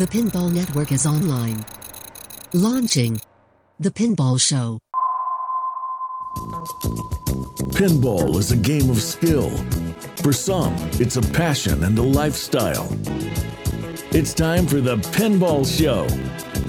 The Pinball Network is online. Launching The Pinball Show. Pinball is a game of skill. For some, it's a passion and a lifestyle. It's time for the Pinball Show.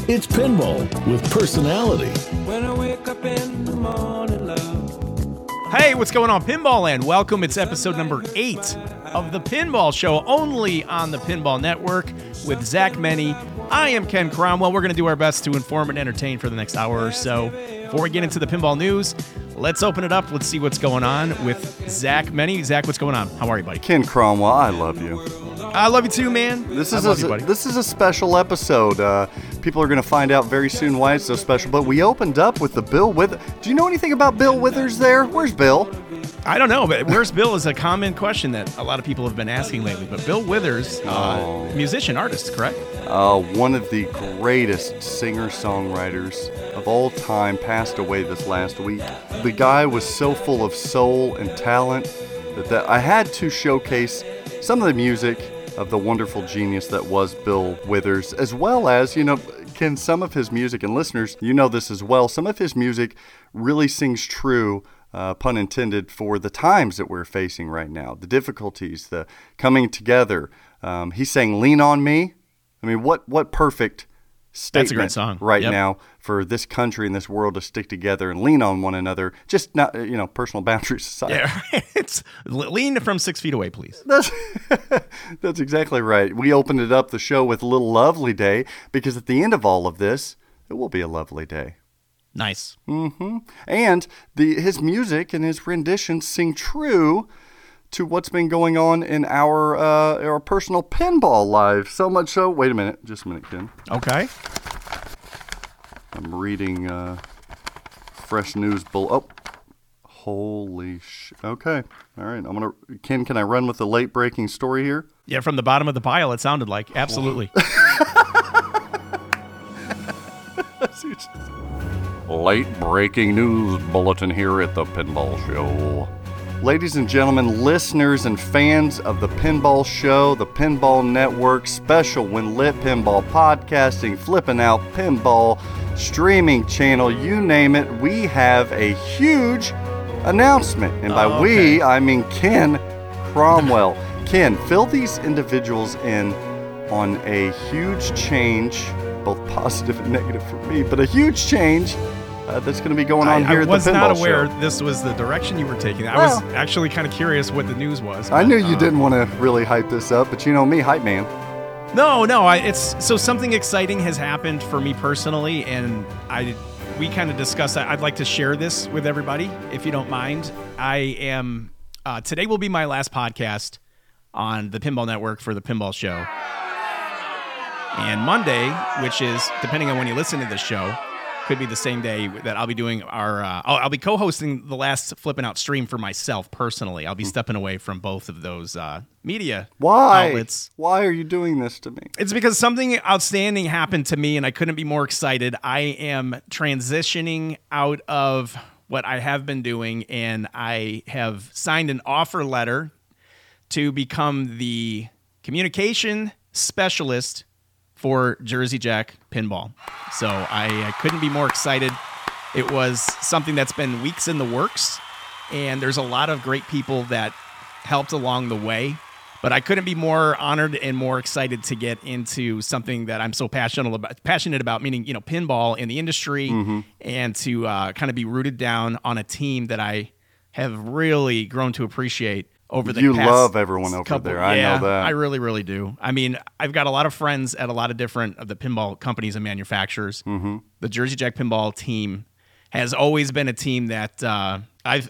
It's pinball with personality. When I wake up in the morning, love. Hey, what's going on, Pinball Land? Welcome. It's episode number eight of the Pinball Show, only on the Pinball Network with Zach Meny. I am Ken Cromwell. We're going to do our best to inform and entertain for the next hour or so. Before we get into the pinball news, let's open it up. Let's see what's going on with Zach Meny. Zach, what's going on? How are you, buddy? Ken Cromwell, I love you. I love you too, man. This is a, you, this is a special episode. Uh, people are going to find out very soon why it's so special. But we opened up with the Bill Withers. Do you know anything about Bill Withers? There, where's Bill? I don't know, but where's Bill is a common question that a lot of people have been asking lately. But Bill Withers, uh, Oh. musician, artist, correct? Uh, one of the greatest singer-songwriters of all time passed away this last week. The guy was so full of soul and talent that, that I had to showcase some of the music of the wonderful genius that was Bill Withers, as well as, you know, can some of his music, and listeners, you know this as well, some of his music really sings true uh, pun intended, for the times that we're facing right now, the difficulties, the coming together. Um, he's saying, "Lean on me." I mean, what what perfect statement That's a great song. right Yep. now for this country and this world to stick together and lean on one another. Just not, you know, personal boundaries aside. Yeah, it's lean from six feet away, please. That's that's exactly right. We opened it up the show with a little lovely day because at the end of all of this, it will be a lovely day. Nice. Mm-hmm. And the his music and his renditions sing true to what's been going on in our uh, our personal pinball lives. So much so. Wait a minute, just a minute, Ken. Okay. I'm reading uh, fresh news bull. Oh, holy sh! Okay, all right. I'm gonna Ken. Can I run with the late breaking story here? Yeah, from the bottom of the pile, it sounded like absolutely. Late breaking news bulletin here at the Pinball Show. Ladies and gentlemen, listeners and fans of the Pinball Show, the Pinball Network, special when lit pinball podcasting, flipping out pinball, streaming channel, you name it, we have a huge announcement. And by Oh, we. I mean Ken Cromwell. Ken, fill these individuals in on a huge change, both positive and negative for me, but a huge change uh, that's going to be going on I, here I at was the Pinball not aware Show. this was the direction you were taking. I was actually kind of curious what the news was. I knew you uh, didn't want to really hype this up, but you know me, hype man. No, no. I, it's so something exciting has happened for me personally, and I we kind of discussed that. I'd like to share this with everybody, if you don't mind. I am uh, today will be my last podcast on the Pinball Network for the Pinball Show, and Monday, which is depending on when you listen to this show, could be the same day that I'll be doing our. Uh, I'll, I'll be co-hosting the last flipping out stream for myself personally. I'll be stepping away from both of those uh, media Why? outlets. Why are you doing this to me? It's because something outstanding happened to me and I couldn't be more excited. I am transitioning out of what I have been doing and I have signed an offer letter to become the communication specialist for Jersey Jack Pinball. So I, I couldn't be more excited. It was something that's been weeks in the works, and there's a lot of great people that helped along the way. But I couldn't be more honored and more excited to get into something that I'm so passionate about. Passionate about, meaning you know, pinball in the industry, and to uh, kind of be rooted down on a team that I have really grown to appreciate over the You love everyone over couple- there. I know that. I really, really do. I mean, I've got a lot of friends at a lot of different of the pinball companies and manufacturers. Mm-hmm. The Jersey Jack pinball team has always been a team that uh, I've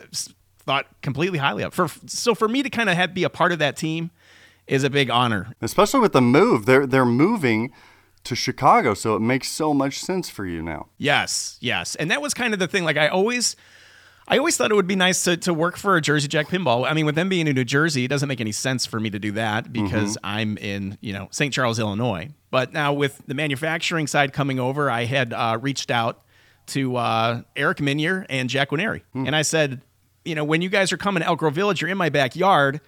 thought completely highly of. For so for me to kind of have be a part of that team is a big honor. Especially with the move. They're they're moving to Chicago, so it makes so much sense for you now. Yes, yes, and that was kind of the thing. Like I always. I always thought it would be nice to, to work for a Jersey Jack Pinball. I mean, with them being in New Jersey, it doesn't make any sense for me to do that because I'm in, you know, St. Charles, Illinois. But now with the manufacturing side coming over, I had uh, reached out to uh, Eric Meunier and Jack Guarnieri. And I said, you know, when you guys are coming to Elk Grove Village, you're in my backyard.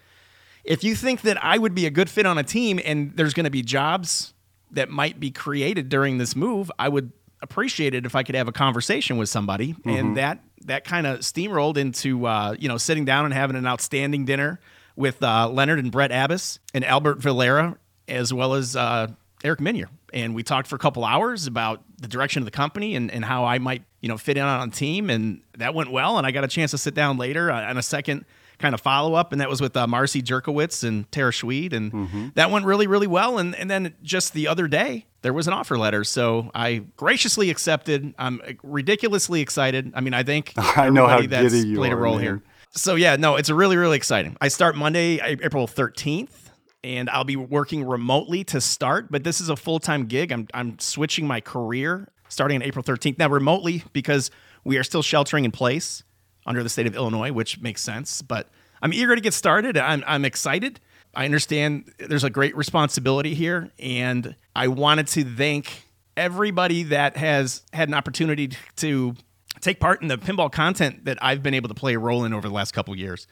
If you think that I would be a good fit on a team and there's going to be jobs that might be created during this move, I would appreciate it if I could have a conversation with somebody. And that that kind of steamrolled into uh, you know sitting down and having an outstanding dinner with uh, Leonard and Brett Abbas and Albert Valera, as well as uh, Eric Meunier. And we talked for a couple hours about the direction of the company and, and how I might you know fit in on a team. And that went well. And I got a chance to sit down later uh, on a second kind of follow up, and that was with uh, Marcy Jerkowitz and Tara Schweed, and that went really, really well. And and then just the other day, there was an offer letter, so I graciously accepted. I'm ridiculously excited. I mean, I think I know how that's giddy you played a role man. here. So yeah, no, it's really, really exciting. I start Monday, April 13th. And I'll be working remotely to start, but this is a full time gig. I'm, I'm switching my career starting on April 13th. Now, remotely, because we are still sheltering in place under the state of Illinois, which makes sense. But I'm eager to get started. I'm, I'm excited. I understand there's a great responsibility here, and I wanted to thank everybody that has had an opportunity to take part in the pinball content that I've been able to play a role in over the last couple years.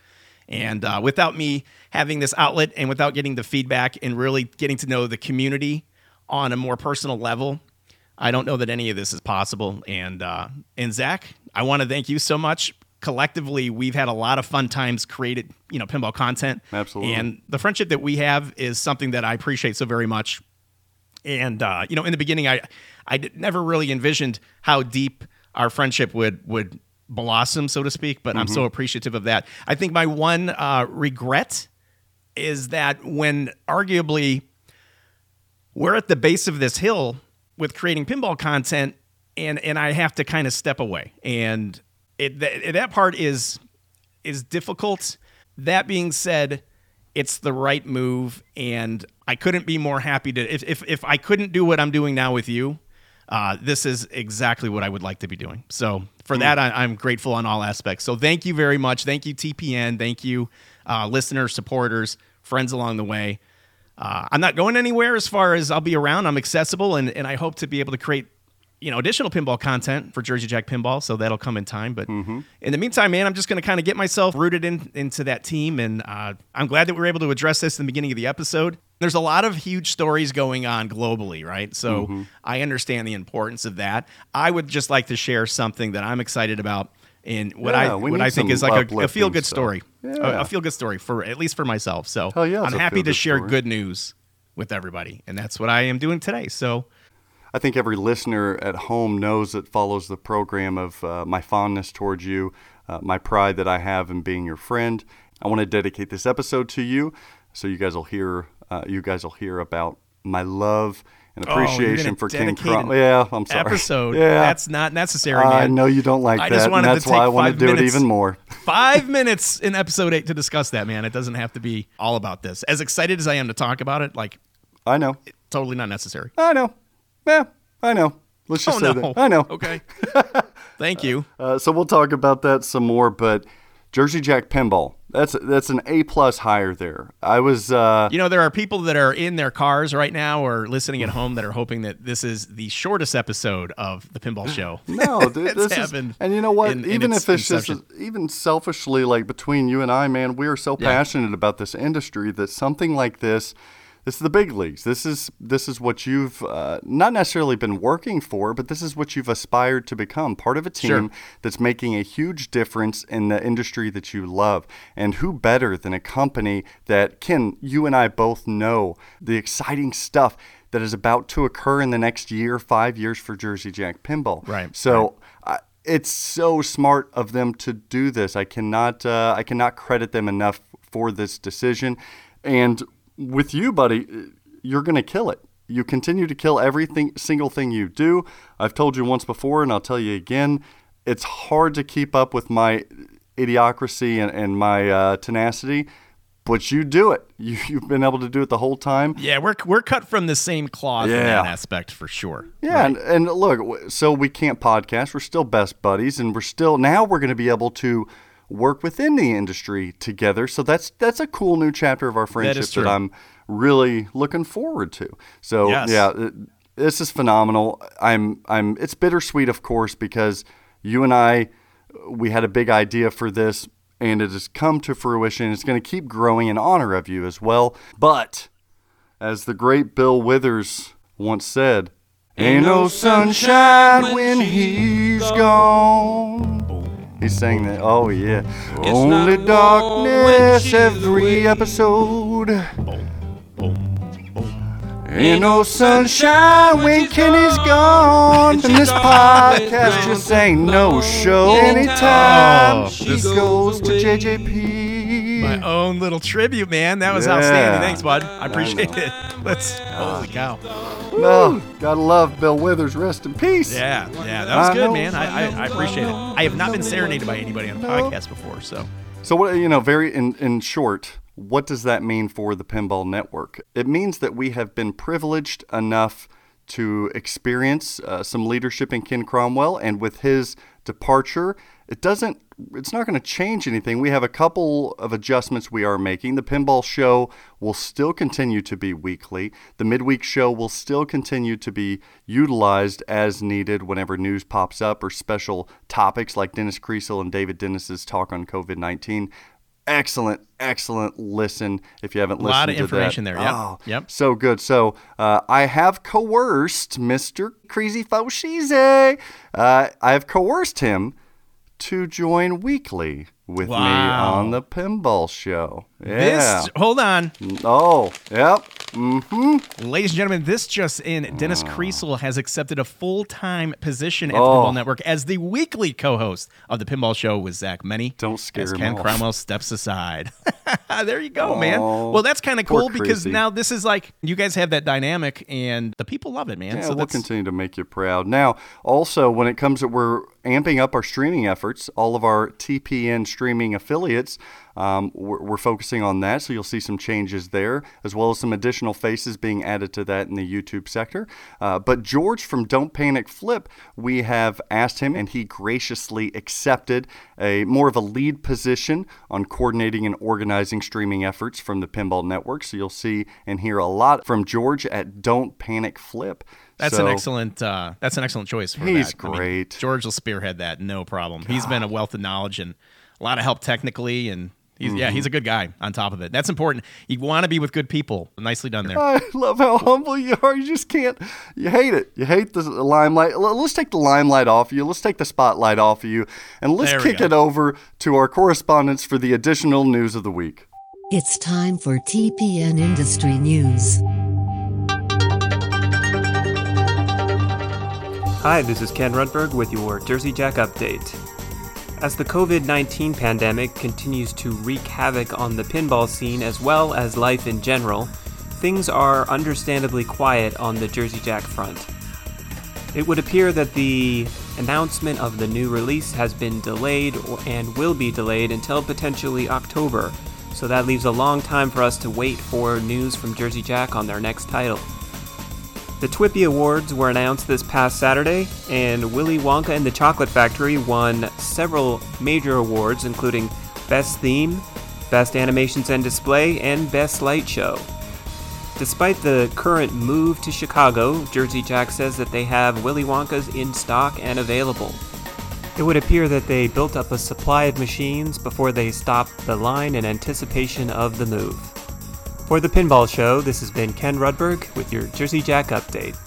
And uh, without me having this outlet and without getting the feedback and really getting to know the community on a more personal level, I don't know that any of this is possible. And uh, and Zach, I want to thank you so much. Collectively, we've had a lot of fun times created, you know, pinball content. Absolutely. And the friendship that we have is something that I appreciate so very much. And uh, you know, in the beginning, I I never really envisioned how deep our friendship would would blossom, so to speak. But I'm so appreciative of that. I think my one uh, regret is that when arguably we're at the base of this hill with creating pinball content, and and I have to kind of step away, and it that, that part is is difficult. That being said, it's the right move, and I couldn't be more happy to. If if, if I couldn't do what I'm doing now with you, uh, this is exactly what I would like to be doing. So for that, I, I'm grateful on all aspects. So thank you very much. Thank you TPN. Thank you uh, listeners, supporters, friends along the way. Uh, I'm not going anywhere as far as I'll be around. I'm accessible, and, and I hope to be able to create, you know, additional pinball content for Jersey Jack Pinball. So that'll come in time. But in the meantime, man, I'm just going to kind of get myself rooted in into that team, and uh, I'm glad that we were able to address this in the beginning of the episode. There's a lot of huge stories going on globally, right? So I understand the importance of that. I would just like to share something that I'm excited about. And what Yeah, I what I think is like a, a feel good story, a, Yeah. a feel good story for at least for myself. So yeah, I'm happy to share story. good news with everybody, and that's what I am doing today. So I think every listener at home knows that follows the program of uh, my fondness towards you, uh, my pride that I have in being your friend. I want to dedicate this episode to you, so you guys will hear uh, you guys will hear about my love and Oh, appreciation gonna for Crom. an Yeah, I'm sorry. episode. Yeah, That's not necessary, I know you don't like I that. just wanted to that's why I take want to five do it minutes. even more. Five minutes in episode eight to discuss that, man. It doesn't have to be all about this. As excited as I am to talk about it, like I know. totally not necessary. I know. Yeah, I know. Let's just oh say no. that. I know. Okay. Thank you. Uh, so we'll talk about that some more. But Jersey Jack Pinball, that's that's an A plus higher there. I was. Uh, You know, there are people that are in their cars right now or listening at home that are hoping that this is the shortest episode of the Pinball Show. No, this Is, and you know what? in- in even its if it's just even selfishly, like between you and I, man, we are so Yeah. passionate about this industry that something like this, this is the big leagues. This is this is what you've uh, not necessarily been working for, but this is what you've aspired to become. Part of a team Sure. that's making a huge difference in the industry that you love. And who better than a company that can you and I both know the exciting stuff that is about to occur in the next year, five years for Jersey Jack Pinball. Right, So I, it's so smart of them to do this. I cannot uh, I cannot credit them enough for this decision. And with you, buddy, you're going to kill it. You continue to kill everything single thing you do. I've told you once before, and I'll tell you again. It's hard to keep up with my idiocracy and, and my uh, tenacity, but you do it. You, you've been able to do it the whole time. Yeah, we're we're cut from the same cloth in Yeah. that aspect for sure. Yeah, and, and look, so we can't podcast. We're still best buddies, and we're still now we're going to be able to work within the industry together. So that's that's a cool new chapter of our friendship true. that I'm really looking forward to. So Yes. yeah, it, this is phenomenal. I'm I'm it's bittersweet, of course, because you and I we had a big idea for this. And it has come to fruition. It's going to keep growing in honor of you as well. But as the great Bill Withers once said, Ain't no sunshine when he's gone. He saying that. Oh, yeah. Only not darkness every she's episode. Ain't no oh, sunshine when Kenny's gone. And this podcast just ain't no show. Anytime Oh, she this- goes to JJP. My own little tribute, man. That was Yeah. outstanding. Thanks, bud. I appreciate it. Let's. Holy cow. Oh, gotta love Bill Withers. Rest in peace. Yeah, yeah, that was I good, know, man. I, I I, appreciate it. I have not been serenaded by anybody on a podcast before, so. So what you know, very in, in short, what does that mean for the Pinball Network? It means that we have been privileged enough to experience uh, some leadership in Ken Cromwell, and with his departure, it doesn't. It's not going to change anything. We have a couple of adjustments we are making. The Pinball Show will still continue to be weekly. The midweek show will still continue to be utilized as needed whenever news pops up or special topics like Dennis Kriesel and David Dennis's talk on COVID 19. Excellent, excellent listen. If you haven't listened, A lot of to information that. there, yep, Oh, yep. So good. So uh, I have coerced Mr. Crazy Foshize. Uh, I have coerced him to join weekly with me on the Pinball Show. Yeah. This, hold on. Oh, yep. Mm-hmm. Ladies and gentlemen, this just in. Dennis Kriesel has accepted a full time position at the Oh. Pinball Network as the weekly co host of the Pinball Show with Zach Meny. Don't scare as him Ken off. Cromwell steps aside. there you go, man. Oh, Well, that's kind of cool because now this is like, you guys have that dynamic and the people love it, man. Yeah, so we'll continue to make you proud. Now, also, when it comes to we're amping up our streaming efforts, all of our TPN streaming affiliates, um, we're, we're focusing on that. So you'll see some changes there, as well as some additional faces being added to that in the YouTube sector. Uh, but George from Don't Panic Flip, we have asked him, and he graciously accepted a more of a lead position on coordinating and organizing streaming efforts from the Pinball Network. So you'll see and hear a lot from George at Don't Panic Flip. That's So- an excellent. Uh, that's an excellent choice for He's that. I mean, great. George will spearhead that, no problem. He's been a wealth of knowledge and a lot of help technically, and he's yeah, Mm-hmm. he's a good guy. On top of it, that's important. You want to be with good people. Nicely done there. I love how humble you are. You just can't. You hate it. You hate the limelight. Let's take the limelight off of you. Let's take the spotlight off of you, and let's kick go. it over to our correspondents for the additional news of the week. It's time for TPN Industry News. Hi, this is Ken Rudberg with your Jersey Jack update. As the COVID 19 pandemic continues to wreak havoc on the pinball scene as well as life in general, things are understandably quiet on the Jersey Jack front. It would appear that the announcement of the new release has been delayed and will be delayed until potentially October, so that leaves a long time for us to wait for news from Jersey Jack on their next title. The TWIPY Awards were announced this past Saturday, and Willy Wonka and the Chocolate Factory won several major awards, including Best Theme, Best Animations and Display, and Best Light Show. Despite the current move to Chicago, Jersey Jack says that they have Willy Wonkas in stock and available. It would appear that they built up a supply of machines before they stopped the line in anticipation of the move. For the Pinball Show, this has been Ken Rudberg with your Jersey Jack update.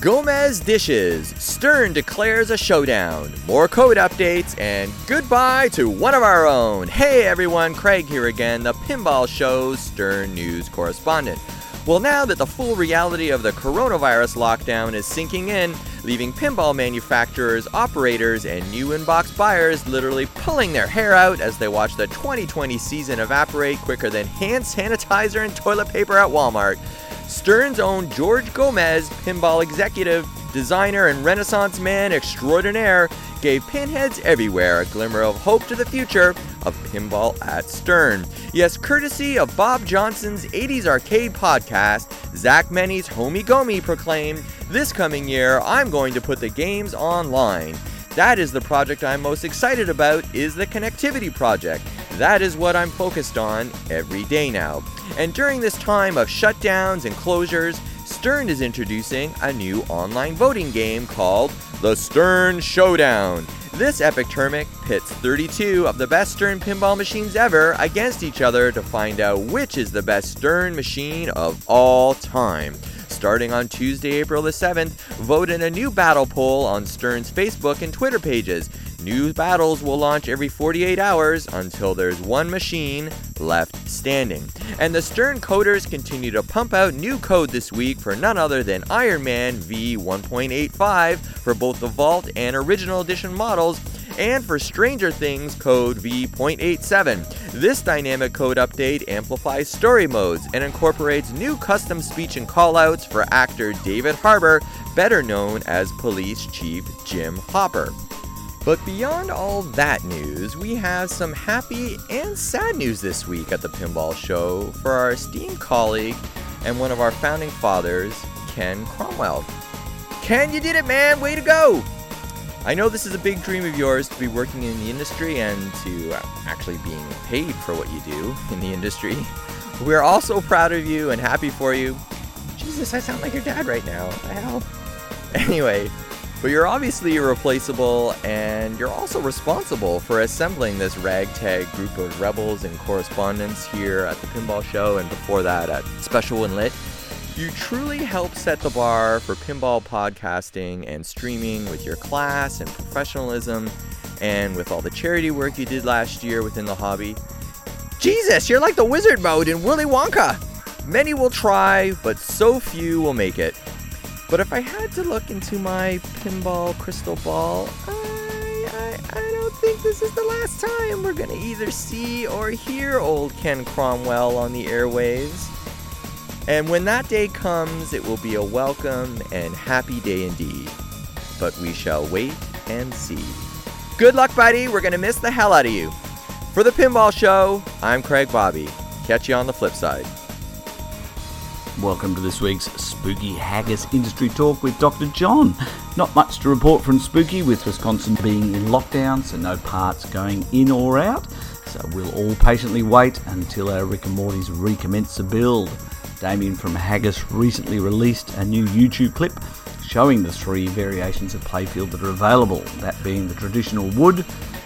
Gomez dishes. Stern declares a showdown. More code updates, and goodbye to one of our own. Hey everyone, Craig here again, the Pinball Show's Stern News correspondent. Well, now that the full reality of the coronavirus lockdown is sinking in, leaving pinball manufacturers, operators, and new inbox buyers literally pulling their hair out as they watch the 2020 season evaporate quicker than hand sanitizer and toilet paper at Walmart. Stern's own George Gomez, pinball executive, designer, and Renaissance man extraordinaire, gave pinheads everywhere a glimmer of hope to the future of pinball at Stern. Yes, courtesy of Bob Johnson's 80s arcade podcast, Zach Meny's Homie Gomi proclaimed, This coming year, I'm going to put the games online. That is the project I'm most excited about is the connectivity project. That is what I'm focused on every day now. And during this time of shutdowns and closures, Stern is introducing a new online voting game called the Stern Showdown. This epic tournament pits 32 of the best Stern pinball machines ever against each other to find out which is the best Stern machine of all time. Starting on Tuesday, April the 7th, vote in a new battle poll on Stern's Facebook and Twitter pages. New battles will launch every 48 hours until there's one machine left standing. And the Stern coders continue to pump out new code this week for none other than Iron Man V1.85 for both the Vault and Original Edition models, and for Stranger Things code V.87. This dynamic code update amplifies story modes and incorporates new custom speech and callouts for actor David Harbour, better known as Police Chief Jim Hopper. But beyond all that news, we have some happy and sad news this week at the Pinball Show for our esteemed colleague and one of our founding fathers, Ken Cromwell. Ken, you did it, man! Way to go! I know this is a big dream of yours to be working in the industry and to uh, actually being paid for what you do in the industry. We're also proud of you and happy for you. Jesus, I sound like your dad right now. What the hell? Anyway, but you're obviously irreplaceable, and you're also responsible for assembling this ragtag group of rebels and correspondents here at the Pinball Show and before that at Special and Lit. You truly help set the bar for pinball podcasting and streaming with your class and professionalism, and with all the charity work you did last year within the hobby. Jesus, you're like the wizard mode in Willy Wonka! Many will try, but so few will make it. But if I had to look into my pinball crystal ball, I, I, I don't think this is the last time we're gonna either see or hear old Ken Cromwell on the airwaves. And when that day comes, it will be a welcome and happy day indeed. But we shall wait and see. Good luck, buddy. We're gonna miss the hell out of you. For the Pinball Show, I'm Craig Bobby. Catch you on the flip side. Welcome to this week's Spooky Haggis Industry Talk with Dr. John. Not much to report from Spooky, with Wisconsin being in lockdown, so no parts going in or out. So we'll all patiently wait until our Rick and Morty's recommence the build. Damien from Haggis recently released a new YouTube clip showing the three variations of playfield that are available that being the traditional wood,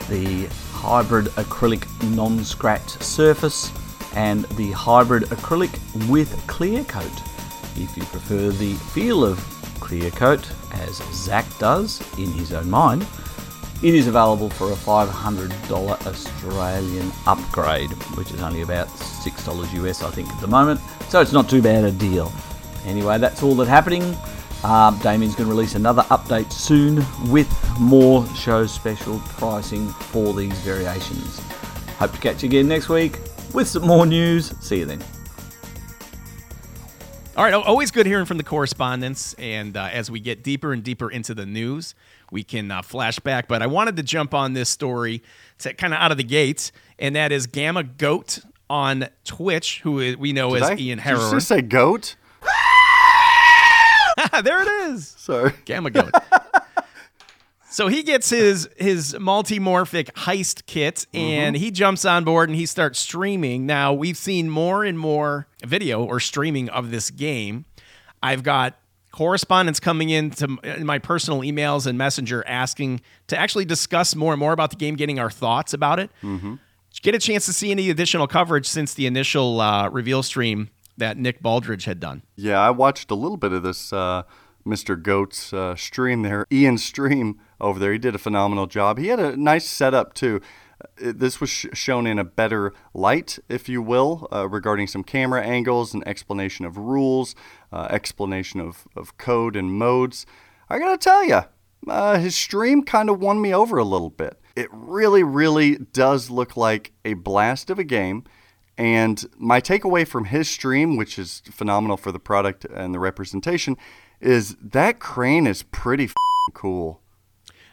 the hybrid acrylic non scratch surface, and the hybrid acrylic with clear coat. If you prefer the feel of clear coat, as Zach does in his own mind, it is available for a $500 Australian upgrade, which is only about $6 US, I think, at the moment. So it's not too bad a deal. Anyway, that's all that's happening. Um, Damien's going to release another update soon with more show special pricing for these variations. Hope to catch you again next week with some more news. See you then. All right, always good hearing from the correspondents. And uh, as we get deeper and deeper into the news, we can uh, flash back. But I wanted to jump on this story to kind of out of the gates, and that is Gammagoat on Twitch, who we know Did as I- Ian Did you say goat? there it is. Sorry. Gammagoat. so he gets his his multimorphic heist kit and he jumps on board and he starts streaming. Now we've seen more and more video or streaming of this game. I've got correspondence coming in to my personal emails and messenger asking to actually discuss more and more about the game, getting our thoughts about it. Did you get a chance to see any additional coverage since the initial uh, reveal stream that Nick Baldridge had done? Yeah, I watched a little bit of this uh, Mr. Goat's uh, stream there. Ian stream over there. He did a phenomenal job. He had a nice setup too. Uh, This was sh- shown in a better light, if you will, uh, regarding some camera angles and explanation of rules, uh, explanation of, of code and modes. I gotta tell you, uh, his stream kind of won me over a little bit. It really, really does look like a blast of a game. And my takeaway from his stream, which is phenomenal for the product and the representation, is that crane is pretty f- cool.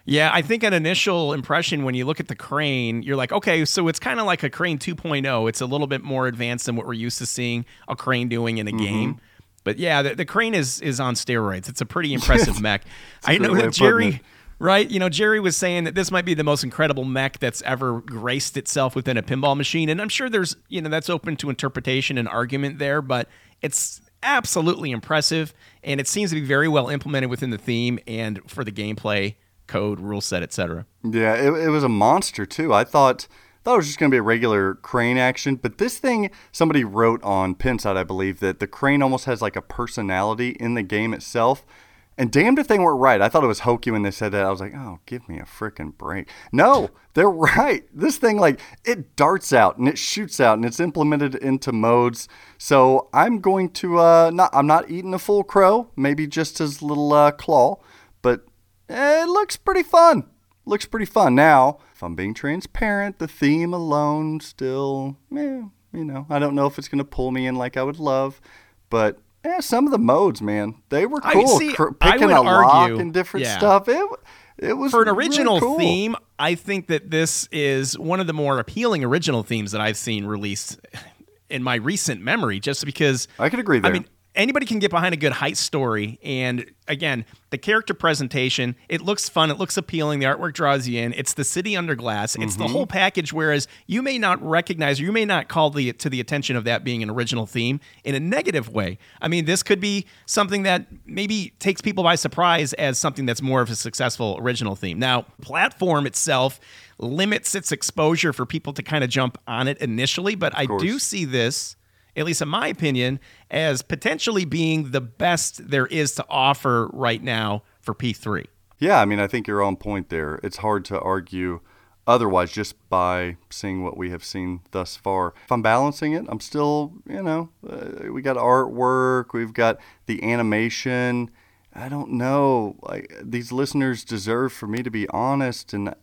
Yeah, I think an initial impression when you look at the crane, you're like, okay, so it's kind of like a crane 2.0. It's a little bit more advanced than what we're used to seeing a crane doing in a game. But yeah, the, the crane is is on steroids. It's a pretty impressive mech. I know that Jerry, right? You know, Jerry was saying that this might be the most incredible mech that's ever graced itself within a pinball machine, and I'm sure there's you know that's open to interpretation and argument there, but it's absolutely impressive, and it seems to be very well implemented within the theme and for the gameplay code, rule set, etc. Yeah, it, it was a monster too. I thought thought it was just going to be a regular crane action, but this thing, somebody wrote on Pinside, I believe, that the crane almost has like a personality in the game itself. And damned if they weren't right. I thought it was hokey when they said that. I was like, oh, give me a freaking break. No, they're right. This thing, like, it darts out and it shoots out and it's implemented into modes. So I'm going to, uh, not, I'm not eating a full crow, maybe just his little uh, claw, but it looks pretty fun. Looks pretty fun. Now, if I'm being transparent, the theme alone still, eh, you know, I don't know if it's going to pull me in like I would love, but yeah, some of the modes, man, they were I cool. see, Cr- I picking would a lock and different yeah. stuff. It it was for an really original cool. theme, I think that this is one of the more appealing original themes that I've seen released in my recent memory. Just because I could agree there. I mean, anybody can get behind a good heist story, and again, the character presentation it looks fun, it looks appealing, the artwork draws you in. It's the city under glass, it's Mm-hmm. the whole package. Whereas you may not recognize, or you may not call the to the attention of that being an original theme in a negative way. I mean, this could be something that maybe takes people by surprise as something that's more of a successful original theme. Now, platform itself limits its exposure for people to kind of jump on it initially, but I do see this at least in my opinion, as potentially being the best there is to offer right now for P3. Yeah, I mean, I think you're on point there. It's hard to argue otherwise just by seeing what we have seen thus far. If I'm balancing it, I'm still, you know, uh, we got artwork, we've got the animation. I don't know. These listeners deserve for me to be honest, and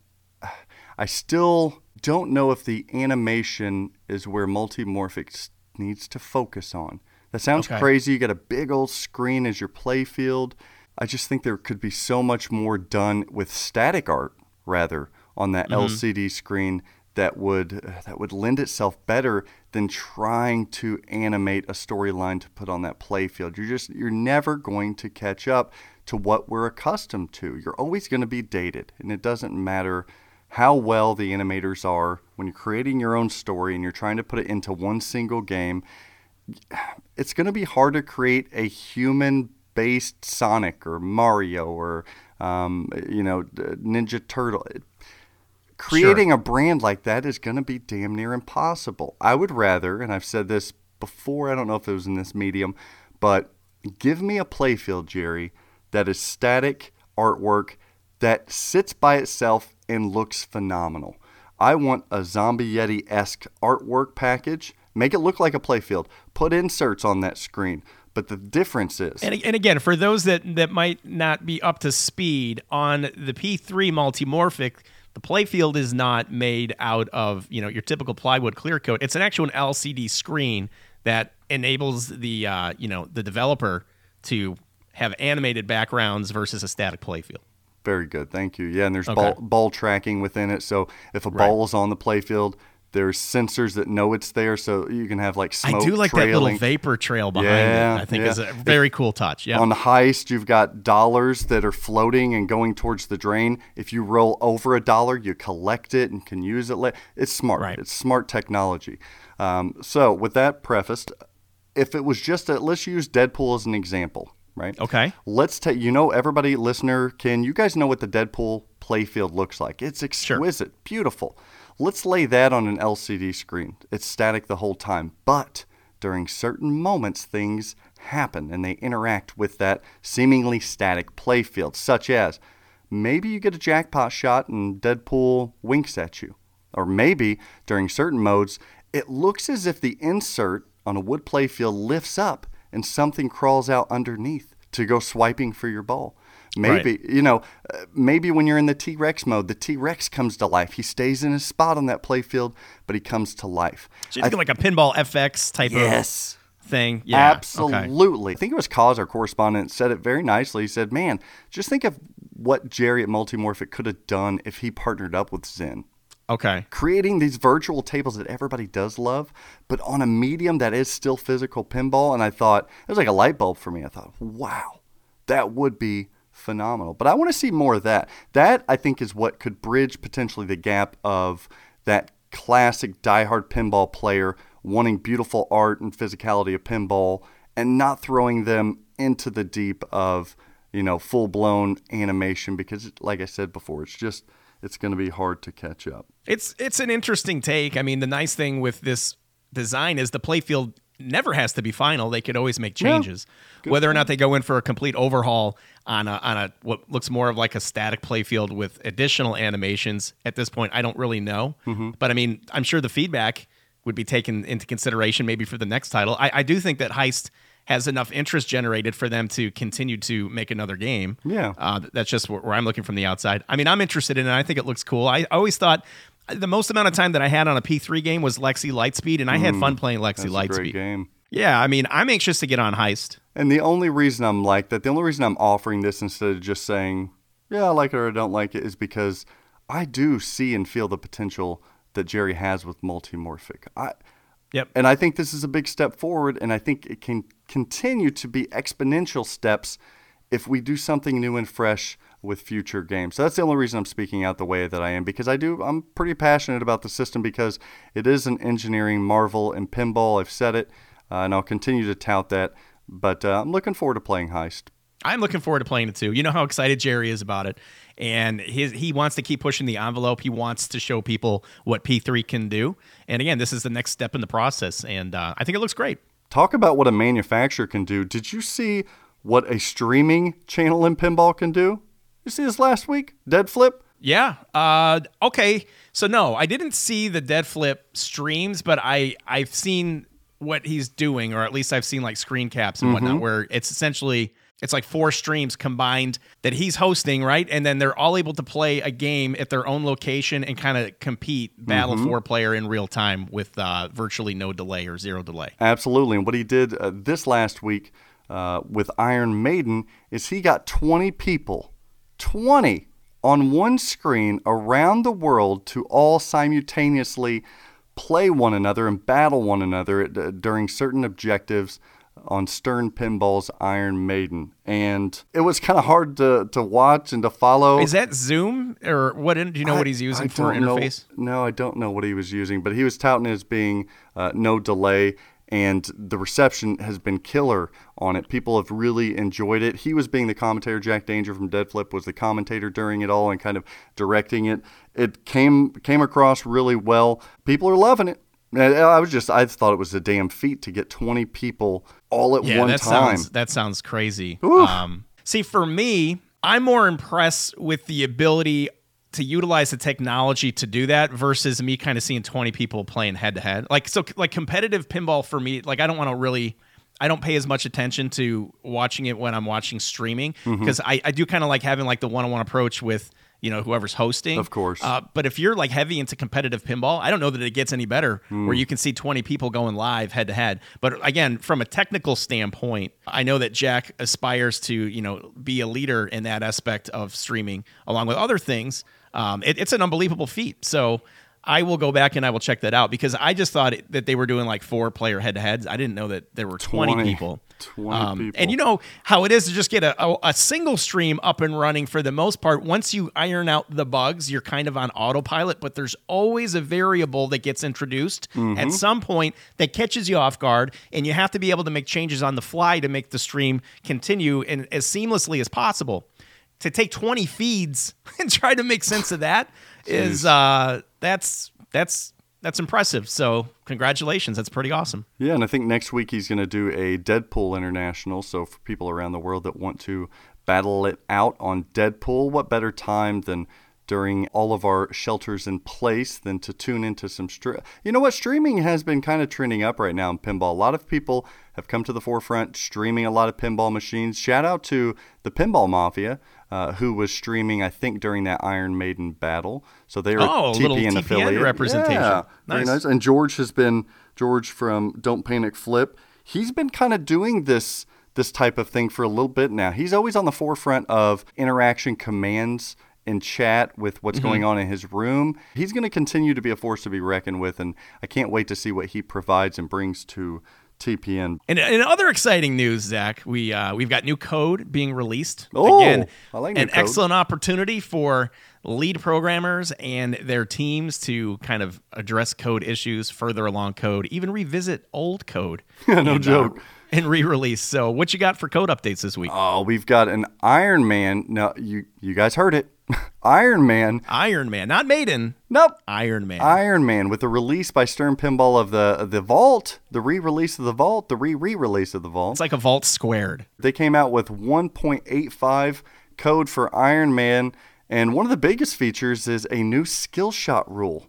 I still don't know if the animation is where Multimorphics needs to focus on. That sounds Okay. crazy. You got a big old screen as your playfield. I just think there could be so much more done with static art rather on that mm-hmm. LCD screen that would uh, that would lend itself better than trying to animate a storyline to put on that playfield. You're just you're never going to catch up to what we're accustomed to. You're always going to be dated, and it doesn't matter how well the animators are when you're creating your own story and you're trying to put it into one single game it's going to be hard to create a human based Sonic or Mario or, um, you know, Ninja Turtle. Creating a brand like that is going to be damn near impossible. I would rather, and I've said this before, I don't know if it was in this medium, but give me a playfield, Jerry, that is static artwork that sits by itself and looks phenomenal. I want a Zombie Yeti esque artwork package. Make it look like a playfield. Put inserts on that screen. But the difference is, And, and again, for those that, that might not be up to speed on the P3 multimorphic, the playfield is not made out of you know your typical plywood clear coat. It's an actual LCD screen that enables the uh, you know the developer to have animated backgrounds versus a static playfield. Very good. Thank you. Yeah, and there's Okay. ball, ball tracking within it. So if a ball is on the playfield, there's sensors that know it's there. So you can have like smoke I do like that little vapor trail behind Yeah, it. I think yeah. is a very cool touch. Yeah. On the heist, you've got dollars that are floating and going towards the drain. If you roll over a dollar, you collect it and can use it. It's smart. Right. It's smart technology. Um, so, with that prefaced, if it was just a, let's use Deadpool as an example, right? Okay. Let's take, you know, everybody, listener, can you guys know what the Deadpool playfield looks like? It's exquisite, beautiful. Let's lay that on an LCD screen. It's static the whole time, but during certain moments, things happen and they interact with that seemingly static playfield, such as maybe you get a jackpot shot and Deadpool winks at you. Or maybe during certain modes, it looks as if the insert on a wood playfield lifts up and something crawls out underneath to go swiping for your ball. Maybe, you know, uh, maybe when you're in the T Rex mode, the T Rex comes to life. He stays in his spot on that playfield, but he comes to life. So you think like a pinball FX type Yes. of thing. Yeah. okay. Absolutely. I think it was Cause, our correspondent, said it very nicely. He said, Man, just think of what Jerry at Multimorphic could have done if he partnered up with Zen. Okay. Creating these virtual tables that everybody does love, but on a medium that is still physical pinball. And I thought, it was like a light bulb for me. I thought, wow, that would be phenomenal. But I want to see more of that. That, I think, is what could bridge potentially the gap of that classic diehard pinball player wanting beautiful art and physicality of pinball and not throwing them into the deep of, you know, full blown animation because, like I said before, it's just. It's going to be hard to catch up. It's it's an interesting take. I mean, the nice thing with this design is the playfield never has to be final. They could always make changes. Whether or not they go in for a complete overhaul on a on a what looks more of like a static playfield with additional animations at this point, I don't really know. Mm-hmm. But I mean, I'm sure the feedback would be taken into consideration maybe for the next title. I, I do think that Heist has enough interest generated for them to continue to make another game. Yeah. Uh, that's just where, where I'm looking from the outside. I mean, I'm interested in it. I think it looks cool. I always thought the most amount of time that I had on a P3 game was Lexi Lightspeed, and I had fun playing Lexi That's a great Lightspeed. game. Yeah, I mean, I'm anxious to get on Heist. And the only reason I'm like that, the only reason I'm offering this instead of just saying, yeah, I like it or I don't like it, is because I do see and feel the potential that Jerry has with multimorphic. I, Yep. and I think this is a big step forward, and I think it can continue to be exponential steps if we do something new and fresh with future games. So that's the only reason I'm speaking out the way that I am because I do I'm pretty passionate about the system because it is an engineering marvel and pinball. I've said it, uh, and I'll continue to tout that. But uh, I'm looking forward to playing Heist. I'm looking forward to playing it too. You know how excited Jerry is about it, and his he wants to keep pushing the envelope. He wants to show people what P3 can do. And again, this is the next step in the process, and uh, I think it looks great. Talk about what a manufacturer can do. Did you see what a streaming channel in pinball can do? You see this last week? DeadFlip? Yeah. Uh, okay. So no, I didn't see the DeadFlip streams, but I I've seen what he's doing, or at least I've seen like screen caps and whatnot, where it's essentially it's like four streams combined that he's hosting, right? And then they're all able to play a game at their own location and kind of compete battle for player in real time with uh, virtually no delay or zero delay. Absolutely. And what he did uh, this last week uh, with Iron Maiden is he got 20 people, 20 on one screen around the world to all simultaneously play one another and battle one another uh, during certain objectives on Stern Pinball's Iron Maiden. And it was kind of hard to, to watch and to follow. Is that Zoom or what? Do you know what he's using I for don't know- interface? no, I don't know what he was using, but he was touting it as being uh, no delay, and the reception has been killer on it. People have really enjoyed it. He was being the commentator. Jack Danger from DeadFlip was the commentator during it all and kind of directing it. It came came across really well. People are loving it. I was just I thought it was a damn feat to get 20 people all at Yeah, one that time. sounds that sounds crazy. Um, see, for me, I'm more impressed with the ability to utilize the technology to do that versus me kind of seeing 20 people playing head to head. Like so, like competitive pinball for me, like I don't want to really. I don't pay as much attention to watching it when I'm watching streaming Mm-hmm. because I, I do kind of like having like the one-on-one approach with you know whoever's hosting. Of course. Uh, but if you're like heavy into competitive pinball, I don't know that it gets any better Hmm. where you can see 20 people going live head to head. But again, from a technical standpoint, I know that Jack aspires to, you know, be a leader in that aspect of streaming along with other things. Um, it- it's an unbelievable feat. So I will go back and I will check that out because I just thought it, that they were doing like four player head to heads. I didn't know that there were 20, 20 people. 20 people. And you know how it is to just get a, a, a single stream up and running for the most part. Once you iron out the bugs, you're kind of on autopilot, but there's always a variable that gets introduced at some point that catches you off guard, and you have to be able to make changes on the fly to make the stream continue and as seamlessly as possible. To take 20 feeds and try to make sense of that is uh, that's that's that's impressive. So congratulations, that's pretty awesome. Yeah, and I think next week he's going to do a Deadpool International. So for people around the world that want to battle it out on Deadpool, what better time than during all of our shelters in place than to tune into some str- You know what? Streaming has been kind of trending up right now in pinball. A lot of people have come to the forefront streaming a lot of pinball machines. Shout out to the Pinball Mafia. Uh, who was streaming? I think during that Iron Maiden battle. So they were Oh, a TPN little TPN affiliate representation. Yeah, very Nice. nice. And George has been George from Don't Panic Flip. He's been kind of doing this this type of thing for a little bit now. He's always on the forefront of interaction commands and chat with what's Mm-hmm. going on in his room. He's going to continue to be a force to be reckoned with, and I can't wait to see what he provides and brings to TPN. And in other exciting news, Zach, we uh, we've got new code being released. Oh, Again, I like an code. excellent opportunity for lead programmers and their teams to kind of address code issues further along code, even revisit old code. no and, uh, joke. and re-release. So, what you got for code updates this week? Oh, we've got an Iron Man. Now, you you guys heard it. Iron Man. Iron Man, not Maiden. Nope. Iron Man. Iron Man with the release by Stern Pinball of the the Vault, the re-release of the Vault, the re-re-release of the Vault. it's like a vault squared. They came out with 1.85 code for Iron Man, and one of the biggest features is a new skill shot rule.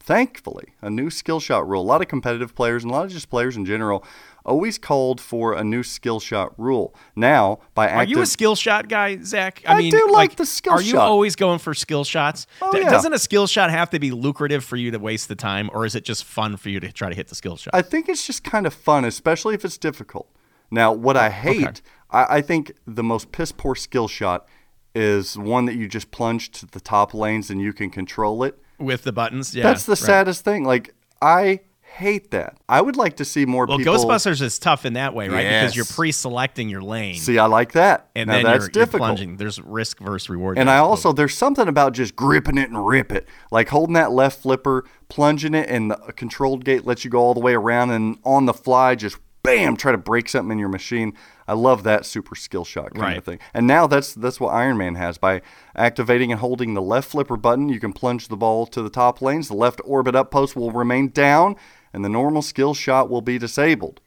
Thankfully, a new skill shot rule. A lot of competitive players and a lot of just players in general always called for a new skill shot rule. Now, by Are active, you a skill shot guy, Zach? I do like the skill shot. Are you always going for skill shots? Oh, D- yeah. Doesn't a skill shot have to be lucrative for you to waste the time, or is it just fun for you to try to hit the skill shot? I think it's just kind of fun, especially if it's difficult. Now, what I hate, I, I think the most piss poor skill shot is one that you just plunge to the top lanes and you can control it. With the buttons, yeah. That's the right. saddest thing. Like, I hate that. I would like to see more Well, people. Ghostbusters is tough in that way, right? Because you're pre-selecting your lane, See, I like that. and now then that's you're, you're plunging. There's risk versus reward. And I also there's something about just gripping it and rip it, like holding that left flipper, plunging it, and the controlled gate lets you go all the way around, and on the fly just bam, try to break something in your machine. I love that super skill shot kind Right. of thing. And now that's that's what Iron Man has by activating and holding the left flipper button. You can plunge the ball to the top lanes. The left orbit up post will remain down, and the normal skill shot will be disabled.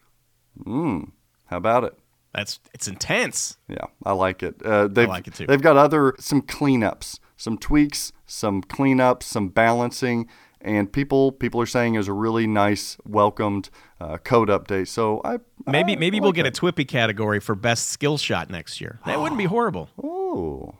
Hmm. How about it? that's it's intense. Yeah, I like it. Uh, they've, like it too. They've got other some cleanups, some tweaks, some cleanups, some balancing, and people people are saying is a really nice, welcomed uh, code update. So I Maybe I maybe like we'll get a TWIPY category for best skill shot next year. That wouldn't be horrible. Oh,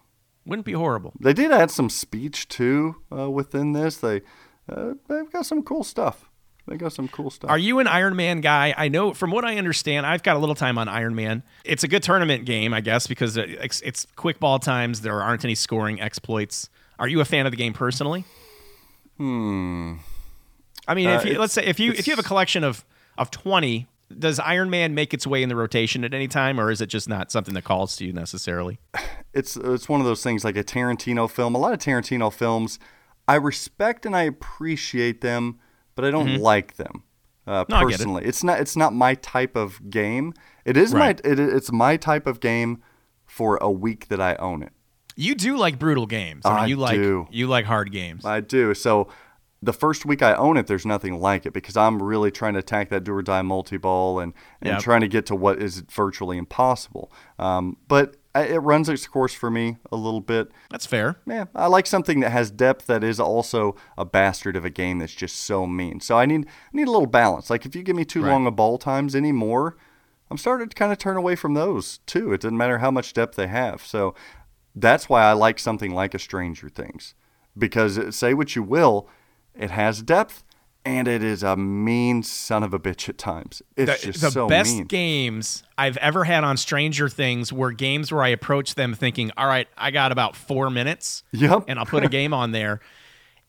Wouldn't be horrible. they did add some speech too uh, within this. They uh, they've got some cool stuff. They got some cool stuff. Are you an Iron Man guy? I know from what I understand, I've got a little time on Iron Man. It's a good tournament game, I guess, because it's, it's quick ball times. There aren't any scoring exploits. Are you a fan of the game personally? Hmm. I mean, if Uh, you, let's say if you if you have a collection of of twenty, does Iron Man make its way in the rotation at any time, or is it just not something that calls to you necessarily? it's it's one of those things like a Tarantino film. A lot of Tarantino films, I respect and I appreciate them, but I don't like them uh, Mm-hmm. No, get it. personally. It's not it's not my type of game. It is Right. my it, it's my type of game for a week that I own it. You do like brutal games. I mean, I you like do. you like hard games. I do. So the first week I own it, there's nothing like it because I'm really trying to attack that do or die multi ball and, and Yep. trying to get to what is virtually impossible. Um, but I- it runs its course for me a little bit. That's fair. Yeah, I like something that has depth that is also a bastard of a game that's just so mean. So I need I need a little balance. Like if you give me too Right. long of ball times anymore, I'm starting to kind of turn away from those too. It doesn't matter how much depth they have. So that's why I like something like a Stranger Things because uh, say what you will, it has depth and it is a mean son of a bitch at times. It's the, just the so best mean. games I've ever had on Stranger Things were games where I approached them thinking, all right, I got about four minutes. Yep. And I'll put a game on there.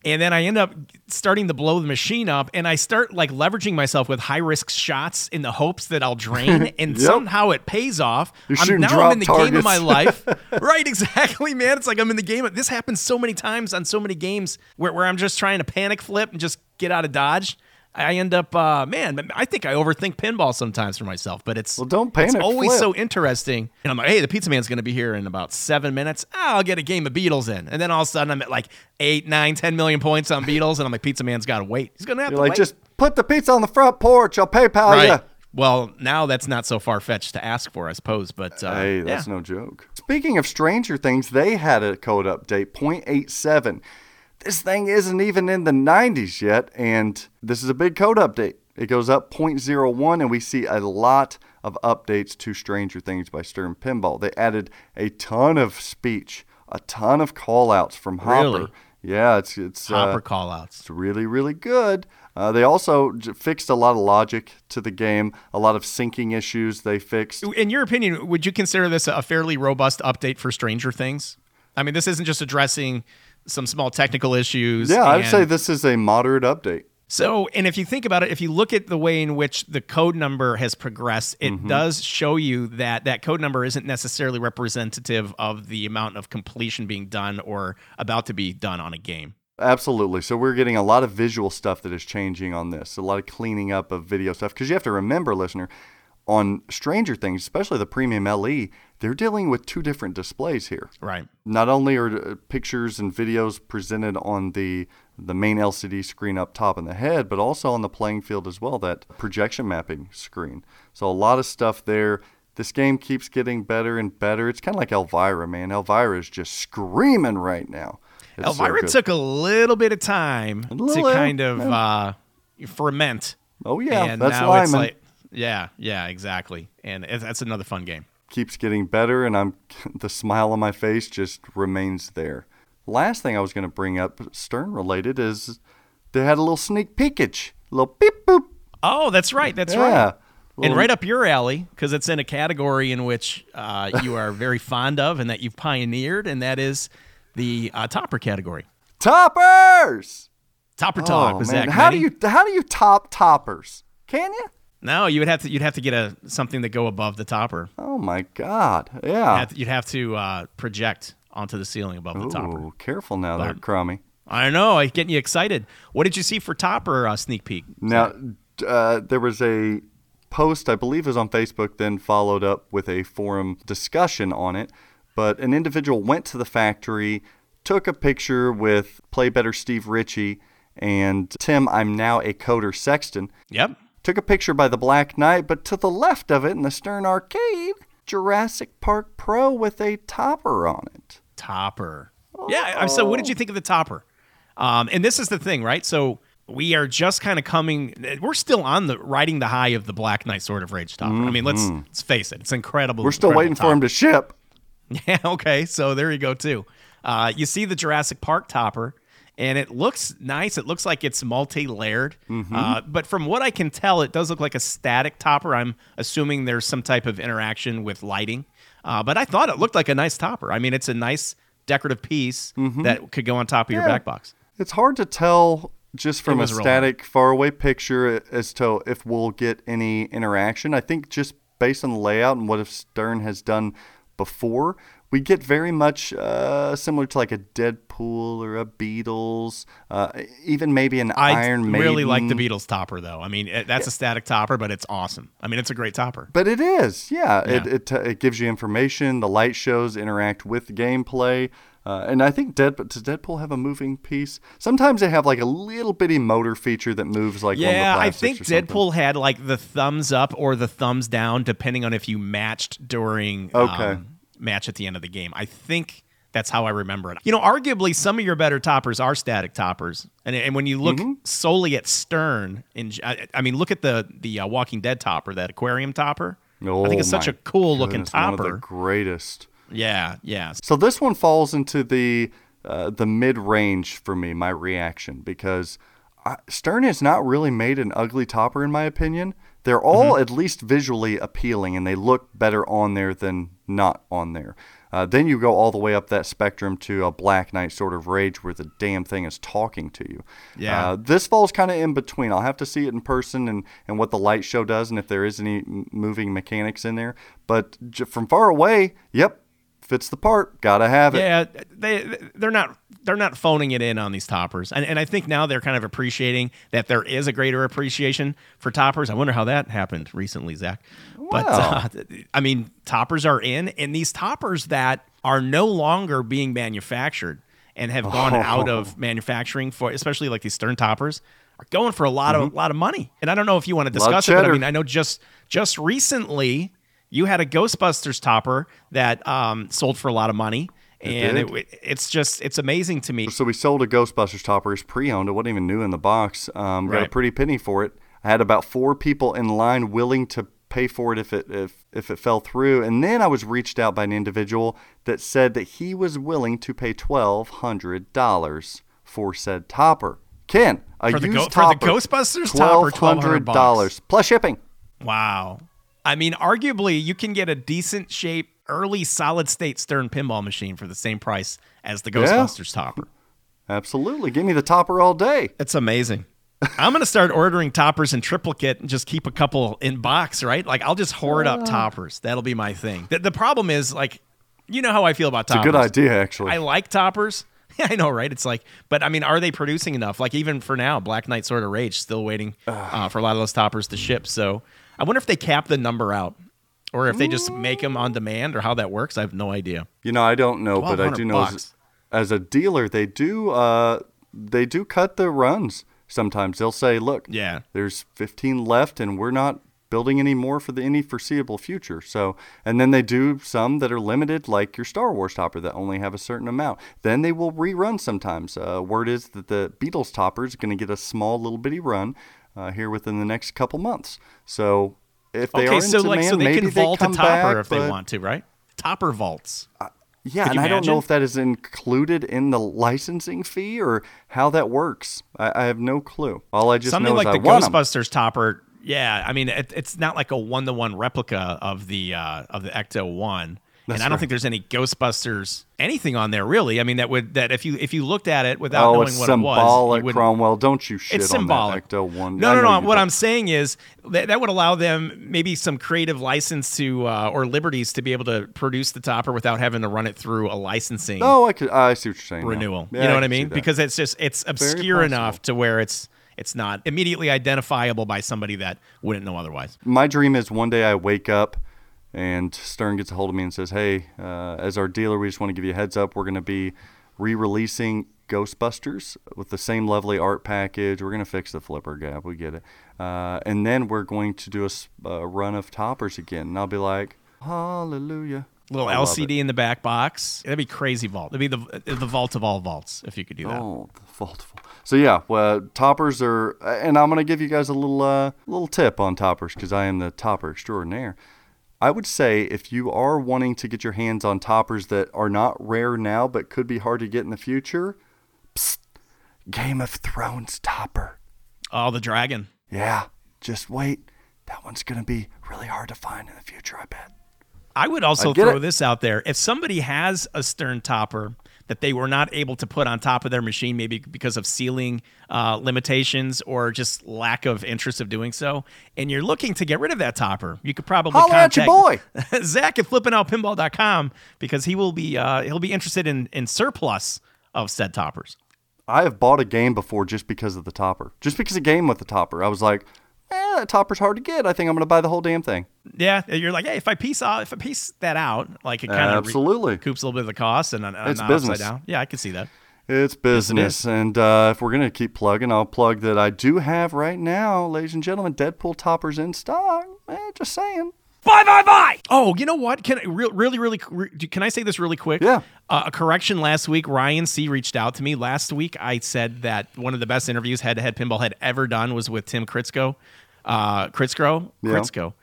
And then I end up starting to blow the machine up and I start like leveraging myself with high risk shots in the hopes that I'll drain and Yep. somehow it pays off. You're I'm, now drop I'm in the game of my targets. life. right, exactly, man. It's like I'm in the game. Of, this happens so many times on so many games where, where I'm just trying to panic flip and just get out of dodge. I end up, uh, man. I think I overthink pinball sometimes for myself, but it's Well, don't It's panic always flip. so interesting. And I'm like, hey, the pizza man's going to be here in about seven minutes. Ah, I'll get a game of Beatles in, and then all of a sudden I'm at like eight, nine, ten million points on Beatles, and I'm like, pizza man's got to wait. He's going to have You're to like wait. just put the pizza on the front porch. I'll PayPal right. you. Well, now that's not so far fetched to ask for, I suppose. But uh, Hey, that's yeah. no joke. Speaking of Stranger Things, they had a code update, 0.87. This thing isn't even in the 90s yet, and this is a big code update. It goes up 0.01, and we see a lot of updates to Stranger Things by Stern Pinball. They added a ton of speech, a ton of callouts from Hopper. Really? Yeah, it's it's uh, Hopper callouts. it's really, really good. Uh, they also j- fixed a lot of logic to the game, a lot of syncing issues they fixed. In your opinion, would you consider this a fairly robust update for Stranger Things? I mean, this isn't just addressing some small technical issues. Yeah, I'd say this is a moderate update. So, and if you think about it, if you look at the way in which the code number has progressed, it Mm-hmm. does show you that that code number isn't necessarily representative of the amount of completion being done or about to be done on a game. Absolutely. So we're getting a lot of visual stuff that is changing on this, a lot of cleaning up of video stuff. Because you have to remember, listener, on Stranger Things, especially the premium LE, they're dealing with two different displays here. Right. Not only are uh, pictures and videos presented on the the main LCD screen up top in the head, but also on the playing field as well, that projection mapping screen. So a lot of stuff there. This game keeps getting better and better. It's kind of like Elvira, man. Elvira is just screaming right now. It's Elvira good. took a little bit of time to little, kind of uh, ferment. Oh yeah, and that's now it's Lyman. like, yeah, yeah, exactly. And that's another fun game. Keeps getting better, and I'm the smile on my face just remains there. Last thing I was going to bring up, Stern related, is they had a little sneak peekage, little beep boop. Oh, that's right. That's Yeah. right. And right up your alley, because it's in a category in which uh, you are very fond of and that you've pioneered, and that is the uh, topper category. toppers. Topper talk oh man, Zach. how do you how do you top toppers? Can you? No, you would have to. You'd have to get a something to go above the topper. Oh my God, You'd yeah. have to, you'd have to uh, project onto the ceiling above the topper. Ooh, careful now, there, But- Crummy. I know. I'm getting you excited. What did you see for topper uh, sneak peek? Now, uh, there was a post, I believe it was on Facebook, then followed up with a forum discussion on it. But an individual went to the factory, took a picture with Play Better Steve Ritchie and Tim, I'm now a coder Sexton. Yep. Took a picture by the Black Knight, but to the left of it in the Stern Arcade, Jurassic Park Pro with a topper on it. Topper. Yeah. So, what did you think of the topper? Um, and this is the thing, right? So we are just kind of coming. We're still on the riding the high of the Black Knight Sword of Rage topper. I mean, let's let's face it. It's incredible. Mm-hmm. We're still waiting for him to ship. Yeah, okay. So there you go too. Uh, you see the Jurassic Park topper, and it looks nice. It looks like it's multi-layered. Mm-hmm. Uh, but from what I can tell, it does look like a static topper. I'm assuming there's some type of interaction with lighting. Uh, but I thought it looked like a nice topper. I mean, it's a nice decorative piece that could go on top of your Mm-hmm. Back box. It's hard to tell just from a static static, faraway picture as to if we'll get any interaction. I think just based on the layout and what if Stern has done before, we get very much uh, similar to like a Deadpool or a Beatles, uh, even maybe an I Iron Maiden. I really like the Beatles topper, though. I mean, it, that's a static topper, but it's awesome. I mean, it's a great topper. But it is, yeah. It, Yeah. it, it gives you information. The light shows interact with the gameplay. Uh, and I think Dead, does Deadpool have a moving piece? Sometimes they have like a little bitty motor feature that moves like one of the Yeah, I think. Deadpool had like the thumbs up or the thumbs down, depending on if you matched during Okay. um, match at the end of the game. I think that's how I remember it. You know, arguably some of your better toppers are static toppers, and and when you look Mm-hmm. solely at Stern, in I, I mean, look at the the uh, Walking Dead topper, that aquarium topper. Oh, I think it's Oh such a cool looking goodness, One of topper. the greatest. yeah, yeah. So this one falls into the uh, the mid range for me, my reaction, because I, Stern has not really made an ugly topper in my opinion. They're all Mm-hmm. at least visually appealing, and they look better on there than not on there. Uh, then you go all the way up that spectrum to a Black Knight Sword of Rage, where the damn thing is talking to you. Yeah. Uh, this falls kind of in between. I'll have to see it in person and, and what the light show does, and if there is any moving mechanics in there. But j- from far away, yep, fits the part. Gotta have it. Yeah, they they're not they're not phoning it in on these toppers, and and I think now they're kind of appreciating that there is a greater appreciation for toppers. I wonder how that happened recently, Zach. But uh, I mean, toppers are in, and these toppers that are no longer being manufactured and have gone out of manufacturing for, especially like these Stern toppers, are going for a lot of lot of money. And I don't know if you want to Mm-hmm. Discuss it, but I mean, I know just just recently you had a Ghostbusters topper that um, sold for a lot of money, and did. it, it's just it's amazing to me. So we sold a Ghostbusters topper. It's pre-owned. It wasn't even new in the box. Um, Got a pretty penny for it. I had about four people in line willing to pay for it if it if if it fell through. And then I was reached out by an individual that said that he was willing to pay twelve hundred dollars for said topper. Ken, a For used Go- for the topper, Ghostbusters topper, $1,200 plus shipping. Wow. I mean, arguably, you can get a decent shape, early solid state Stern pinball machine for the same price as the Ghostbusters topper. Absolutely, give me the topper all day. It's amazing. I'm gonna start ordering toppers in triplicate and just keep a couple in box, right? Like I'll just hoard up toppers. That'll be my thing. The, the problem is, like, you know how I feel about It's a toppers. good idea, actually. I like toppers. I know, right? It's like, but I mean, are they producing enough? Like even for now, Black Knight Sword of Rage still waiting uh, for a lot of those toppers to ship. So I wonder if they cap the number out, or if they just make them on demand, or how that works. I have no idea. You know, I don't know, but I do know as, as a dealer, they do uh, they do cut the runs. Sometimes they'll say, "Look, Yeah. there's 15 left, and we're not building any more for the any foreseeable future." So, and then they do some that are limited, like your Star Wars topper that only have a certain amount. Then they will rerun sometimes. Uh, word is that the Beatles topper is going to get a small little bitty run uh, here within the next couple months. So. If they okay, are so in like, demand, so they can vault a come topper back, if they want to, right? Topper vaults. yeah, and you I don't know if that is included in the licensing fee or how that works. I, I have no clue. All I just Something know like is the I want 'em. Ghostbusters topper. Yeah, I mean, it, it's not like a one to one replica of the uh, of the Ecto One. And I don't right. think there's any Ghostbusters anything on there really. I mean, that would that if you if you looked at it without Oh, knowing what it was, symbolic, you wouldn't- Cromwell. Don't you shit it's on symbolic. that Ecto one. No, I no, no. What don't. I'm saying is that that would allow them maybe some creative license to uh, or liberties to be able to produce the topper without having to run it through a licensing Oh, I could. I see what you're saying. renewal. Yeah, you know what I mean? Because it's just it's obscure enough to where it's it's not immediately identifiable by somebody that wouldn't know otherwise. my dream is one day I wake up and Stern gets a hold of me and says, "Hey, uh, as our dealer, we just want to give you a heads up. We're going to be re-releasing Ghostbusters with the same lovely art package. We're going to fix the flipper gap. We get it, uh, and then we're going to do a run of toppers again." And I'll be like, "Hallelujah!" Little I LCD in the back box. That'd be crazy vault. That'd be the the vault of all vaults if you could do that. Oh, the faultful. So yeah, well, toppers are, and I'm gonna give you guys a little uh, little tip on toppers because I am the topper extraordinaire. I would say if you are wanting to get your hands on toppers that are not rare now but could be hard to get in the future, psst, Game of Thrones topper. Oh, the dragon. Yeah, just wait. That one's gonna be really hard to find in the future. I bet. I would also throw it. this out there. If somebody has a stern topper that they were not able to put on top of their machine, maybe because of ceiling uh, limitations or just lack of interest of doing so, and you're looking to get rid of that topper, you could probably Holler at contact your boy. Zach at flippingoutpinball.com because he will be uh, he'll be interested in in surplus of said toppers. I have bought a game before just because of the topper. Just because a game with the topper, I was like, eh, that topper's hard to get. I think I'm gonna buy the whole damn thing. Yeah, you're like, hey, if I piece out, if I piece that out, like it kind of Absolutely. coops a little bit of the cost and, and It's not business. upside down. Yeah, I can see that. It's business. and uh, if we're going to keep plugging, I'll plug that I do have right now, ladies and gentlemen, Deadpool toppers in stock. Eh, just saying. Bye, bye, bye. Oh, you know what? Can I re- really, really, re- can I say this really quick? Yeah. Uh, a correction last week. Ryan C reached out to me last week. I said that one of the best interviews head to head pinball had ever done was with Tim Kitzrow. Uh, Kitzrow? Yeah. Kitzrow.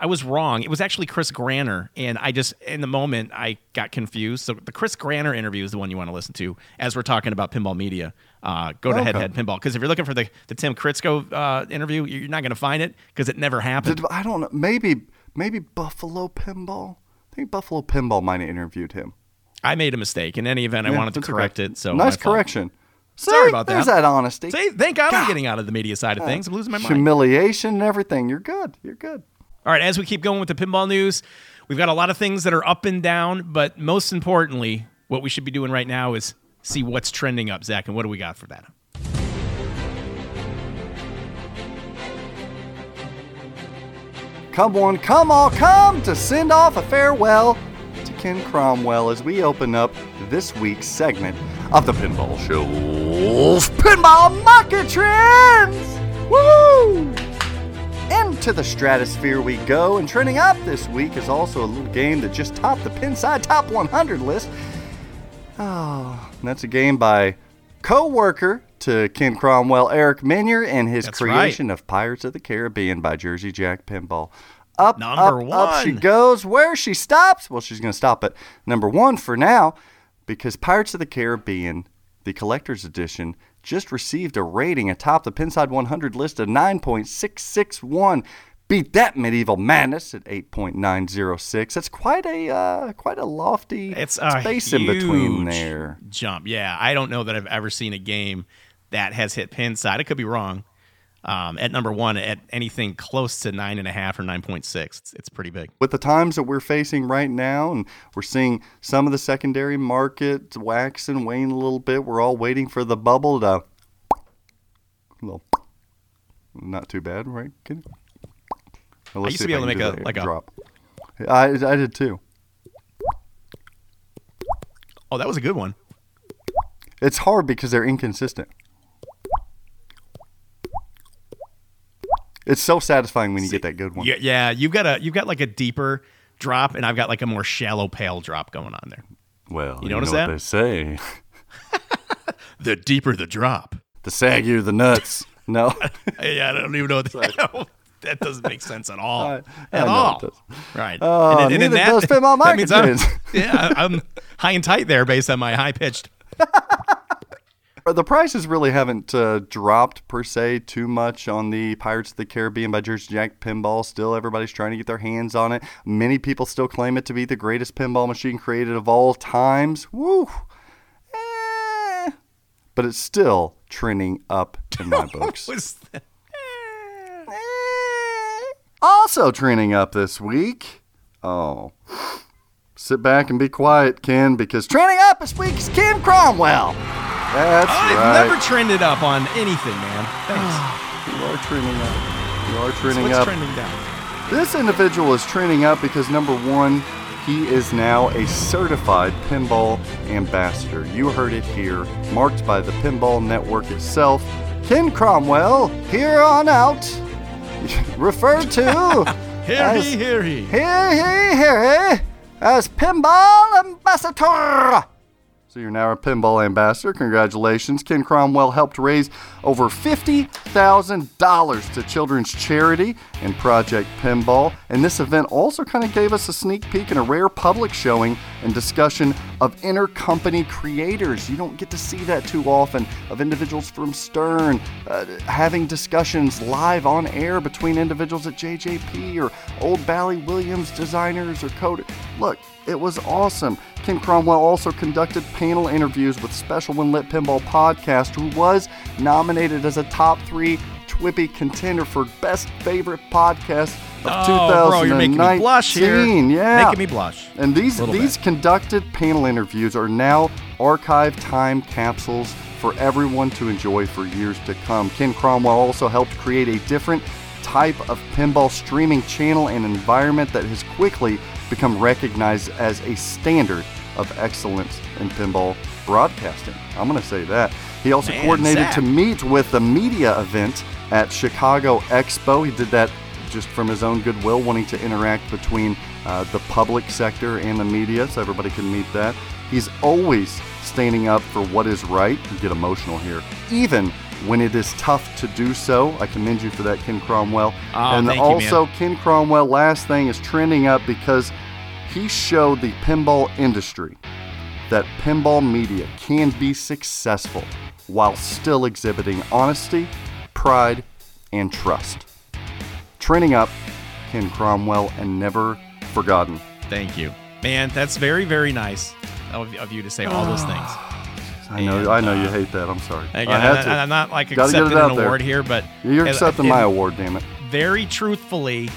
I was wrong. It was actually Chris Granner, and I just in the moment I got confused. So the Chris Granner interview is the one you want to listen to as we're talking about pinball media. Uh, go to Okay. Head Head Pinball because if you're looking for the the Tim Kitzrow uh, interview, you're not going to find it because it never happened. Did, I don't know. Maybe maybe Buffalo Pinball. I think Buffalo Pinball might have interviewed him. I made a mistake. In any event, I wanted to that's okay. correct it. So nice correction. fault. Correction. Sorry See, about that. There's that honesty. See, thank God, I'm God. getting out of the media side of uh, things. I'm losing my mind. Humiliation and everything. You're good. You're good. All right, as we keep going with the pinball news, we've got a lot of things that are up and down, but most importantly, what we should be doing right now is see what's trending up, Zach. And what do we got for that? Come one, come all, come to send off a farewell to Ken Cromwell as we open up this week's segment of the Pinball Show's Pinball Market Trends! Woo! Into the stratosphere we go, and trending up this week is also a little game that just topped the Pinside Top 100 list. Oh, that's a game by co-worker to Ken Cromwell, Eric Meunier, and his That's right. creation of Pirates of the Caribbean by Jersey Jack Pinball. Up, Number up, up she goes. Where she stops? Well, she's going to stop at number one for now because Pirates of the Caribbean, the collector's edition, just received a rating atop the Pinside 100 list of 9.661. Beat that medieval madness at 8.906. That's quite a uh, quite a lofty It's a space in between there. Jump. Yeah, I don't know that I've ever seen a game that has hit Pinside. I could be wrong. Um, at number one, at anything close to nine and a half or nine point six, it's, it's pretty big. with the times that we're facing right now, and we're seeing some of the secondary market wax and wane a little bit, we're all waiting for the bubble to. Little, not too bad, right? Kenny? Well, let's used to be able to make a- like a- drop. I I did too. Oh, that was a good one. It's hard because they're inconsistent. It's so satisfying when you get that good one. Yeah, yeah. You've got a you've got like a deeper drop, and I've got like a more shallow pale drop going on there. Well, You notice know that? what they say. The deeper the drop. The saggier the nuts. No. yeah, I don't even know what that, that doesn't make sense at all. I- I at all. it does. Right. Uh, oh, in neither does Pinball that means I'm, yeah, I'm high and tight there based on my high pitched. The prices really haven't uh, dropped per se too much on the Pirates of the Caribbean by Jersey Jack pinball. Still, everybody's trying to get their hands on it. Many people still claim it to be the greatest pinball machine created of all times. Woo! Eh. But it's still trending up in my books. Was that? Also trending up this week. Oh. Sit back and be quiet, Ken, because trending up this week is Ken Cromwell. That's I've right. never trended up on anything, man. Thanks. Ah, you are trending up. You are So trending what's up. trending down? This individual is trending up because number one, he is now a certified pinball ambassador. You heard it here, marked by the Pinball Network itself. Ken Cromwell, here on out, referred to Hear as, he, hear he. here, he, here, here, as Pinball Ambassador. So you're now a pinball ambassador. Congratulations. Ken Cromwell helped raise over $50,000 to children's charity and Project Pinball. And this event also kind of gave us a sneak peek and a rare public showing and discussion of intercompany creators. You don't get to see that too often of individuals from Stern uh, having discussions live on air between individuals at JJP or Old Bally Williams designers or coders. Look, it was awesome. Ken Cromwell also conducted panel interviews with Special When Lit Pinball Podcast, who was nominated as a top three TWIPY contender for Best Favorite Podcast of Oh, bro, you're making me blush here. Yeah. Making me blush. And these these bit. conducted panel interviews are now archive time capsules for everyone to enjoy for years to come. Ken Cromwell also helped create a different type of pinball streaming channel and environment that has quickly become recognized as a standard of excellence in pinball broadcasting. I'm going to say that. He also Man, coordinated Zach. to meet with the media event at Chicago Expo. He did that just from his own goodwill, wanting to interact between uh, the public sector and the media so everybody can meet that. He's always standing up for what is right. You get emotional here, even when it is tough to do so. I commend you for that, Ken Cromwell. Oh, and thank you, man. also, Ken Cromwell, last thing, is trending up because he showed the pinball industry that pinball media can be successful while still exhibiting honesty, pride, and trust. Training up Ken Cromwell and never forgotten. Thank you, man. That's very, very nice of, of you to say all those things. I know, And, I know you uh, hate that. I'm sorry. Again, I had and, to. and I'm not like Gotta accepting out an there. award here, but You're accepting it- my award, damn it. very truthfully,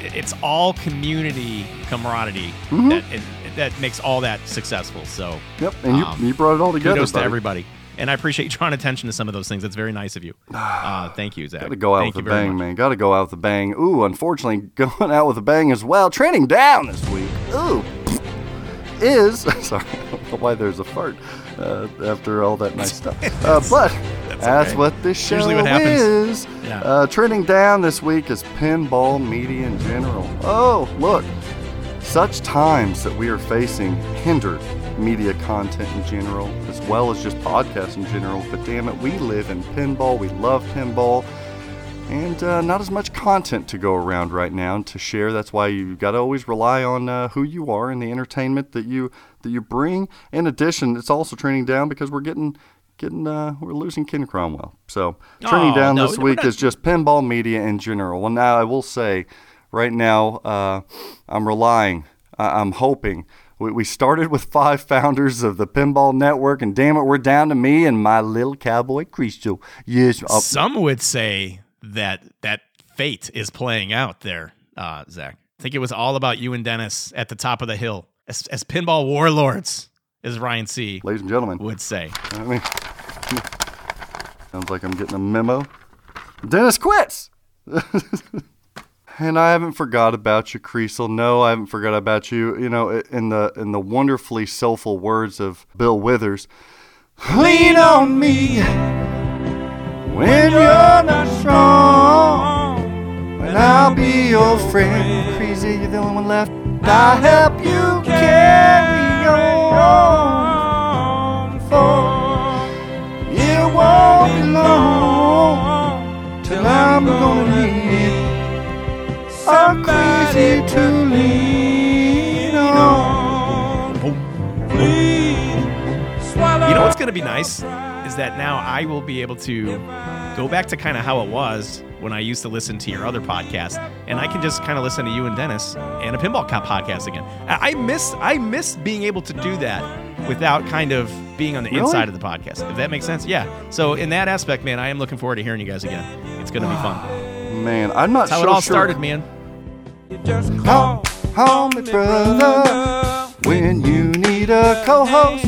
it's all community camaraderie Mm-hmm. that it, that makes all that successful. So Yep, and you, Um, you brought it all together. kudos to everybody, and I appreciate you drawing attention to some of those things. That's very nice of you. Uh, thank you, Zach. Got to go out Thank with a you bang, much. man. Got to go out with a bang. Ooh, unfortunately, going out with a bang as well. Training down this week. Ooh, is sorry. I don't know why there's a fart uh, after all that nice stuff. Uh, but that's, okay. what this show Usually what happens. is. Yeah. Uh, trending down this week is pinball media in general. Oh, look. Such times that we are facing hindered media content in general, as well as just podcasts in general. But damn it, we live in pinball. We love pinball. And uh, not as much content to go around right now to share. That's why you've got to always rely on uh, who you are and the entertainment that you that you bring. In addition, it's also trending down because we're getting getting uh, we're losing Ken Cromwell. So trending Oh, down no, this week not- is just pinball media in general. Well, now I will say, right now, uh, I'm relying, I- I'm hoping. We, we started with five founders of the Pinball Network, and damn it, we're down to me and my little cowboy Crystal. Yes, uh, Some would say that that fate is playing out there, uh, Zach. I think it was all about you and Dennis at the top of the hill as, as pinball warlords, as Ryan C. ladies and gentlemen. would say. I mean, sounds like I'm getting a memo. Dennis quits. And I haven't forgot about you, Creasel. No, I haven't forgot about you. You know, in the in the wonderfully soulful words of Bill Withers, lean on me when you're not strong. And I'll be your friend. Crazy, you're the only one left. I'll help you carry on. For it won't be long till I'm gonna need a crazy to lean on. You know what's to be nice is that now I will be able to go back to kind of how it was when I used to listen to your other podcast, and I can just kind of listen to you and Dennis and a Pinball Cop podcast again. I miss I miss being able to do that without kind of being on the Really? inside of the podcast. If that makes sense, yeah. So in that aspect, man, I am looking forward to hearing you guys again. It's going to be fun. Man, I'm not That's how so it all sure. started, man. Just Call, call me brother when you need a co-host.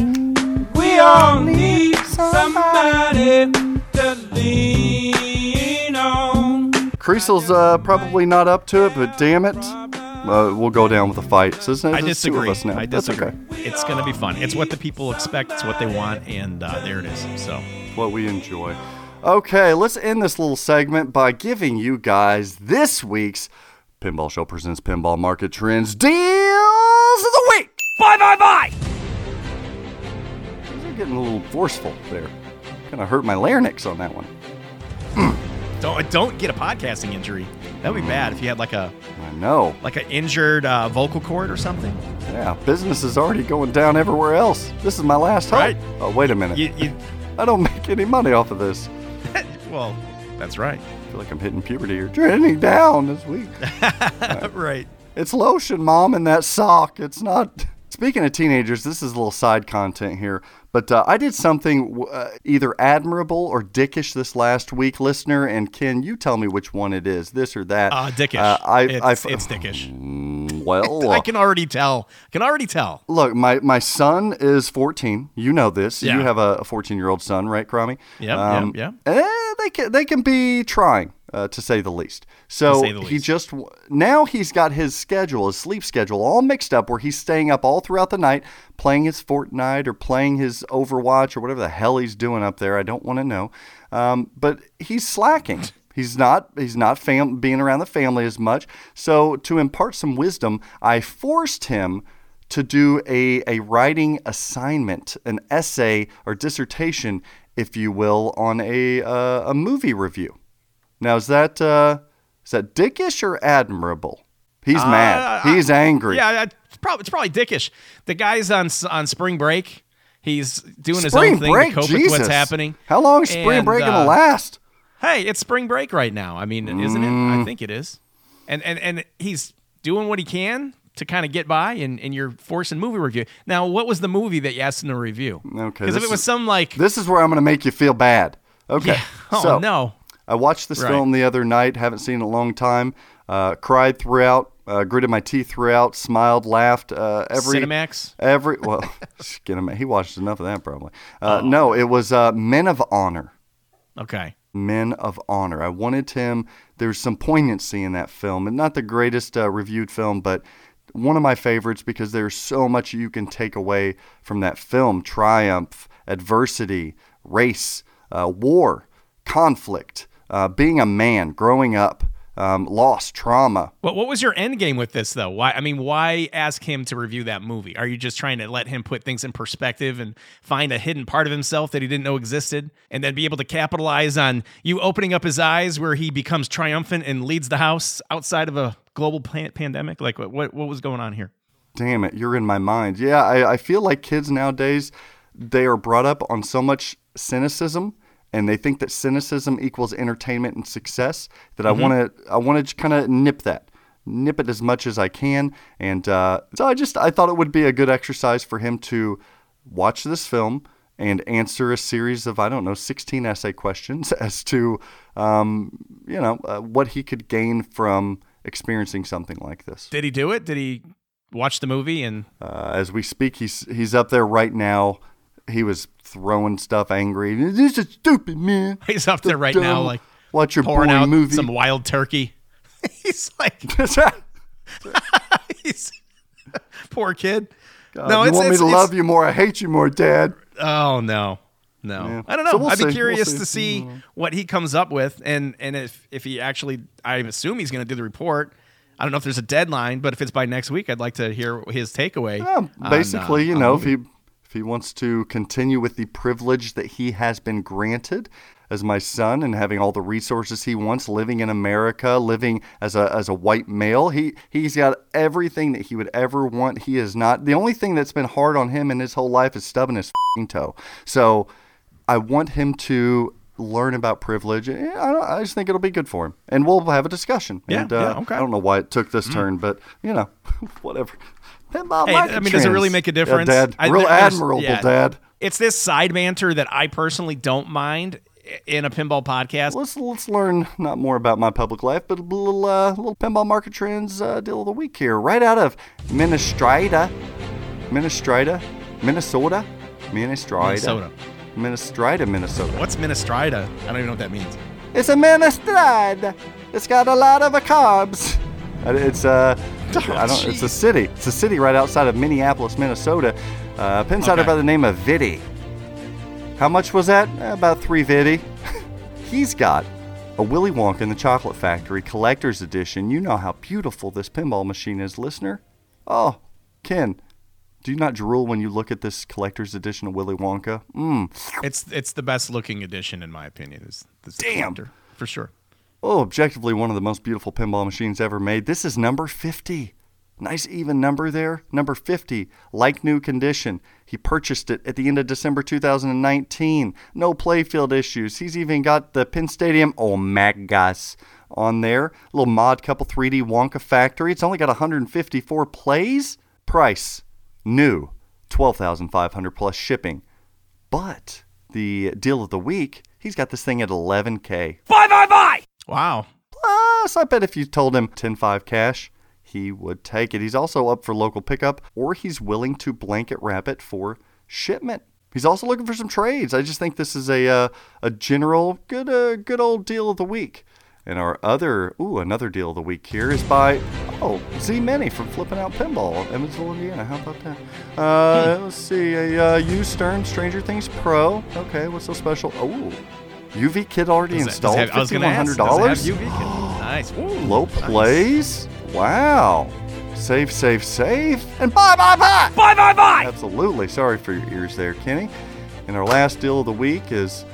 We all need somebody to lean on. Creasel's uh, probably not up to it, but damn it, uh, we'll go down with a fight. So it's, I it's two of disagree. us now. I That's disagree. okay. It's going to be fun. It's what the people expect. It's what they want, and uh, there it is. So. What we enjoy. Okay, let's end this little segment by giving you guys this week's Pinball Show presents Pinball Market Trends Deals of the Week. Bye, bye, bye. Getting a little forceful there. Kind of hurt my larynx on that one. Don't don't get a podcasting injury. That would be bad if you had like a I know. like an injured uh, vocal cord or something. Yeah, business is already going down everywhere else. This is my last hope. Right. Oh, wait a minute. You, you I don't make any money off of this. well, that's right. I feel like I'm hitting puberty or trending down this week. right. It's lotion, mom, in that sock. It's not. Speaking of teenagers, this is a little side content here, but uh, I did something uh, either admirable or dickish this last week, listener. And Ken, you tell me which one it is, this or that. Uh, dickish. Uh, I, it's, I, it's dickish. well, I can already tell. I can already tell. Look, my, my son is 14. You know this. Yeah. You have a 14 year old son, right, Cromie? yeah, yep, Eh, they can they can be trying, uh, to say the least. So the he just now he's got his schedule, his sleep schedule, all mixed up, where he's staying up all throughout the night, playing his Fortnite or playing his Overwatch or whatever the hell he's doing up there. I don't want to know. Um, but he's slacking. He's not he's not fam- being around the family as much. So to impart some wisdom, I forced him to do a, a writing assignment, an essay or dissertation, if you will, on a uh, a movie review. Now is that uh, is that dickish or admirable? He's mad. Uh, He's angry. Yeah, it's probably it's probably dickish. The guy's on on spring break. He's doing his Spring own thing break, to cope Jesus. with what's happening. How long is spring And, break uh, gonna last? Hey, it's spring break right now. I mean, isn't it? Mm. I think it is. And and and he's doing what he can to kind of get by, and, and you're forcing movie review. Now, what was the movie that you asked him to review? Okay, Because if it was is- some like, This is where I'm gonna make you feel bad. Okay. yeah, oh so, no, I watched this Right. film the other night. Haven't seen it in a long time. Uh, cried throughout. Uh, gritted my teeth throughout. Smiled. Laughed. Uh, every Cinemax. Every well. He watched enough of that probably. Uh, Oh. No, it was uh, Men of Honor. Okay, Men of Honor. I wanted him. There's some poignancy in that film, and not the greatest uh, reviewed film, but one of my favorites because there's so much you can take away from that film: triumph, adversity, race, uh, war, conflict, uh, being a man, growing up, um, loss, trauma. But what was your end game with this, though? Why? I mean, why ask him to review that movie? Are you just trying to let him put things in perspective and find a hidden part of himself that he didn't know existed, and then be able to capitalize on you opening up his eyes, where he becomes triumphant and leads the house outside of a global pan- pandemic? Like, what, what what was going on here? Damn it, you're in my mind. Yeah, I, I feel like kids nowadays, they are brought up on so much cynicism and they think that cynicism equals entertainment and success that I want to I want to kind of nip that. Nip it as much as I can, and uh, so I just I thought it would be a good exercise for him to watch this film and answer a series of I don't know 16 essay questions as to um, you know uh, what he could gain from experiencing something like this. Did he do it? Did he watch the movie and Uh, as we speak, he's he's up there right now. He was throwing stuff angry. This is stupid, man. he's up there right now, Dumb. like watch your pouring out movie. some wild turkey? he's like, he's poor kid. God, no, you it's, want me to love you more? I hate you more, Dad. Oh no, no. Yeah. I don't know. So we'll I'd be see. We'll curious see. to see what he comes up with, and and if if he actually, I assume he's going to do the report. I don't know if there's a deadline, but if it's by next week, I'd like to hear his takeaway. Yeah, on, uh, basically, you know, if he he wants to continue with the privilege that he has been granted as my son and having all the resources he wants, living in America, living as a as a white male, he he's got everything that he would ever want. He is not the only thing that's been hard on him in his whole life is stubbing his fing toe. So I want him to learn about privilege. I, I just think it'll be good for him, and we'll have a discussion. Yeah, and, uh, yeah, okay. Mm. I don't know why it took this turn, but you know, whatever. Hey, market I mean, does it really make a Yeah, difference? Dad, real there's- admirable, yeah. Dad. It's this side banter that I personally don't mind in a pinball podcast. Let's let's learn not more about my public life, but a little uh, little pinball market trends uh, deal of the week here, right out of Minnestrida, Minnestrida, Minnesota, Minnestrida, Minnesota. Minnestrida, Minnesota. What's Minestrida? I don't even know what that means. It's a Minnestrida. It's got a lot of carbs. Uh, It's uh, I don't. It's a city. It's a city right outside of Minneapolis, Minnesota. Uh, pin sider Okay. by the name of Viddy. How much was that? Eh, about three Viddy. He's got a Willy Wonka in the Chocolate Factory collector's edition. You know how beautiful this pinball machine is, listener. Oh, Ken, do you not drool when you look at this collector's edition of Willy Wonka? Mmm. It's it's the best looking edition in my opinion. Is this Damn. for sure. Oh, objectively one of the most beautiful pinball machines ever made. This is number 50. Nice even number there. Number 50, like new condition. He purchased it at the end of December 2019. No playfield issues. He's even got the Pin Stadium oh, Omegas on there. A little mod couple 3D Wonka factory. It's only got 154 plays. Price, new, 12500 plus shipping. But the deal of the week, he's got this thing at 11K. Wow. Plus, I bet if you told him 10.5 cash, he would take it. He's also up for local pickup, or he's willing to blanket wrap it for shipment. He's also looking for some trades. I just think this is a uh, a general good uh, good old deal of the week. And our other ooh another deal of the week here is by oh Z Meny from Flipping Out Pinball, Evansville, Indiana. How about that? Uh, Let's see a uh, U Stern Stranger Things Pro. Okay, what's so special? Oh, UV kit already Does it- does it installed. have- I was gonna one ask, hundred does it dollars. have UV kit? Nice. Woo. Low plays. Wow. Save, save, save. And bye, bye, bye. Bye, bye, bye. Absolutely. Sorry for your ears there, Kenny. And our last deal of the week is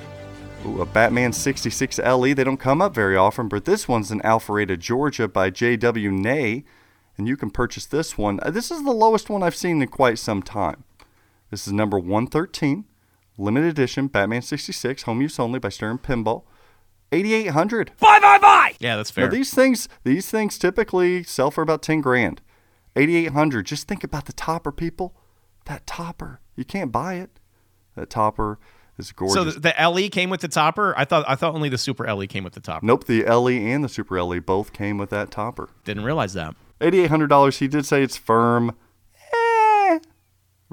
ooh, a Batman 66 LE. They don't come up very often, but this one's in Alpharetta, Georgia by J.W. Nay. And you can purchase this one. Uh, This is the lowest one I've seen in quite some time. This is number 113, limited edition, Batman 66, home use only by Stern Pinball. 8800 Yeah, that's now fair. these things, these things typically sell for about ten grand, eighty eight hundred. Just think about the topper, people. That topper, you can't buy it. That topper is gorgeous. so the, the LE came with the topper. I thought I thought only the Super LE came with the topper. nope, the LE and the Super LE both came with that topper. Didn't realize that. Eighty eight hundred dollars. He did say it's firm. Eh,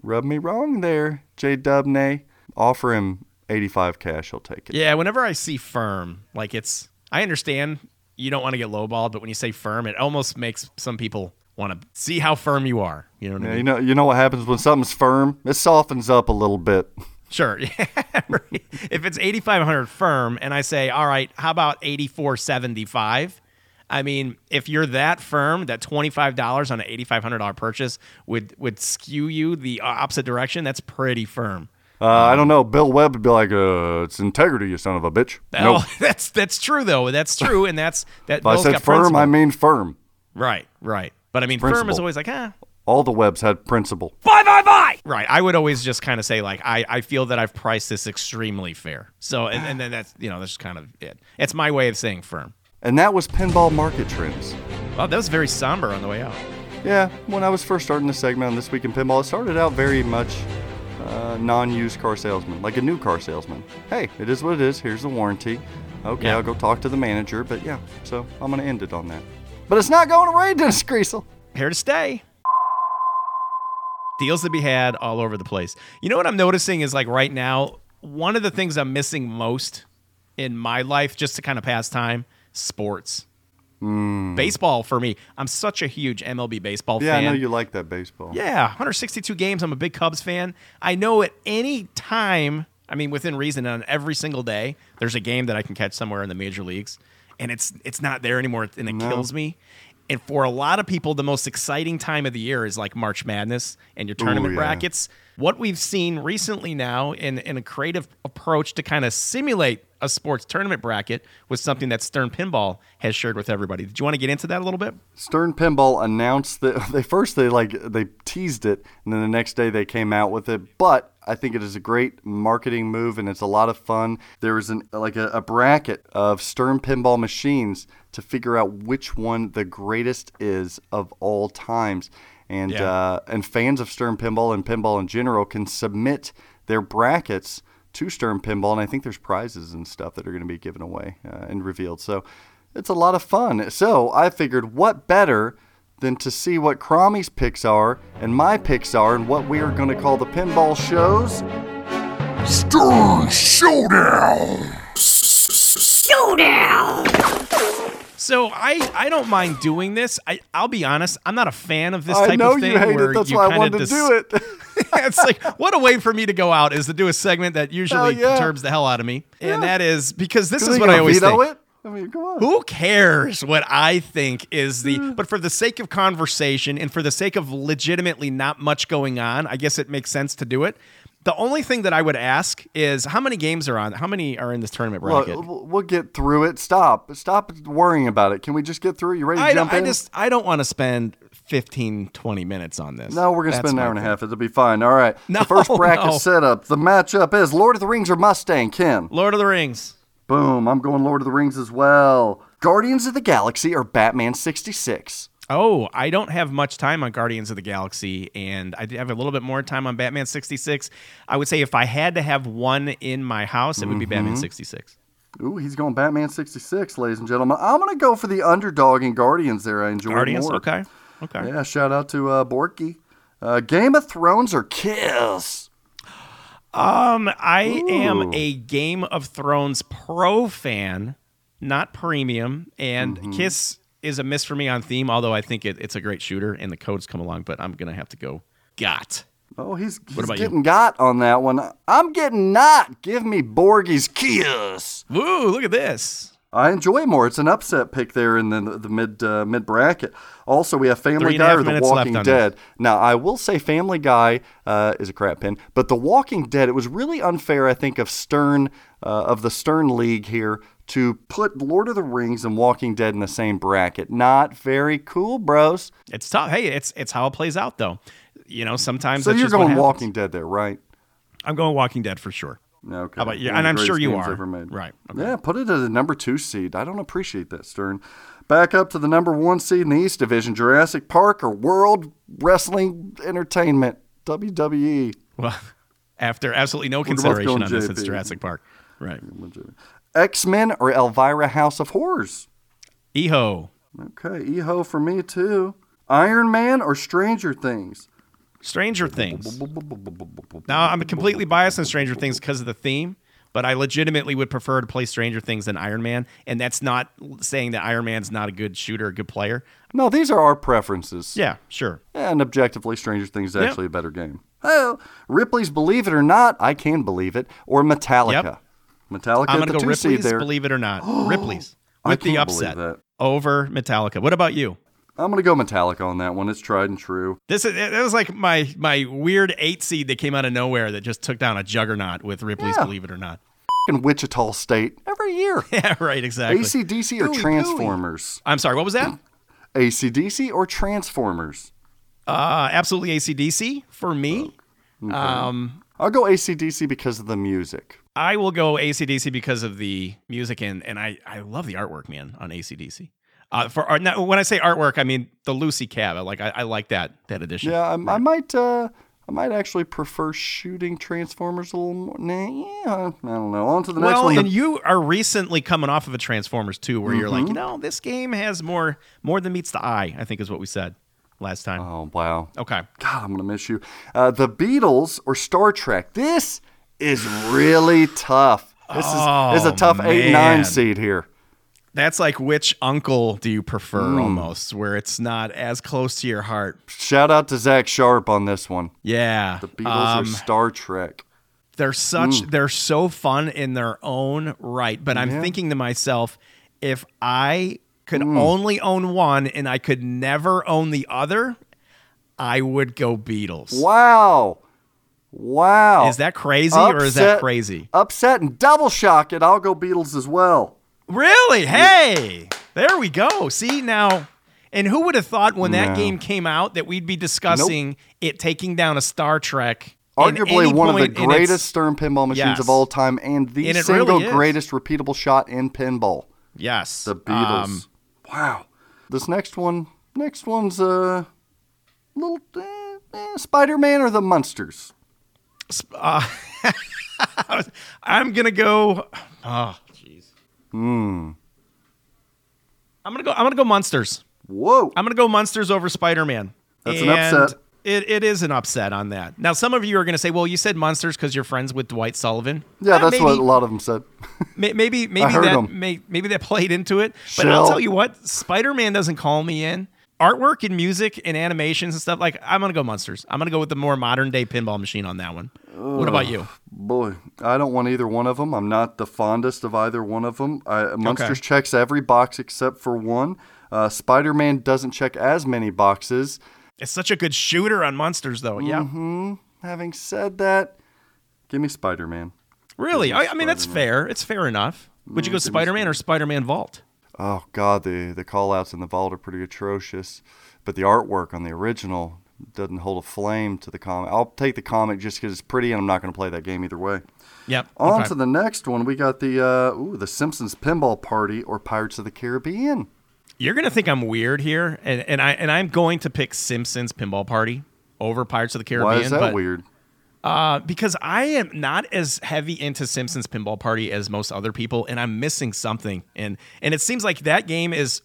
rub me wrong there, J Dubney. Offer him eighty five cash. He'll take it. Yeah, whenever I see firm, like it's I understand you don't want to get lowballed, but when you say firm, it almost makes some people want to see how firm you are. You know what I Yeah, mean? you know, you know what happens when something's firm? It softens up a little bit. Sure. Yeah. right. If it's 8500 firm and I say, "All right, how about 8475?" I mean, if you're that firm, that $25 on an $8500 purchase would would skew you the opposite direction, that's pretty firm. Uh, I don't know. Bill Webb would be like, uh, "It's integrity, you son of a bitch." Nope. Oh, that's that's true though. That's true and that's that If I said firm, principle. I mean firm. Right, right. But I mean, firm is always like, ah, All the webs had principle. Bye, bye, bye. right. I would always just kind of say like, I, I feel that I've priced this extremely fair. So, and, and then that's you know that's kind of it. It's my way of saying firm. And that was pinball market trends. Wow, that was very somber on the way out. Yeah, when I was first starting the segment on This Week in Pinball, it started out very much uh, non used car salesman, like a new car salesman. Hey, it is what it is. Here's the warranty. Okay, Yeah. I'll go talk to the manager, but yeah, so I'm going to end it on that. But it's not going away, Dennis Greasel. Here to stay. Deals to be had all over the place. You know what I'm noticing is like right now, one of the things I'm missing most in my life, just to kind of pass time, sports. Mm. Baseball for me. I'm such a huge MLB baseball Yeah, fan. Yeah, I know you like that baseball. Yeah, 162 games. I'm a big Cubs fan. I know at any time, I mean, within reason, on every single day, there's a game that I can catch somewhere in the major leagues, and it's it's not there anymore, and it kills me. And for a lot of people, the most exciting time of the year is like March Madness and your tournament yeah. brackets. What we've seen recently now in, in a creative approach to kind of simulate a sports tournament bracket was something that Stern Pinball has shared with everybody. Did you want to get into that a little bit? Stern Pinball announced that they first they like they teased it and then the next day they came out with it. But I think it is a great marketing move and it's a lot of fun. There is an like a, a bracket of Stern Pinball machines to figure out which one the greatest is of all times. And Yeah. uh, and fans of Stern Pinball and pinball in general can submit their brackets to Stern Pinball, and I think there's prizes and stuff that are going to be given away uh, and revealed. So it's a lot of fun. So I figured, what better than to see what Cromie's picks are and my picks are, and what we are going to call the pinball shows. Stern Showdown! Showdown! So I, I don't mind doing this. I I'll be honest, I'm not a fan of this I type know of thing you hate where it. That's you why I wanted dis- to do it. it's like what a way for me to go out is to do a segment that usually yeah. perturbs the hell out of me, and that is because this is what I always think. it? I mean, come on. Who cares what I think is the Mm. but for the sake of conversation and for the sake of legitimately not much going on, I guess it makes sense to do it. The only thing that I would ask is how many games are on? How many are in this tournament bracket? we'll we'll get through it. Stop. Stop worrying about it. Can we just get through it? You ready to I, jump don't, I just I don't want to spend 15, 20 minutes on this. No, we're gonna spend an hour and a half. It'll be fine. All right. No, the first bracket no. setup. The matchup is Lord of the Rings or Mustang. Ken. Lord of the Rings. Boom. I'm going Lord of the Rings as well. Guardians of the Galaxy or Batman 66. Oh, I don't have much time on Guardians of the Galaxy, and I have a little bit more time on Batman 66. I would say if I had to have one in my house, it would be Batman Mm-hmm. 66. Ooh, he's going Batman 66, ladies and gentlemen. I'm gonna go for the underdog in Guardians. There, I enjoy Guardians? more. Okay. Okay. Yeah. Shout out to uh, Borky. Uh, Game of Thrones or Kiss. Um, I am a Game of Thrones pro fan, not premium, and Mm-hmm. Kiss is a miss for me on theme, although I think it, it's a great shooter and the codes come along, but I'm going to have to go got. Oh, he's, he's about you? getting got on that one. I'm getting not. Give me Borgy's Kiss. Woo, look at this. I enjoy more. It's an upset pick there in the the mid uh, mid bracket. Also, we have Family Three and a Guy or The Walking Dead. Now, I will say Family Guy uh, is a crap pin, but The Walking Dead. It was really unfair, I think, of Stern uh, of the Stern League here to put Lord of the Rings and Walking Dead in the same bracket. Not very cool, bros. It's tough. Hey, it's it's how it plays out though. You know, sometimes So that's you're going. Walking Dead there, right? I'm going Walking Dead for sure. Okay. How about you? One And I'm sure you are. Right, okay. Yeah, put it at a number two seed. I don't appreciate that, Stern. Back up to the number one seed in the East Division, Jurassic Park or World Wrestling Entertainment, WWE. Well, after absolutely no We're consideration on this, it's Jurassic Park. Right. X Men or Elvira House of Horrors. Eho. Okay, EHO for me too. Iron Man or Stranger Things. Stranger Things. Now, I'm completely biased on Stranger Things because of the theme, but I legitimately would prefer to play Stranger Things than Iron Man. And that's not saying that Iron Man's not a good shooter, a good player. No, these are our preferences. Yeah, sure. And objectively, Stranger Things is actually a better game. Oh, Ripley's Believe It or Not, I Can Believe It, or Metallica. Yep. Metallica I'm at going the to go Ripley's, believe it or not. Ripley's. With the upset that. over Metallica. What about you? I'm gonna go Metallica on that one. It's tried and true. This is it was like my my weird eight seed that came out of nowhere that just took down a juggernaut with Ripley's Yeah. Believe It or Not. In Wichita State every year. Yeah, right, exactly. ACDC or Transformers? I'm sorry, what was that? ACDC or Transformers? Uh, absolutely ACDC for me. Um, I'll go ACDC because of the music. I will go ACDC because of the music and and I I love the artwork, man, on ACDC. Uh, for art, now, when I say artwork, I mean the Lucy Cab. I like I, I like that that edition. Yeah, I, I might. Uh, I might actually prefer shooting Transformers a little more. Nah, yeah, I don't know. On to the next well, one. and you are recently coming off of a Transformers too, where you're like, Mm-hmm. you know, this game has more more than meets the eye. I think is what we said last time. oh wow. Okay. God, I'm gonna miss you. Uh, the Beatles or Star Trek? This is really tough. This is, this is a Oh, tough eight nine seed here. That's like which uncle do you prefer Hmm. almost, where it's not as close to your heart. Shout out to Zach Sharp on this one. Yeah. The Beatles Um, or Star Trek. They're such they're so fun in their own right. But I'm Yeah. thinking to myself, if I could Hmm. only own one and I could never own the other, I would go Beatles. Wow. Wow. Is that crazy or is that crazy? Upset and double shock it. I'll go Beatles as well. Really? Hey, there we go. See now, and who would have thought when that game came out that we'd be discussing it taking down a Star Trek? in Arguably any one of the point in its- greatest Stern pinball machines Yes. of all time and the And single really greatest repeatable shot in pinball. Yes, The Beatles. Um, wow. This next one, next one's a uh, little eh, eh, Spider-Man or the Munsters. Uh, I'm gonna go. Oh, jeez. Hmm. I'm gonna go. I'm gonna go Munsters. Whoa. I'm gonna go Munsters over Spider Man. That's an upset. It, it is an upset on that. Now, some of you are going to say, "Well, you said Munsters because you're friends with Dwight Sullivan." Yeah, Uh, that's maybe, what a lot of them said. may- Maybe, maybe heard that may, maybe that played into it. But I'll tell you what, Spider Man doesn't call me in. Artwork and music and animations and stuff like I'm gonna go Munsters. I'm gonna go with the more modern day pinball machine on that one. What about you? Boy, I don't want either one of them. I'm not the fondest of either one of them. I, Munsters checks every box except for one. Uh, Spider-Man doesn't check as many boxes. It's such a good shooter on Munsters, though. Yeah, Mm-hmm. Having said that, give me Spider-Man. really. Me I, I mean, that's fair. It's fair enough. Would you go Spider Man or Spider Man Vault? Oh God, the the call outs in the vault are pretty atrocious, but the artwork on the original doesn't hold a flame to the comic. I'll take the comic just because it's pretty, and I'm not going to play that game either way. Yep. On okay. to the next one. We got the uh, ooh, the Simpsons Pinball Party or Pirates of the Caribbean. You're gonna think I'm weird here, and, and I and I'm going to pick Simpsons Pinball Party over Pirates of the Caribbean. Why is that weird? Uh, because I am not as heavy into Simpsons Pinball Party as most other people, and I'm missing something. And and it seems like that game is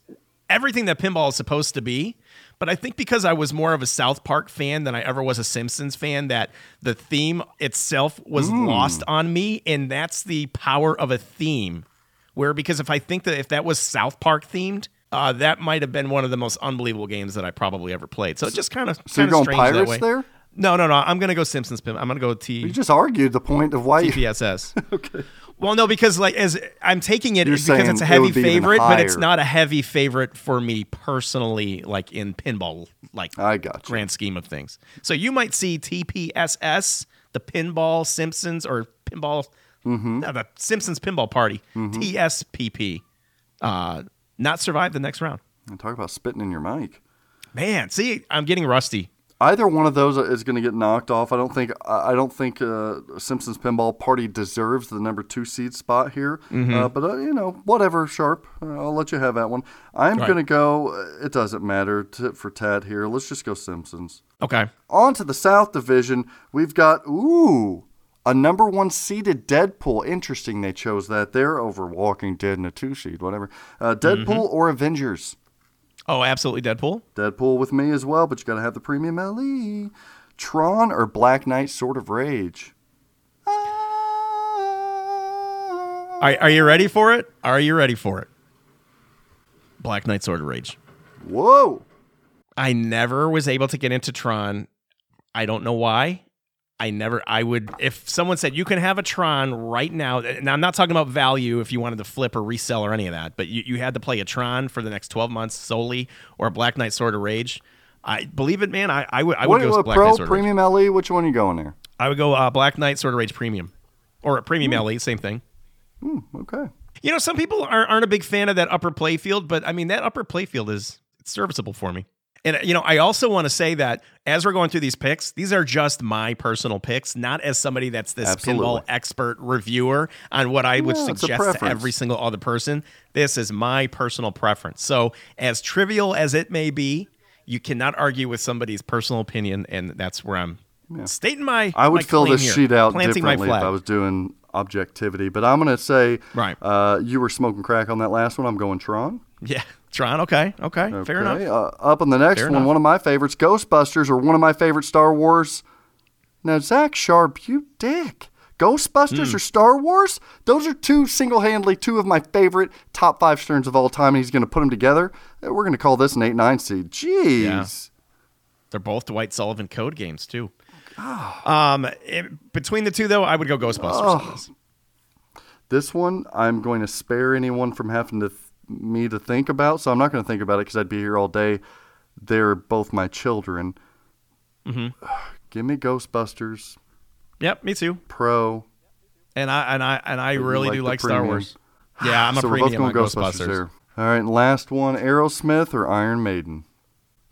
everything that pinball is supposed to be. But I think because I was more of a South Park fan than I ever was a Simpsons fan, that the theme itself was lost on me, and that's the power of a theme. Where because if I think that if that was South Park themed, uh, that might have been one of the most unbelievable games that I probably ever played. So it just kind of So you're going Pirates there? No, no, no. I'm gonna go Simpsons. Pin- I'm gonna go T. You just argued the point of why you. TPSS. okay. Well, no, because like as I'm taking it You're because it's a heavy even favorite, but it's not a heavy favorite for me personally, like in pinball, like I got you. grand scheme of things. So you might see TPSS, the Pinball Simpsons, or Pinball, Mm-hmm. no, the Simpsons Pinball Party, TSPP, uh, not survive the next round. And talk about spitting in your mic. Man, see, I'm getting rusty. Either one of those is going to get knocked off. I don't think. I don't think uh, Simpsons Pinball Party deserves the number two seed spot here. Mm-hmm. Uh, but uh, you know, whatever, Sharp. Uh, I'll let you have that one. I'm Right. going to go. uh, It doesn't matter tit for tat here. Let's just go Simpsons. Okay. On to the South Division. We've got ooh a number one seeded Deadpool. Interesting, they chose that there over Walking Dead and a two seed, whatever. Uh, Deadpool Mm-hmm. or Avengers. Oh, absolutely, Deadpool. Deadpool with me as well, but you got to have the premium LE. Tron or Black Knight Sword of Rage. Are, are you ready for it? Are you ready for it? Black Knight Sword of Rage. Whoa! I never was able to get into Tron. I don't know why. I never, I would, if someone said you can have a Tron right now, and I'm not talking about value if you wanted to flip or resell or any of that, but you, you had to play a Tron for the next 12 months solely or a Black Knight Sword of Rage. I believe it, man. I, I would, I would go Black Pro, Knight Sword of Rage. Premium LE? Which one are you going there? I would go uh, Black Knight Sword of Rage Premium or a Premium LE, same thing. Okay. You know, some people aren't, aren't a big fan of that upper playfield, but I mean, that upper playfield is it's serviceable for me. And, you know, I also want to say that as we're going through these picks, these are just my personal picks, not as somebody that's this Absolutely. pinball expert reviewer on what I would Yeah, suggest to every single other person. This is my personal preference. So, as trivial as it may be, you cannot argue with somebody's personal opinion, and that's where I'm stating my. I would my fill this here, sheet out differently if. I was doing objectivity, but I'm going to say Right. uh, you were smoking crack on that last one. I'm going Tron. Yeah, Tron. Okay, okay, fair enough. Uh, up on the next Fair one, enough. one of my favorites, Ghostbusters, or one of my favorite Star Wars. Now, Zach Sharp, you dick. Ghostbusters Hmm. or Star Wars? Those are two single handedly two of my favorite top five Sterns of all time, and he's going to put them together. Uh, We're going to call this an 8 9 seed. Jeez. They're both Dwight Sullivan code games too. Um, it- between the two though, I would go Ghostbusters. on this. One, I'm going to spare anyone from having to me to think about, so I'm not going to think about it because I'd be here all day. They're both my children. Mm-hmm. Give me Ghostbusters Yep, me too. Pro. And I and I and I really like do like Star. Wars. Yeah, I'm a so we're both premium going Ghostbusters, Ghostbusters. All right, last one: Aerosmith or Iron Maiden.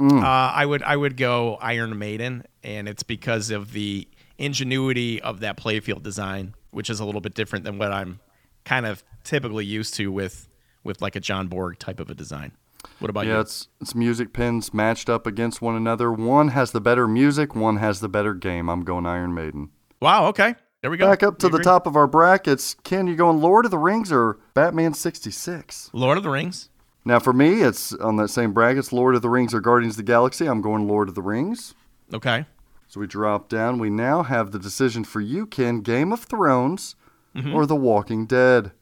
Uh, I would I would go Iron Maiden, and it's because of the ingenuity of that playfield design, which is a little bit different than what I'm kind of typically used to with with like a John Borg type of a design. What about Yeah, you? it's it's music pins matched up against one another. One has the better music, one has the better game. I'm going Iron Maiden. Wow. Okay. There we go. Back up to We the agree. top of our brackets. Ken, you going Lord of the Rings or Batman 66? Lord of the Rings. Now, for me, it's on that same brackets Lord of the Rings or Guardians of the Galaxy. I'm going Lord of the Rings. Okay. So we drop down. We now have the decision for you, Ken Game of Thrones Mm-hmm. or The Walking Dead.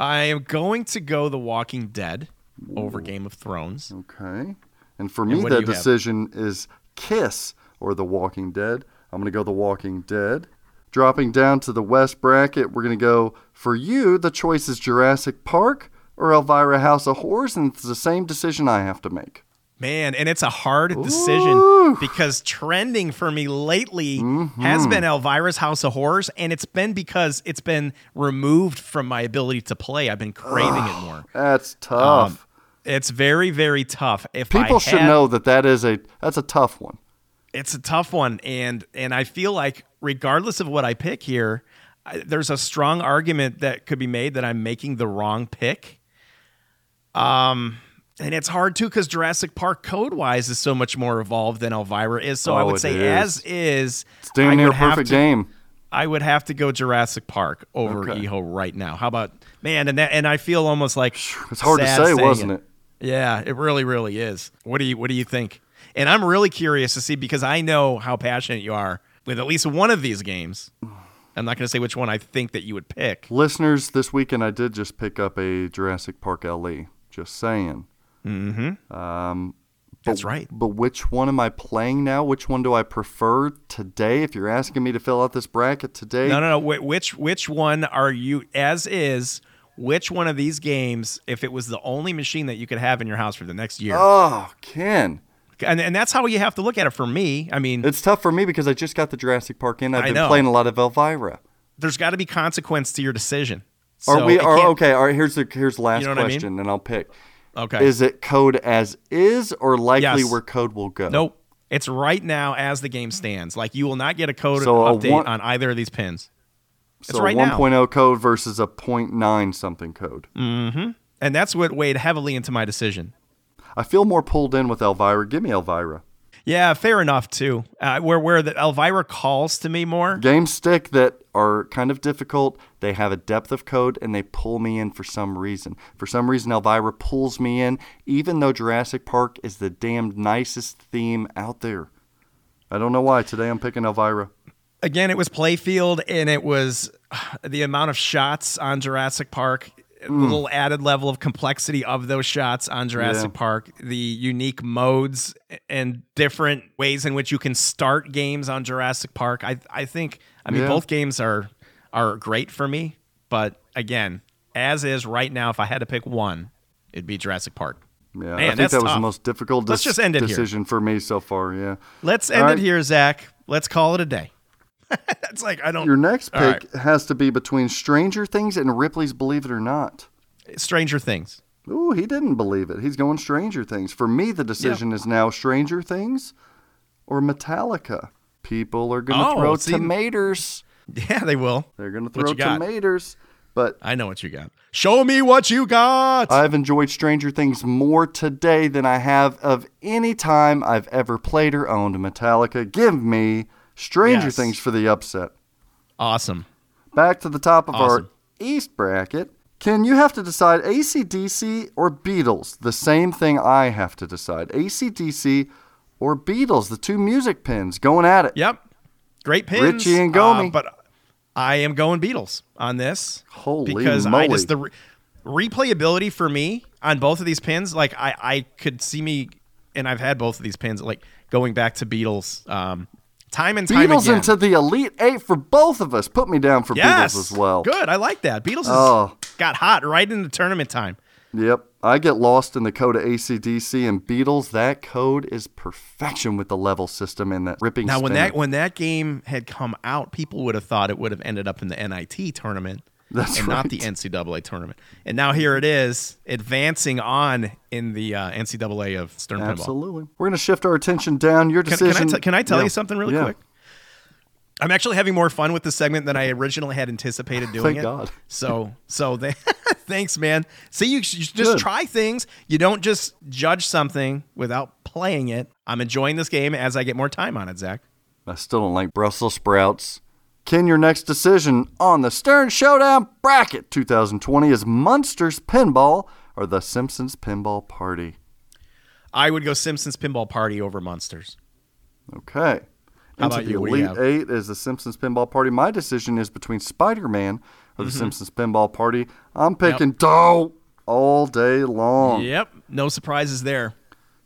I am going to go The Walking Dead over Game of Thrones. Okay. And for me, what do the have? decision is Kiss or The Walking Dead. I'm going to go The Walking Dead. Dropping down to the West bracket, we're going to go for you. The choice is Jurassic Park or Elvira House of Horrors, and it's the same decision I have to make. Man, and it's a hard decision because trending for me lately has been Elvira's House of Horrors, and it's been because it's been removed from my ability to play. I've been craving it more. That's tough. Um, it's very, very tough. If People should know that that is a that's a tough one. it's a tough one, and and I feel like regardless of what I pick here, I, there's a strong argument that could be made that I'm making the wrong pick. Um, and it's hard too because Jurassic Park code wise is so much more evolved than Elvira is. So I Oh, would say is. as is, It's damn near a would have perfect to- game. I would have to go Jurassic Park over Okay. Eho right now. How about man? And that, and I feel almost like It's hard to say, wasn't it? Yeah, it really, really is. What do you What do you think? And I'm really curious to see because I know how passionate you are with at least one of these games. I'm not going to say which one I think that you would pick. Listeners, this weekend I did just pick up a Jurassic Park LE. Just saying. Mm-hmm. Um, That's right. But which one am I playing now? Which one do I prefer today? If you're asking me to fill out this bracket today, No, no, no. Wh- Which which one are you as is? Which one of these games, if it was the only machine that you could have in your house for the next year, oh, Ken, and, and that's how you have to look at it for me. I mean, it's tough for me because I just got the Jurassic Park in. I've I been know. playing a lot of Elvira. there's got to be consequence to your decision. Are So we? Are okay? All right. Here's the here's the last You know what I mean? question, and I'll pick. Okay. Is it code as is, or likely Yes. where code will go? Nope. It's right now as the game stands. Like you will not get a code So a update one- on either of these pins. It's So right a now. 1.0 code versus a 0.9 something code. Mm-hmm. And that's what weighed heavily into my decision. I feel more pulled in with Elvira. Give me Elvira. Yeah, fair enough too. Uh, where where the Elvira calls to me more. Games stick that are kind of difficult. They have a depth of code and they pull me in for some reason. For some reason, Elvira pulls me in, even though Jurassic Park is the damned nicest theme out there. I don't know why. Today I'm picking Elvira. Again, it was playfield, and it was the amount of shots on Jurassic Park. A mm. little added level of complexity of those shots on Jurassic Yeah. Park, the unique modes and different ways in which you can start games on Jurassic Park. I I think I mean Yeah. both games are are great for me, but again, as is right now, if I had to pick one, it'd be Jurassic Park. Yeah, Man, I think that was tough. the most difficult Let's just end it here. decision for me so far. Yeah. Let's end right. it here, Zach. Let's call it a day. That's like I don't. Your next pick has to be between Stranger Things and Ripley's Believe It or Not. Stranger Things. Ooh, he didn't believe it. He's going Stranger Things. For me, the decision is now Stranger Things or Metallica. People are going to Oh, throw see- tomatoes. Yeah, they will. They're going to throw tomatoes. But I know what you got. Show me what you got. I've enjoyed Stranger Things more today than I have of any time I've ever played or owned Metallica. Give me Stranger Yes. Things for the upset. awesome. Back to the top of our East bracket. Can you have to decide ACDC or Beatles? The same thing I have to decide. ACDC or Beatles, the two music pins going at it. Yep. Great pins. Ritchie and uh, Gomi. but I am going Beatles on this. Holy because I moly. just the re- replayability for me on both of these pins, like I I could see me, and I've had both of these pins, like going back to Beatles, um, time and time Beatles again. into the Elite Eight for both of us. Put me down for yes, Beatles as well. Good, I like that. Beatles Oh. got hot right in the tournament time. Yep. I get lost in the code of ACDC and Beatles. That code is perfection with the level system and that ripping Now, when that when that game had come out, people would have thought it would have ended up in the NIT tournament That's and not the. NCAA tournament. And now here it is, advancing on in the uh, NCAA of Stern Pinball. Absolutely. We're going to shift our attention down. Your Can, can I decision. can I tell Yeah. you something really Yeah. quick? I'm actually having more fun with the segment than I originally had anticipated doing Thank it. God. So, so th- thanks, man. See, you, you just Good. try things. You don't just judge something without playing it. I'm enjoying this game as I get more time on it, Zach. I still don't like Brussels sprouts. Ken, your next decision on the Stern Showdown Bracket 2020 is Munsters Pinball or the Simpsons Pinball Party. I would go Simpsons Pinball Party over Munsters. Okay. How Into about the you? What do you Elite have? Eight is the Simpsons Pinball Party. My decision is between Spider Man or Mm-hmm. the Simpsons Pinball Party. I'm picking Doe all day long. Yep, no surprises there.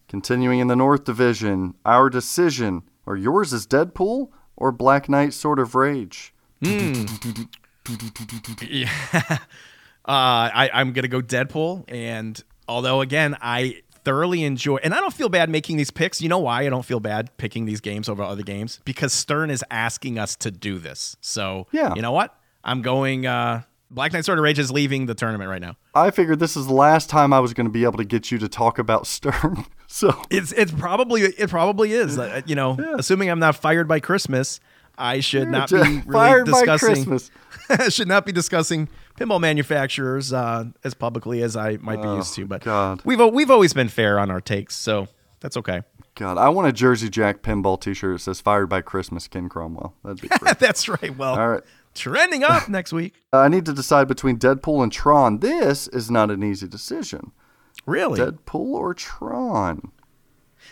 Continuing in the North Division, our decision, or yours is Deadpool or Black Knight Sword of Rage. Uh, I, I'm gonna go Deadpool, and although again I thoroughly enjoy, and I don't feel bad making these picks. You know why I don't feel bad picking these games over other games? Because Stern is asking us to do this. So Yeah. you know what? I'm going. Uh, Black Knight Sword of Rage is leaving the tournament right now. I figured this is the last time I was going to be able to get you to talk about Stern. so It's it's probably it probably is. Uh, you know, assuming I'm not fired by Christmas, I should not be really fired by discussing. Christmas. should not be discussing pinball manufacturers uh, as publicly as I might be used to. But Oh, God. we've we've always been fair on our takes, so that's okay. God, I want a Jersey Jack pinball T-shirt that says "Fired by Christmas." Ken Cromwell. That'd be great. that's right. Well, All right. Trending up next week. Uh, I need to decide between Deadpool and Tron. This is not an easy decision. Really? Deadpool or Tron?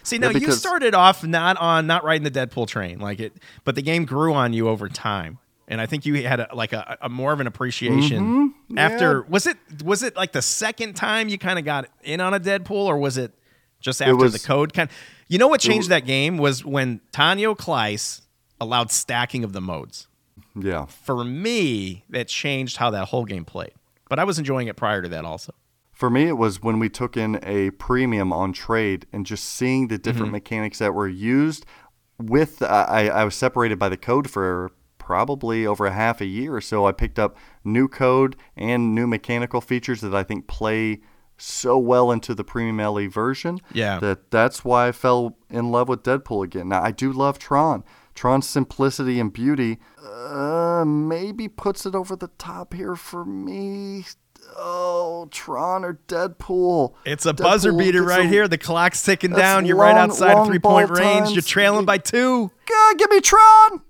See, now you because- started off not on not riding the Deadpool train, like it, but the game grew on you over time, and I think you had a, like a, a more of an appreciation Mm-hmm. after. Was it was it like the second time you kind of got in on a Deadpool, or was it just after was- the code? Kind, you know what changed that game was when Tanio Klyce allowed stacking of the modes. Yeah. For me, that changed how that whole game played. But I was enjoying it prior to that also. For me, it was when we took in a premium on trade and just seeing the different Mm-hmm. mechanics that were used. With uh, I, I was separated by the code for probably over a half a year, so I picked up new code and new mechanical features that I think play so well into the premium LE version. Yeah. that that's why I fell in love with Deadpool again. Now I do love Tron. Tron's simplicity and beauty uh, maybe puts it over the top here for me. Oh, Tron or Deadpool? It's a buzzer beater right a- here. The clock's ticking down. You're right outside of three point range. times. You're trailing by two. God, give me Tron.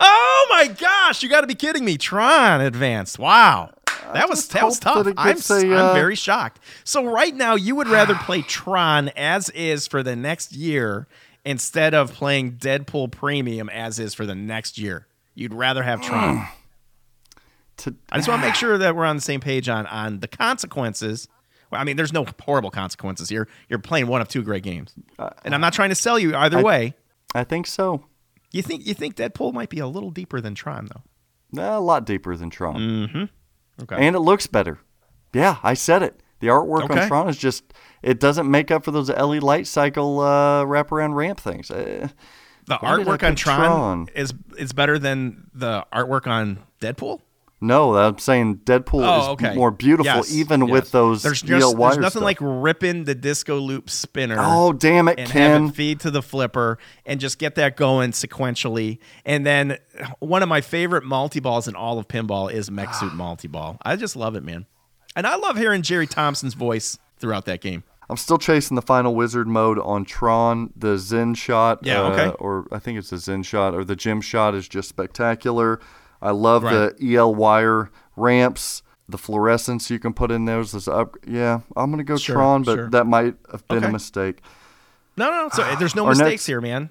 Oh my gosh! You got to be kidding me. Tron advanced. Wow. That was that was tough. that I'm, a, I'm uh, very shocked. So right now, you would rather play Tron as is for the next year instead of playing Deadpool Premium as is for the next year. You'd rather have Tron. To, I just want to make sure that we're on the same page on on the consequences. Well, I mean, there's no horrible consequences here. You're playing one of two great games, and I'm not trying to sell you either Uh, I- way. I think so. You think you think Deadpool might be a little deeper than Tron, though. Nah, A lot deeper than Tron. Mm-hmm. Okay. And it looks better. Yeah, I said it. The artwork Okay. on Tron is just, it doesn't make up for those LE light cycle uh, wraparound ramp things. Uh, the artwork on Tron, Tron? is is better than the artwork on Deadpool. no, I'm saying Deadpool Oh, is okay. more beautiful, Yes, even yes. with those There's steel just there's nothing stuff. like ripping the disco loop spinner. Oh, damn it, and Ken. it feed to the flipper and just get that going sequentially. And then one of my favorite multi balls in all of pinball is Mech Suit multi ball. I just love it, man. And I love hearing Jerry Thompson's voice throughout that game. I'm still chasing the final wizard mode on Tron. The Zen shot, Yeah, uh, or I think it's the Zen shot, or the Gym shot is just spectacular. I love Right. the EL wire ramps, the fluorescence you can put in those. This up, yeah, I'm gonna go Sure, Tron, but sure. that might have been Okay. a mistake. No, no, so there's no Our mistakes next- here, man.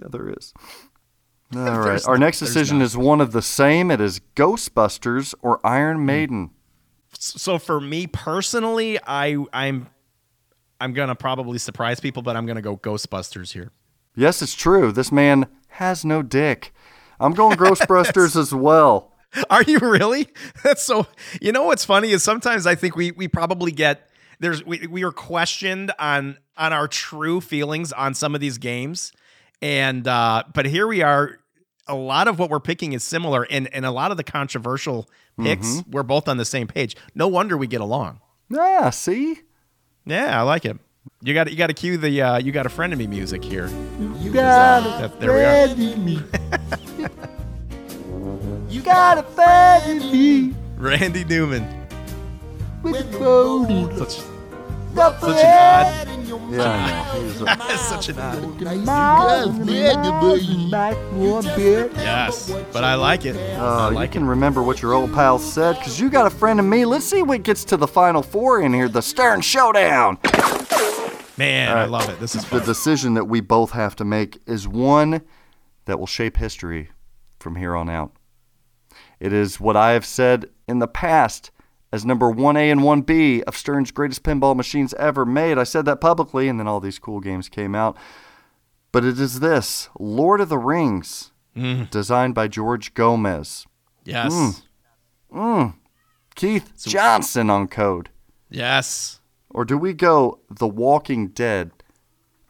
Yeah, there is. All right. There's Our not- next decision not. is one of the same. It is Ghostbusters or Hmm. Iron Maiden. so for me personally, I I'm I'm gonna probably surprise people, but I'm gonna go Ghostbusters here. Yes, it's true. This man has no dick. I'm going Ghostbusters as well. Are you really? That's so. You know what's funny is sometimes I think we we probably get there's we we are questioned on on our true feelings on some of these games, and uh but here we are. A lot of what we're picking is similar, and and a lot of the controversial picks Mm-hmm. we're both on the same page. No wonder we get along. Yeah, see? Yeah, I like it. You got you got to cue the uh, you got a friend of me music here. You got a That- there we are. me. you got a friend in me Randy Newman. with roadie. Such such an odd Yeah, I know. He's a- such an odd. Yes. Yes, but I like it. I Uh, you like can remember what your old pal said because you got a friend of me. Let's see what gets to the final four in here the Stern Showdown. Man, I love it. This is The fun. decision that we both have to make is one that will shape history from here on out. It is what I have said in the past as number 1A and 1B of Stern's greatest pinball machines ever made. I said that publicly, and then all these cool games came out. But it is this Lord of the Rings, mm. designed by George Gomez. Yes. Mm. Mm. Keith Johnson on code. Yes. Or do we go The Walking Dead?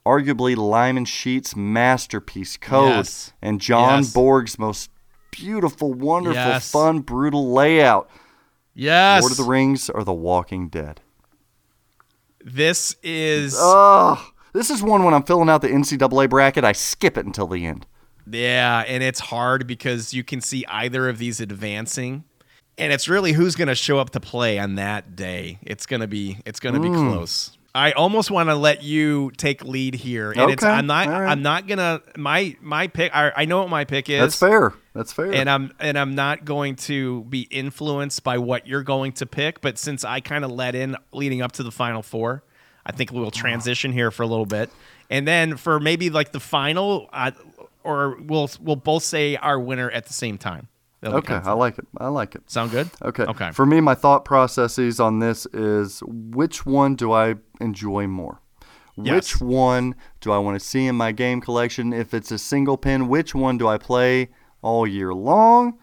Arguably Lyman Sheets' masterpiece, Code, Yes. and John Yes. Borg's most beautiful, wonderful, Yes. fun, brutal layout. Yes. Lord of the Rings or The Walking Dead? This is Oh, this is one when I'm filling out the NCAA bracket, I skip it until the end. yeah, and it's hard because you can see either of these advancing. And it's really who's going to show up to play on that day. It's going to be it's going to be Hmm. close. I almost want to let you take lead here. And it's Okay, I'm not right. I'm not going to my my pick I, I know what my pick is. That's fair. That's fair. and I'm and I'm not going to be influenced by what you're going to pick. But since I kind of let in leading up to the final four, I think we'll transition here for a little bit, and then for maybe like the final, uh, or we'll we'll both say our winner at the same time. Okay, I like it. I like it. Sound good? Okay. Okay. For me, my thought processes on this is which one do I enjoy more? Yes. Which one do I want to see in my game collection? If it's a single pin, which one do I play all year long?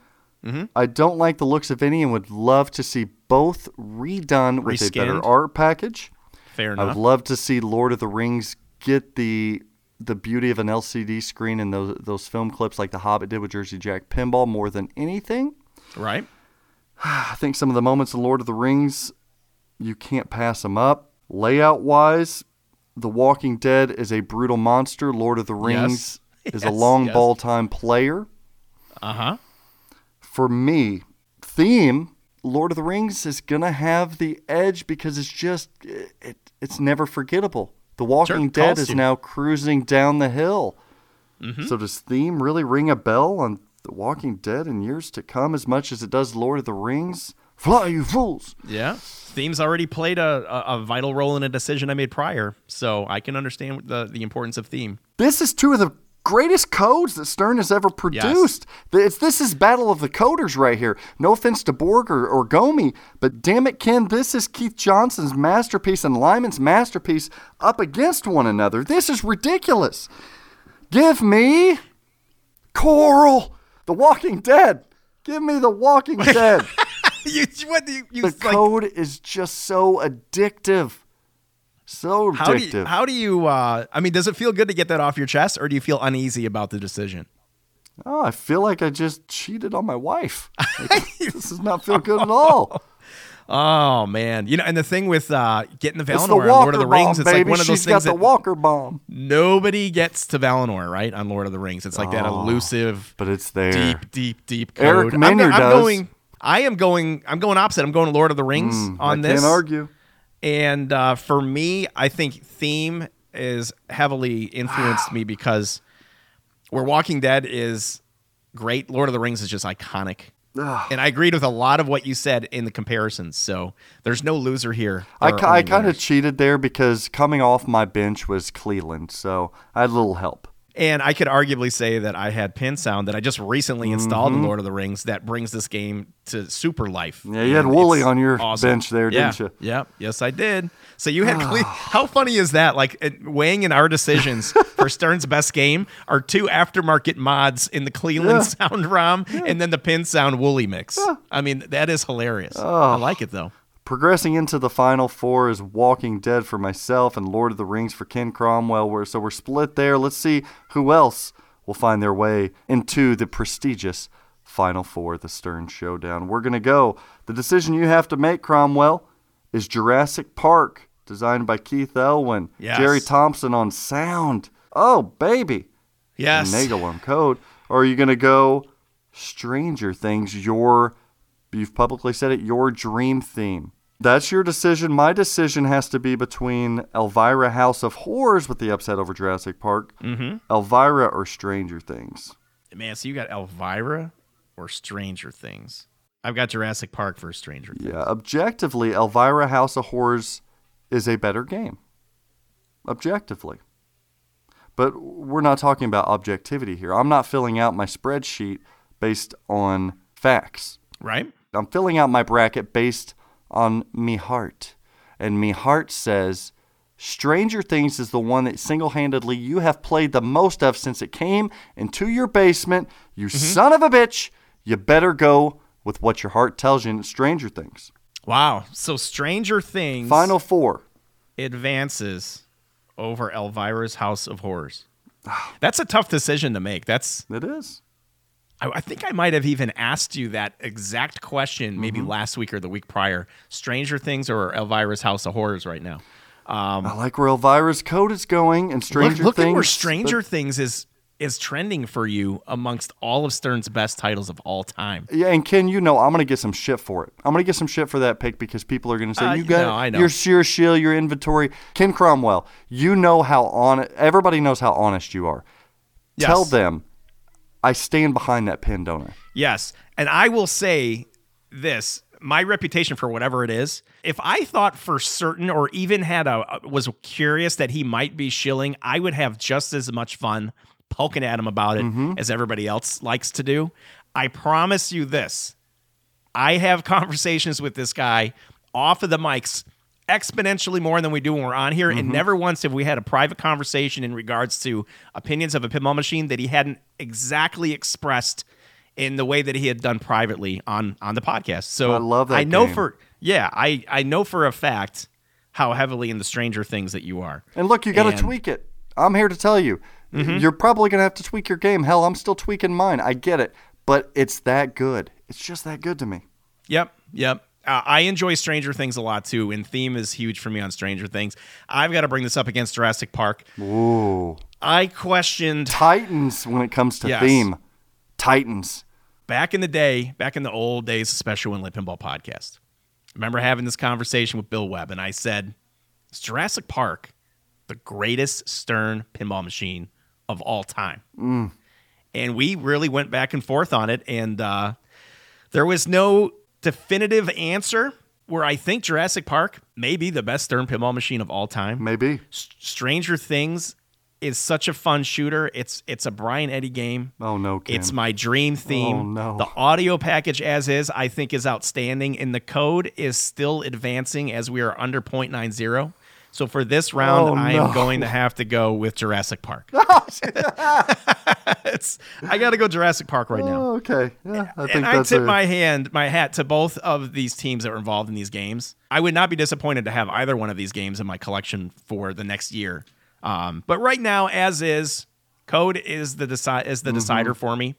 Mm-hmm. I don't like the looks of any and would love to see both redone with a better art package. Fair enough. I would love to see Lord of the Rings get the the beauty of an LCD screen and those those film clips like The Hobbit did with Jersey Jack Pinball more than anything. right? I think some of the moments in Lord of the Rings, you can't pass them up. Layout wise, The Walking Dead is a brutal monster. Lord of the Rings is a long yes. ball time player. Uh huh. For me, theme, Lord of the Rings is gonna have the edge because it's just it, it's never forgettable. The Walking Dead is now cruising down the hill. Mm-hmm. So does theme really ring a bell on The Walking Dead in years to come as much as it does Lord of the Rings? Fly, you fools! Yeah. Theme's already played a, a, a vital role in a decision I made prior, so I can understand the the importance of theme. This is two of the greatest codes that Stern has ever produced. It's, this is Battle of the Coders right here. No offense to Borg or, or Gomi, but damn it, Ken, this is Keith Johnson's masterpiece and Lyman's masterpiece up against one another. This is ridiculous. Give me Coral, The Walking Dead. Give me The Walking Dead. you what you, you the like, code is just so addictive. So How do you, how do you uh I mean does it feel good to get that off your chest or do you feel uneasy about the decision? Oh, I feel like I just cheated on my wife. Like, this does not feel good at all. Oh man. You know and the thing with uh getting the It's the Valinor on Lord of the bomb, Rings it's baby. like one of those She's things got the that Walker bomb, nobody gets to Valinor, right? On Lord of the Rings. It's like that elusive but it's there. deep deep deep code. Eric I'm, I'm does. going I am going I'm going opposite. I'm going to Lord of the Rings Mm, on I this. can't argue. And uh, for me, I think theme is heavily influenced me because where Walking Dead is great, Lord of the Rings is just iconic. And I agreed with a lot of what you said in the comparisons. So there's no loser here. I, I kind of cheated there because coming off my bench was Cleveland, so I had a little help. And I could arguably say that I had Pin Sound that I just recently installed Mm-hmm. in Lord of the Rings that brings this game to super life. Yeah, you had Wooly on your awesome. bench there, Yeah. didn't you? Yeah, Yes, I did. So you had Cle- how funny is that? Like weighing in our decisions for Stern's best game are two aftermarket mods in the Cleveland Sound ROM and then the Pin Sound Wooly mix. I mean, that is hilarious. I like it though. Progressing into the final four is Walking Dead for myself and Lord of the Rings for Ken Cromwell. We're, so we're split there. Let's see who else will find their way into the prestigious final four, the Stern Showdown. We're going to go. The decision you have to make, Cromwell, is Jurassic Park, designed by Keith Elwin. Yes. Jerry Thompson on sound. Oh, baby. Yes. Nagel on code. Or are you going to go Stranger Things, your, you've publicly said it, your dream theme? That's your decision. My decision has to be between Elvira House of Horrors with the upset over Jurassic Park, mm-hmm. Elvira or Stranger Things. Man, so you got Elvira or Stranger Things? I've got Jurassic Park for Stranger Things. Yeah, objectively, Elvira House of Horrors is a better game. Objectively. But we're not talking about objectivity here. I'm not filling out my spreadsheet based on facts. Right? I'm filling out my bracket based on me heart. And me heart says Stranger Things is the one that single handedly you have played the most of since it came into your basement. You mm-hmm. son of a bitch. You better go with what your heart tells you in Stranger Things. Wow. So Stranger Things Final four. advances over Elvira's House of Horrors. That's a tough decision to make. That's It is. I, I think I might have even asked you that exact question maybe Mm-hmm. last week or the week prior. Stranger Things or Elvira's House of Horrors right now. I like where Elvira's code is going and Stranger look, look Things. at where Stranger Things is is trending for you amongst all of Stern's best titles of all time. Yeah, and Ken, you know I'm gonna get some shit for it. I'm gonna get some shit for that pick because people are gonna say Uh, you got no, I know. your sheer shield, your inventory. Ken Cromwell, you know how on everybody knows how honest you are. Tell them I stand behind that pin, don't I? Yes. And I will say this my reputation for whatever it is, if I thought for certain or even had a was curious that he might be shilling, I would have just as much fun poking at him about it mm-hmm. as everybody else likes to do. I promise you this. I have conversations with this guy off of the mics exponentially more than we do when we're on here. And never once have we had a private conversation in regards to opinions of a pinball machine that he hadn't exactly expressed in the way that he had done privately on on the podcast. So I love that I know game. for yeah, I I know for a fact how heavily in the Stranger Things that you are. And look, you got to Mm-hmm. tweak it. I'm here to tell you. You're probably gonna have to tweak your game. Hell, I'm still tweaking mine. I get it, but it's that good. It's just that good to me. Yep, yep. Uh, I enjoy Stranger Things a lot too, and theme is huge for me on Stranger Things. I've got to bring this up against Jurassic Park. Ooh, I questioned Titans when it comes to Yes. theme. Titans. back in the day, back in the old days, Special When Lit Pinball Podcast. I remember having this conversation with Bill Webb, and I said, "Is Jurassic Park the greatest Stern pinball machine of all time?" And we really went back and forth on it, and uh, there was no definitive answer. Where I think Jurassic Park may be the best Stern pinball machine of all time. Maybe. S- Stranger Things is such a fun shooter. It's it's a Brian Eddy game. Oh no, Ken. It's my dream oh, theme. Oh, no. The audio package as is, I think, is outstanding, and the code is still advancing as we are under 0.90. So for this round, Oh, I no. am going to have to go with Jurassic Park. it's, I got to go Jurassic Park right now. Oh, okay. Yeah, I think And I tip a- my hand, my hat to both of these teams that were involved in these games. I would not be disappointed to have either one of these games in my collection for the next year. Um, but right now, as is, code is the decide is the decider for me.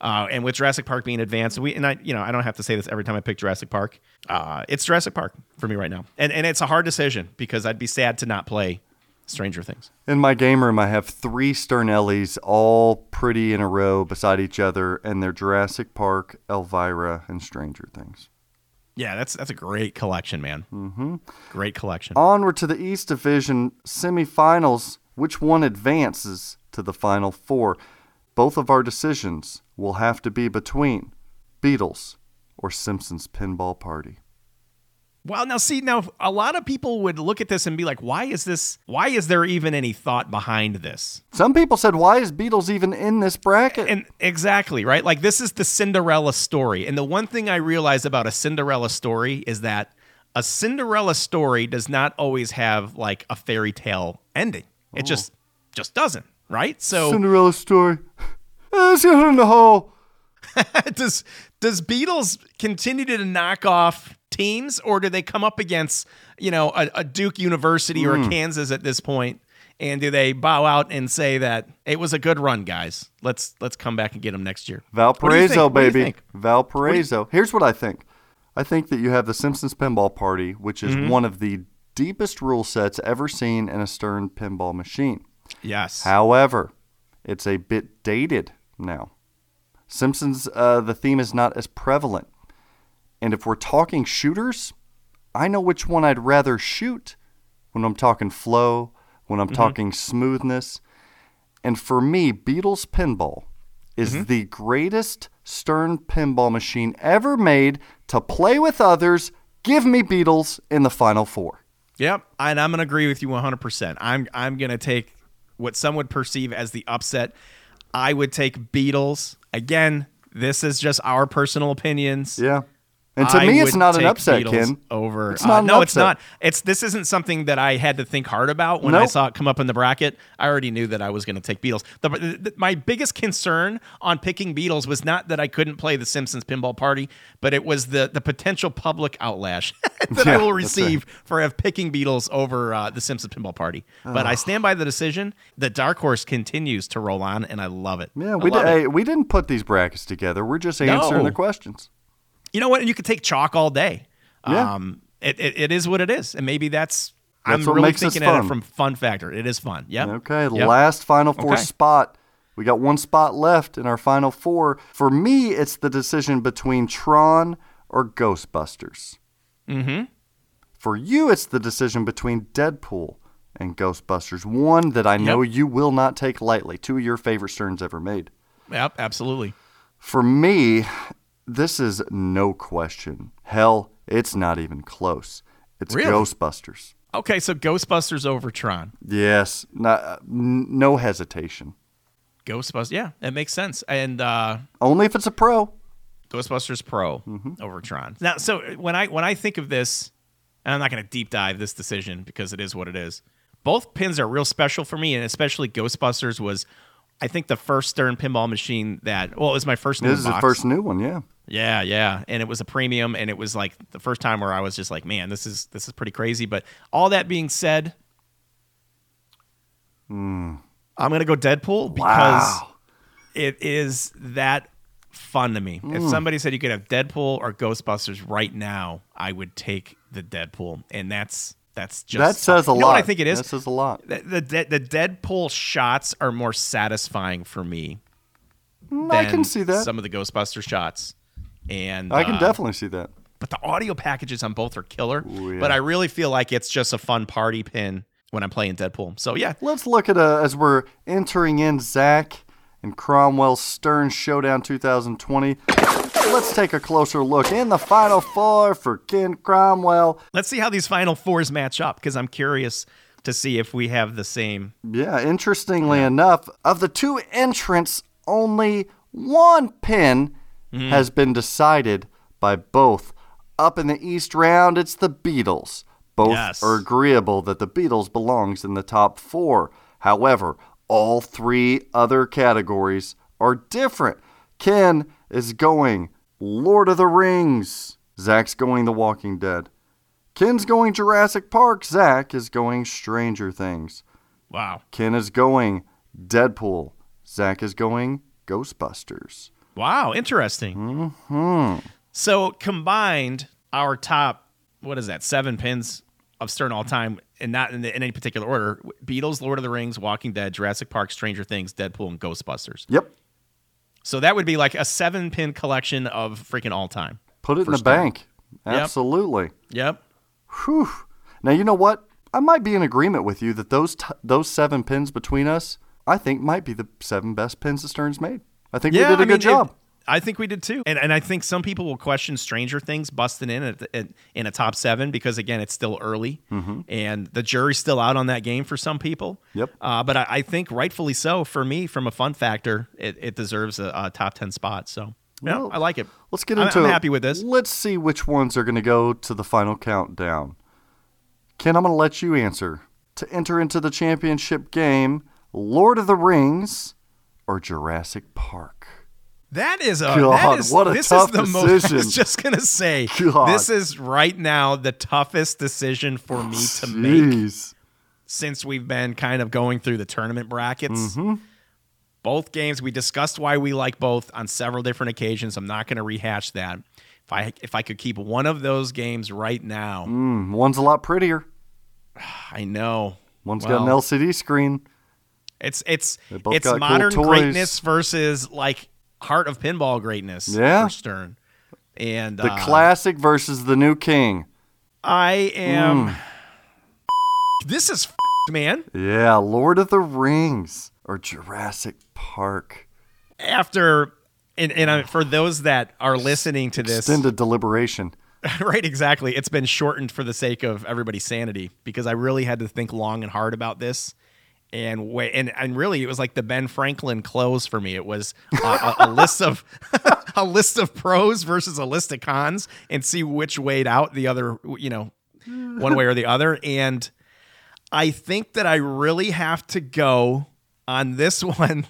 Uh, and with Jurassic Park being advanced, we and I, you know, I don't have to say this every time I pick Jurassic Park. Uh, it's Jurassic Park for me right now, and and it's a hard decision because I'd be sad to not play Stranger Things. In my game room, I have three Sternellis, all pretty in a row beside each other, and they're Jurassic Park, Elvira, and Stranger Things. Yeah, that's that's a great collection, man. Mm-hmm. Great collection. Onward to the East Division semifinals. Which one advances to the Final Four? Both of our decisions will have to be between Beatles or Simpsons Pinball Party. Well, now see, now a lot of people would look at this and be like, "Why is this? Why is there even any thought behind this?" Some people said, why is Beatles even in this bracket? And exactly, right? Like this is the Cinderella story. And the one thing I realize about a Cinderella story is that a Cinderella story does not always have like a fairy tale ending. It oh. just just doesn't, right? So Cinderella story. Let's get her in the hole. does does Beatles continue to knock off teams or do they come up against, you know, a, a Duke University or a Kansas at this point? And do they bow out and say that it was a good run, guys? Let's let's come back and get them next year. What do you think? Valparaiso, What baby. Valparaiso. Here's what I think. I think that you have the Simpsons Pinball Party, which Mm-hmm. is one of the deepest rule sets ever seen in a Stern pinball machine. Yes. However, it's a bit dated now. Simpsons, uh, the theme is not as prevalent. And if we're talking shooters, I know which one I'd rather shoot when I'm talking flow, when I'm talking smoothness. And for me, Beatles Pinball is the greatest Stern pinball machine ever made to play with others. Give me Beatles in the final four. Yep, and I'm gonna agree with you 100. percent I'm I'm gonna take what some would perceive as the upset. I would take Beatles again. This is just our personal opinions. Yeah. And to I me, it's not an upset, Beatles Ken. Over It's uh, not an no, it's not. It's this isn't something that I had to think hard about when I saw it come up in the bracket. I already knew that I was going to take Beatles. The, the- my biggest concern on picking Beatles was not that I couldn't play the Simpsons Pinball Party, but it was the the potential public outlash that I will that's right. receive for have picking Beatles over uh, the Simpsons Pinball Party. But I stand by the decision. The dark horse continues to roll on, and I love it. Yeah, we, did, hey, we didn't put these brackets together. We're just answering No. the questions. You know what? And you could take chalk all day. Yeah. Um, it, it, it is what it is. And maybe that's, That's I'm really thinking at it from fun factor. It is fun. Yeah. Okay, last final four Okay. spot. We got one spot left in our final four. For me, it's the decision between Tron or Ghostbusters. Mm-hmm. For you, it's the decision between Deadpool and Ghostbusters. One that I know you will not take lightly. Two of your favorite Sterns ever made. Yep. Absolutely. For me, this is no question. Hell, it's not even close. It's Really? Ghostbusters. Okay. So Ghostbusters over Tron. Yes, not, uh, no hesitation. Ghostbusters. Yeah, that makes sense. And uh, Only if it's a pro. Ghostbusters Pro over Tron. Now, so when I when I think of this, and I'm not going to deep dive this decision because it is what it is. Both pins are real special for me, and especially Ghostbusters was, I think, the first Stern pinball machine that. Well, it was my first. new This is the first new one, yeah. Yeah, yeah, and it was a premium, and it was like the first time where I was just like, man, this is this is pretty crazy. But all that being said, hmm. I'm gonna go Deadpool because Wow. it is that fun to me. If hmm. somebody said you could have Deadpool or Ghostbusters right now, I would take the Deadpool, and that's that's just that says a you lot. what I think it is. That says a lot. the, the the Deadpool shots are more satisfying for me. I can see that. Some of the Ghostbuster shots, and I can uh, definitely see that. but the audio packages on both are killer. Ooh, yeah. But I really feel like it's just a fun party pin when I'm playing Deadpool. So yeah, Let's look at uh, as we're entering in Zach and Cromwell's Stern Showdown 2020. Let's take a closer look in the final four for Ken Cromwell. let's see how these final fours match up because I'm curious to see if we have the same. Yeah, interestingly enough, of the two entrants, only one pin Mm-hmm. has been decided by both. Up in the East round, it's the Beatles. Both Yes. are agreeable that the Beatles belongs in the top four. However, all three other categories are different. Ken is going Lord of the Rings. Zach's going The Walking Dead. Ken's going Jurassic Park. Zach is going Stranger Things. Wow, Ken is going Deadpool. Zach is going Ghostbusters. Wow, interesting. Hmm. So combined, our top what is that? Seven pins of Stern all time, and not in, the, in any particular order: Beatles, Lord of the Rings, Walking Dead, Jurassic Park, Stranger Things, Deadpool, and Ghostbusters. Yep. So that would be like a seven pin collection of freaking all time. Put it in the Stern. bank. Absolutely. Yep. Whew. Now you know what? I might be in agreement with you that those t- those seven pins between us, I think, might be the seven best pins that Stern's made. I think we did a I good mean, job. I think we did too, and and I think some people will question Stranger Things busting in at, the- at, in a top seven because again it's still early, and the jury's still out on that game for some people. Mm-hmm. Yep. Uh, but I, I think rightfully so for me, from a fun factor, it, it deserves a, a top ten spot. So yeah, Well, I like it. Let's get I'm- into I'm happy with this. Let's see which ones are going to go to the final countdown. Ken, I'm going to let you answer. To enter into the championship game, Lord of the Rings or Jurassic Park? That is a God, that is, what a this tough is the most. I decision. was just gonna say God. this is right now the toughest decision for me to make since we've been kind of going through the tournament brackets. Mm-hmm. Both games we discussed why we like both on several different occasions. I'm not going to rehash that. If I if I could keep one of those games right now, Mm, one's a lot prettier. I know One's got an LCD screen. It's it's They both cool modern greatness versus like heart of pinball greatness. Yeah. for Stern. And The uh, classic versus the new king. I am. Mm. This is man. Yeah, Lord of the Rings or Jurassic Park. After and and uh, for those that are listening to this, Extended deliberation. right? Exactly. It's been shortened for the sake of everybody's sanity because I really had to think long and hard about this. And wait, and, and really, it was like the Ben Franklin close for me. It was a, a, a list of a list of pros versus a list of cons, and see which weighed out the other, you know, one way or the other. And I think that I really have to go on this one.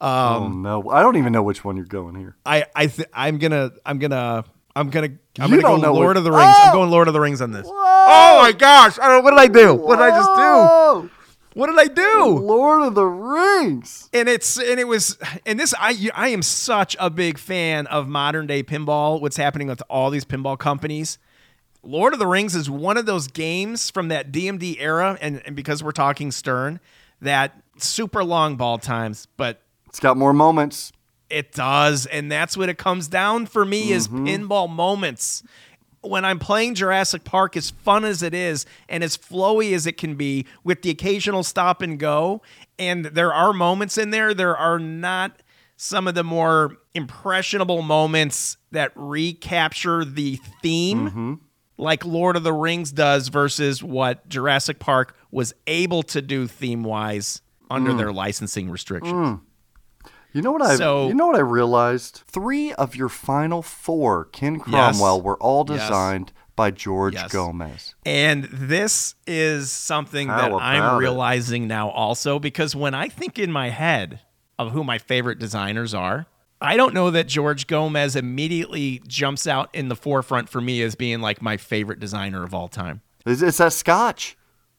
oh um, no, I don't even know which one you're going here. I I th- I'm gonna I'm gonna I'm gonna I'm You gonna go Lord what- of the Rings. I'm Oh! going Lord of the Rings on this. Oh my gosh! I don't, what did I do? What did I just do? What did I do? Lord of the Rings. And it's and it was and this I I am such a big fan of modern day pinball. What's happening with all these pinball companies? Lord of the Rings is one of those games from that DMD era, and, and because we're talking Stern, that super long ball times, but It's got more moments. It does, and that's what it comes down for me is mm-hmm. pinball moments. When I'm playing Jurassic Park, as fun as it is and as flowy as it can be, with the occasional stop and go, and there are moments in there, there are not some of the more impressionable moments that recapture the theme mm-hmm. like Lord of the Rings does versus what Jurassic Park was able to do theme wise under mm. their licensing restrictions. Mm. You know what I? So- you know what I realized? Three of your final four Ken Yes. Cromwell were all Yes. designed by George Yes. Gomez. And this is something How that I'm it? realizing now also because when I think in my head of who my favorite designers are, I don't know that George Gomez immediately jumps out in the forefront for me as being like my favorite designer of all time. It's, it's that Scotch.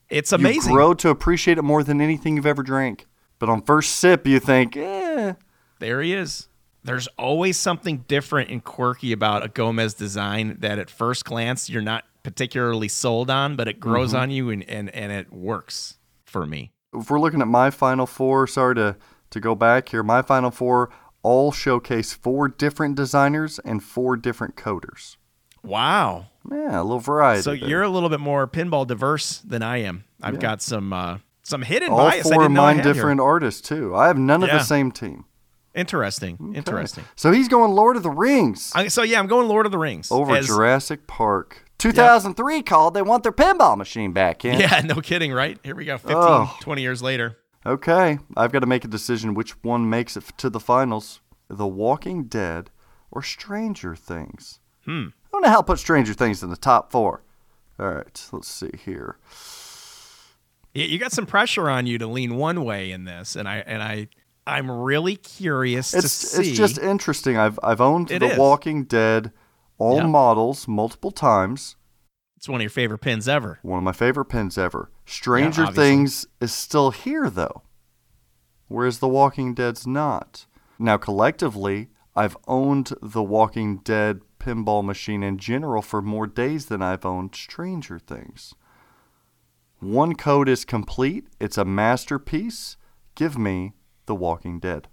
It's amazing. You grow to appreciate it more than anything you've ever drank. But on first sip, you think, eh. There he is. There's always something different and quirky about a Gomez design that at first glance you're not particularly sold on, but it grows Mm-hmm. on you and, and, and it works for me. If we're looking at my final four, sorry to, to go back here, my final four all showcase four different designers and four different coders. Wow. Yeah, a little variety. So there. you're a little bit more pinball diverse than I am. I've got some uh, some hidden all bias. Four of mine had here. different artists too. I have none of the same team. Interesting. Interesting. So he's going Lord of the Rings I, so yeah, I'm going Lord of the Rings over as- Jurassic Park. 2003 called. They want their pinball machine back. Ken. Yeah, no kidding, right? Here we go. 15, Oh. 20 years later. Okay, I've got to make a decision which one makes it to the finals: The Walking Dead or Stranger Things. Hmm. I don't know how to put Stranger Things in the top four. All right, let's see here. You, you got some pressure on you to lean one way in this, and I and I I'm really curious to It's see. it's just interesting. I've I've owned It The is. Walking Dead, all Yeah. models, multiple times. it's one of your favorite pins ever. One of my favorite pins ever. Stranger obviously. Things is still here though, whereas The Walking Dead's not. Now collectively, I've owned The Walking Dead pinball machine in general for more days than I've owned Stranger Things. One code is complete. It's a masterpiece. Give me The Walking Dead.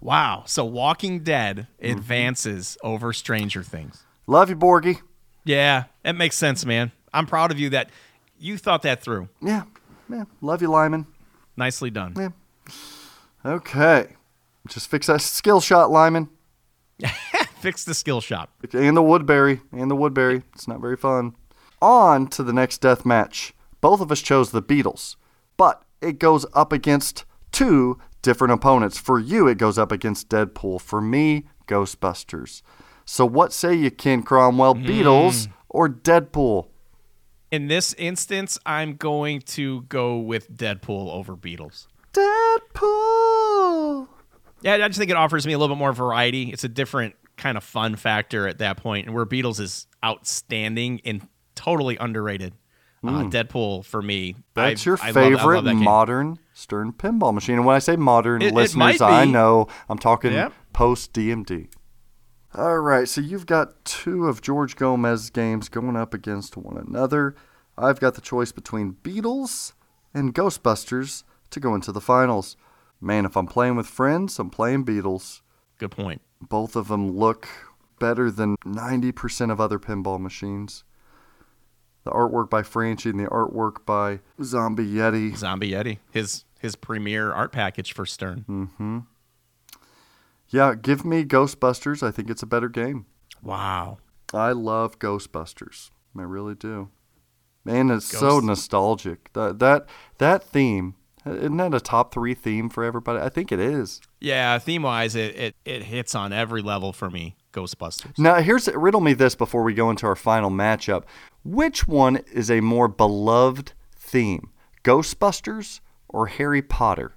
Wow. So Walking Dead Mm-hmm. advances over Stranger Things. Love you, Borgie. Yeah, it makes sense, man. I'm proud of you that you thought that through. Yeah, yeah. Love you, Lyman. Nicely done. Yeah. Okay. Just fix that skill shot, Lyman. Fix the skill shot. And the Woodbury. And the Woodbury. It's not very fun. On to the next death match. Both of us chose the Beatles, but it goes up against two different opponents. For you, it goes up against Deadpool. For me, Ghostbusters. So what say you, Ken Cromwell? Hmm. Beatles or Deadpool? In this instance, I'm going to go with Deadpool over Beatles. Deadpool. Yeah, I just think it offers me a little bit more variety. It's a different kind of fun factor at that point, and where Beatles is outstanding and totally underrated. Uh, Deadpool for me. Hmm. That's I- your I love- love favorite that modern Stern pinball machine. And when I say modern, It- it listeners, might I know I'm talking Yep. post DMD. All right, so you've got two of George Gomez's games going up against one another. I've got the choice between Beatles and Ghostbusters to go into the finals. Man, if I'm playing with friends, I'm playing Beatles. Good point. Both of them look better than 90% of other pinball machines. The artwork by Franchi and the artwork by Zombie Yeti. Zombie Yeti, his his premier art package for Stern. Mm-hmm. Yeah, give me Ghostbusters. I think it's a better game. Wow. I love Ghostbusters. I really do. Man, it's so nostalgic. That that that theme isn't that a top three theme for everybody? I think it is. Yeah, theme wise, it, it it hits on every level for me. Ghostbusters. Now, here's riddle me this before we go into our final matchup. Which one is a more beloved theme, Ghostbusters or Harry Potter?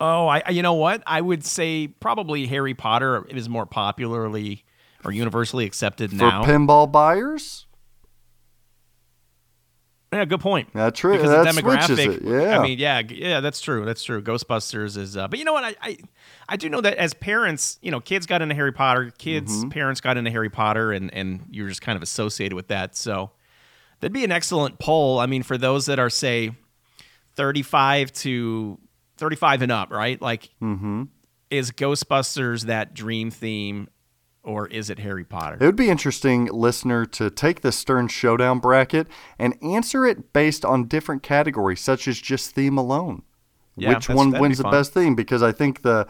Oh, I you know what? I would say probably Harry Potter is more popularly or universally accepted For now. pinball buyers? Yeah, good point. That's true. Because That the demographic. it, yeah. I mean, yeah, yeah, that's true. That's true. Ghostbusters is, uh, but you know what? I, I, I do know that as parents, you know, kids got into Harry Potter, kids, Mm-hmm. parents got into Harry Potter, and and you're just kind of associated with that. So that'd be an excellent poll. I mean, for those that are say 35 to 35 and up, right? Like, Mm-hmm. is Ghostbusters that dream theme, or is it Harry Potter? It would be interesting, listener, to take the Stern Showdown bracket and answer it based on different categories, such as just theme alone. Yeah, Which one be wins the best theme? Because I think the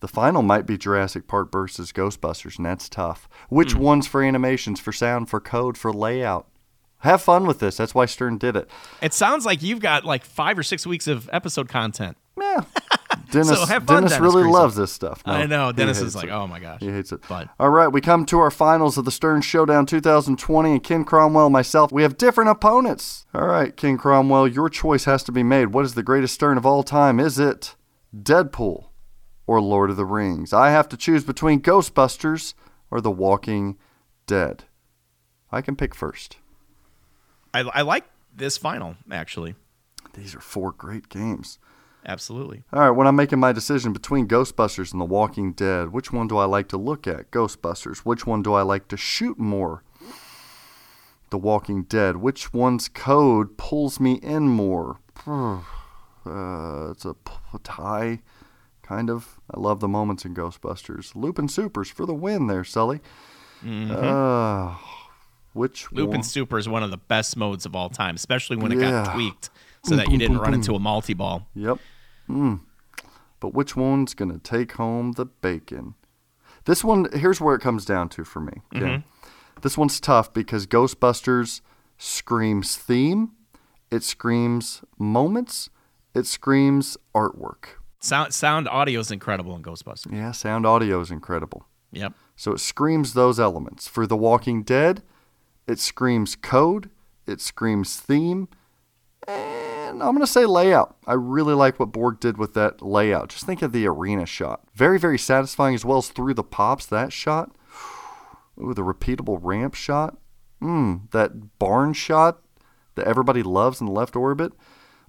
the final might be Jurassic Park versus Ghostbusters, and that's tough. Which Hmm. one's for animations, for sound, for code, for layout? Have fun with this. That's why Stern did it. It sounds like you've got like five or six weeks of episode content. Yeah. Dennis, So fun, Dennis, Dennis really loves this stuff. No, I know. Dennis is like, it. oh my gosh. He hates it. But All right, we come to our finals of the Stern Showdown 2020, and Ken Cromwell myself, we have different opponents. All right, Ken Cromwell, your choice has to be made. What is the greatest Stern of all time? Is it Deadpool or Lord of the Rings? I have to choose between Ghostbusters or The Walking Dead. I can pick first. I, I like this final, actually. These are four great games. Absolutely. All right, when I'm making my decision between Ghostbusters and The Walking Dead, which one do I like to look at? Ghostbusters. Which one do I like to shoot more? The Walking Dead. Which one's code pulls me in more? Uh, it's a tie, kind of. I love the moments in Ghostbusters. Loopin' Supers for the win there, Sully. Uh, which Loop one? and Super is one of the best modes of all time, especially when it Yeah. got tweaked so that you didn't run into a multi ball. Yep. Mm. But which one's going to take home the bacon? This one, here's where it comes down to for me. Okay? This one's tough because Ghostbusters screams theme, it screams moments, it screams artwork. Sound sound audio is incredible in Ghostbusters. Yeah, sound audio is incredible. Yep. So it screams those elements. For The Walking Dead, it screams code, it screams theme, and I'm going to say layout. I really like what Borg did with that layout. Just think of the arena shot. Very, very satisfying as well as through the pops, that shot. Ooh, the repeatable ramp shot. Mmm, that barn shot that everybody loves in the left orbit.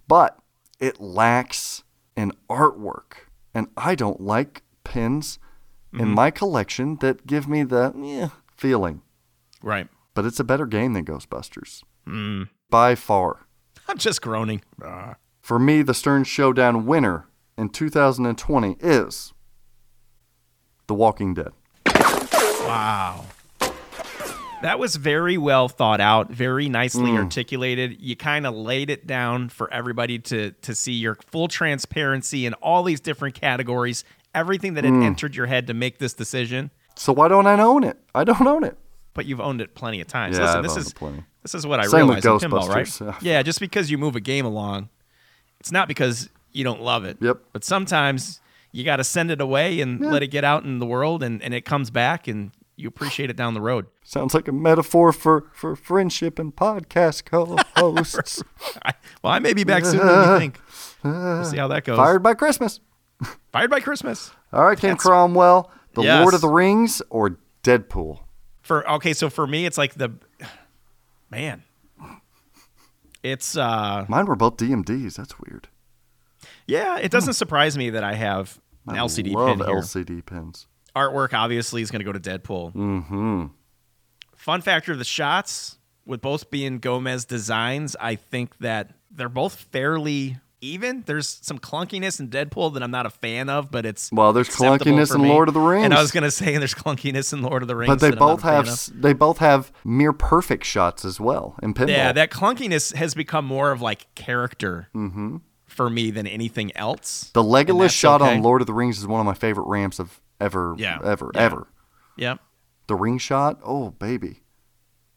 But it lacks in artwork. And I don't like pins in my collection that give me the eh, feeling. Right. But it's a better game than Ghostbusters. By far. I'm just groaning. For me, the Stern Showdown winner in 2020 is The Walking Dead. Wow. That was very well thought out, very nicely Mm. articulated. You kind of laid it down for everybody to to see your full transparency in all these different categories, everything that had Mm. entered your head to make this decision. So why don't I own it? I don't own it. But you've owned it plenty of times. Yeah, Listen, I've this owned is it plenty. This is what I Same with in pinball, right? Yeah, just because you move a game along, it's not because you don't love it. Yep. But sometimes you got to send it away and let it get out in the world, and, and it comes back, and you appreciate it down the road. Sounds like a metaphor for, for friendship and podcast co-hosts. Well, I may be back sooner than you think. We'll see how that goes. Fired by Christmas. Fired by Christmas. All right, Ken Cromwell, The Yes. Lord of the Rings or Deadpool? For okay, so for me, it's like the man. It's uh Mine were both DMDs. That's weird. yeah. It doesn't surprise me that I have an I LCD love pin here. LCD pins. Artwork obviously is going to go to Deadpool. Mm-hmm. Fun factor of the shots, with both being Gomez designs, I think that they're both fairly even. There's some clunkiness in Deadpool that I'm not a fan of, but it's Well, there's clunkiness in. Lord of the Rings. And I was to say there's clunkiness in Lord of the Rings, But they that I'm not both have they both have near perfect shots as well in pinball. Yeah, that clunkiness has become more of like character Mm-hmm. for me than anything else. the Legolas shot okay. on Lord of the Rings is one of my favorite ramps of ever, Yeah, ever, yeah. ever. Yep. The ring shot, oh baby.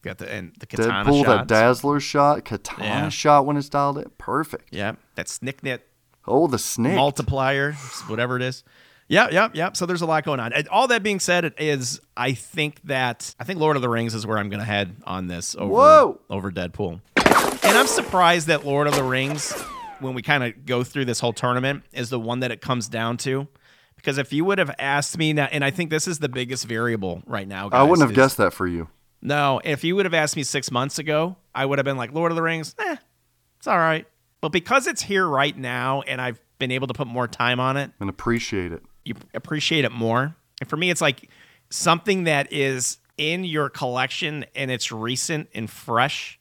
Got the and the katana Deadpool, shots. that Dazzler shot, katana Yeah. shot when it's dialed in, perfect. Yep. That snicknet Oh, the snake. multiplier, whatever it is. Yep, yep, yep. So there's a lot going on. And all that being said, it is I think that I think Lord of the Rings is where I'm going to head on this over Whoa. over Deadpool. And I'm surprised that Lord of the Rings, when we kind of go through this whole tournament, is the one that it comes down to. Because if you would have asked me now, and I think this is the biggest variable right now, guys, I wouldn't have is- guessed that for you. No, if you would have asked me six months ago, I would have been like, Lord of the Rings, eh, it's all right. But because it's here right now and I've been able to put more time on it, And appreciate it. you appreciate it more. And for me, it's like something that is in your collection and it's recent and fresh.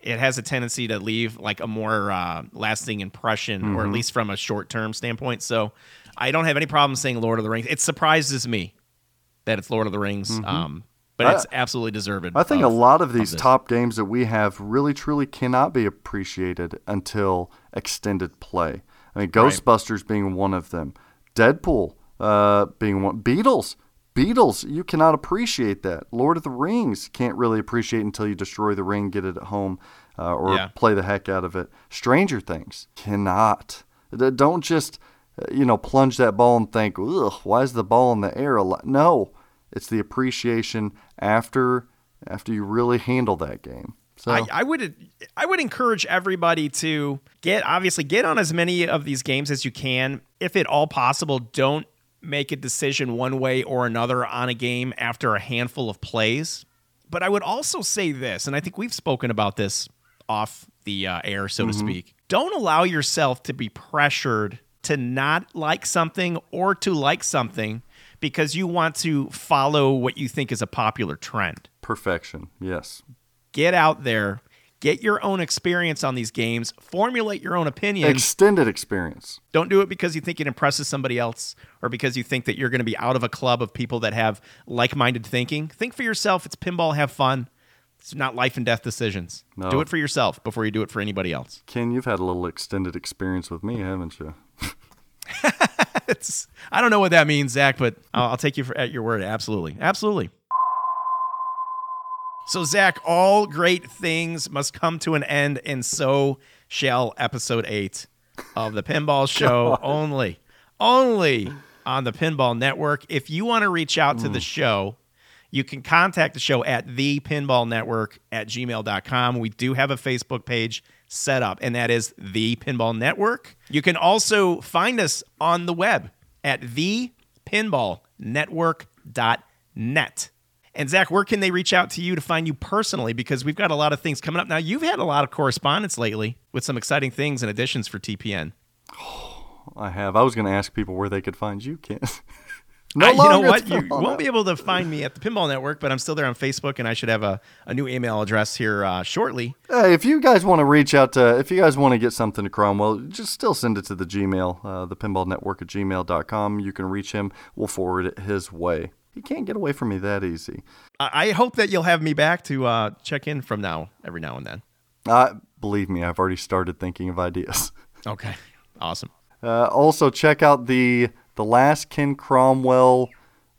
It has a tendency to leave like a more uh, lasting impression, or at least from a short term standpoint. So I don't have any problem saying Lord of the Rings. It surprises me that it's Lord of the Rings, um, but it's absolutely deserved. I think of- a lot of these this. top games that we have really truly cannot be appreciated until extended play. I mean, Ghostbusters being one of them, Deadpool uh, being one, Beatles. Beatles, you cannot appreciate that. Lord of the Rings can't really appreciate until you destroy the ring, get it at home, uh, or Yeah. play the heck out of it. Stranger Things cannot. Don't just uh, you know plunge that ball and think, ugh, why is the ball in the air? a lot?" No, it's the appreciation after after you really handle that game. So I, I would I would encourage everybody to get obviously get on as many of these games as you can. If at all possible, don't make a decision one way or another on a game after a handful of plays. But I would also say this, and I think we've spoken about this off the uh, air, so to speak. Don't allow yourself to be pressured to not like something or to like something because you want to follow what you think is a popular trend perfection, yes. get out there, get your own experience on these games, formulate your own opinion. Extended experience. Don't do it because you think it impresses somebody else or because you think that you're going to be out of a club of people that have like minded thinking. Think for yourself. It's pinball, have fun. It's not life and death decisions. No. Do it for yourself before you do it for anybody else. Ken, you've had a little extended experience with me, haven't you? It's, I don't know what that means, Zach, but I'll, I'll take you for, at your word. Absolutely. Absolutely. So, Zach, all great things must come to an end, and so shall episode eight of the Pinball Show only. Only on the Pinball Network. If you want to reach out to the mm. show, you can contact the show at thepinballnetwork at gmail.com. We do have a Facebook page set up, and that is The Pinball Network. You can also find us on the web at thepinballnetwork.net. And Zach, where can they reach out to you to find you personally? Because we've got a lot of things coming up. Now, you've had a lot of correspondence lately with some exciting things and additions for TPN. I have. I was going to ask people where they could find you, Ken. no I- you know what? You won't be able to find me at the Pinball Network, but I'm still there on Facebook, and I should have a, a new email address here uh, shortly. Hey, if you guys want to reach out to, if you guys want to get something to Cromwell, just still send it to the Gmail, uh, the pinball network at gmail.com. You can reach him. We'll forward it his way. He can't get away from me that easy. I, I hope that you'll have me back to uh, check in from now, every now and then. Uh, believe me, I've already started thinking of ideas. Okay. Awesome. Uh, also, check out the the last Ken Cromwell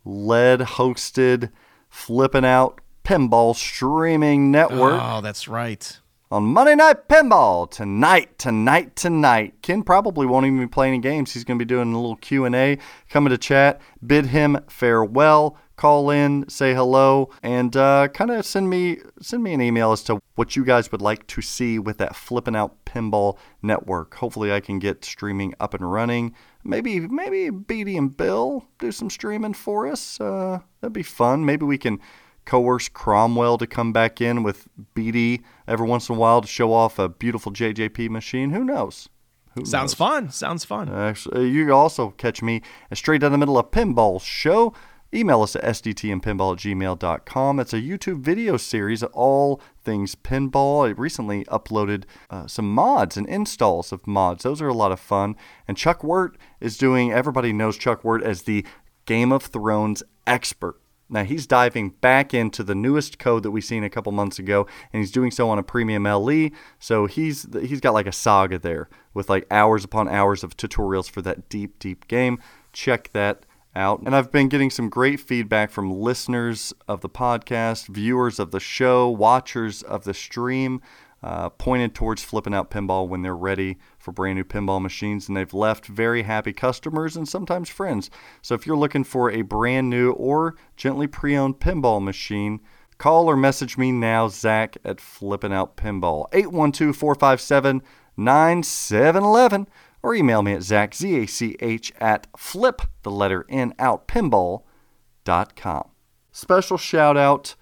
led hosted, flipping out pinball streaming network Oh, that's right. on Monday Night Pinball tonight, tonight, tonight. Ken probably won't even be playing any games. He's going to be doing a little Q and A, coming to chat, bid him farewell, call in, say hello, and uh, kind of send me send me an email as to what you guys would like to see with that flipping out pinball network. Hopefully, I can get streaming up and running. Maybe maybe Beatty and Bill do some streaming for us. Uh, that'd be fun. Maybe we can coerce Cromwell to come back in with BD every once in a while to show off a beautiful JJP machine. Who knows? Who Sounds knows? fun. Sounds fun. Actually, you also catch me straight down the middle of Pinball Show. Email us at sdtandpinball at gmail.com. That's a YouTube video series of all things pinball. I recently uploaded uh, some mods and installs of mods. Those are a lot of fun. And Chuck Wirt is doing, everybody knows Chuck Wirt as the Game of Thrones expert. Now he's diving back into the newest code that we seen a couple months ago, and he's doing so on a premium LE. So he's he's got like a saga there with like hours upon hours of tutorials for that deep, deep game. Check that out. And I've been getting some great feedback from listeners of the podcast, viewers of the show, watchers of the stream, uh, pointed towards flipping out pinball when they're ready for brand new pinball machines. And they've left very happy customers and sometimes friends. So if you're looking for a brand new or gently pre owned pinball machine, call or message me now, Zach at Flipping Out Pinball, 812 457 9711 or email me at Zach, Z-A-C-H, at flip, the letter N, out, pinball.com. Special shout out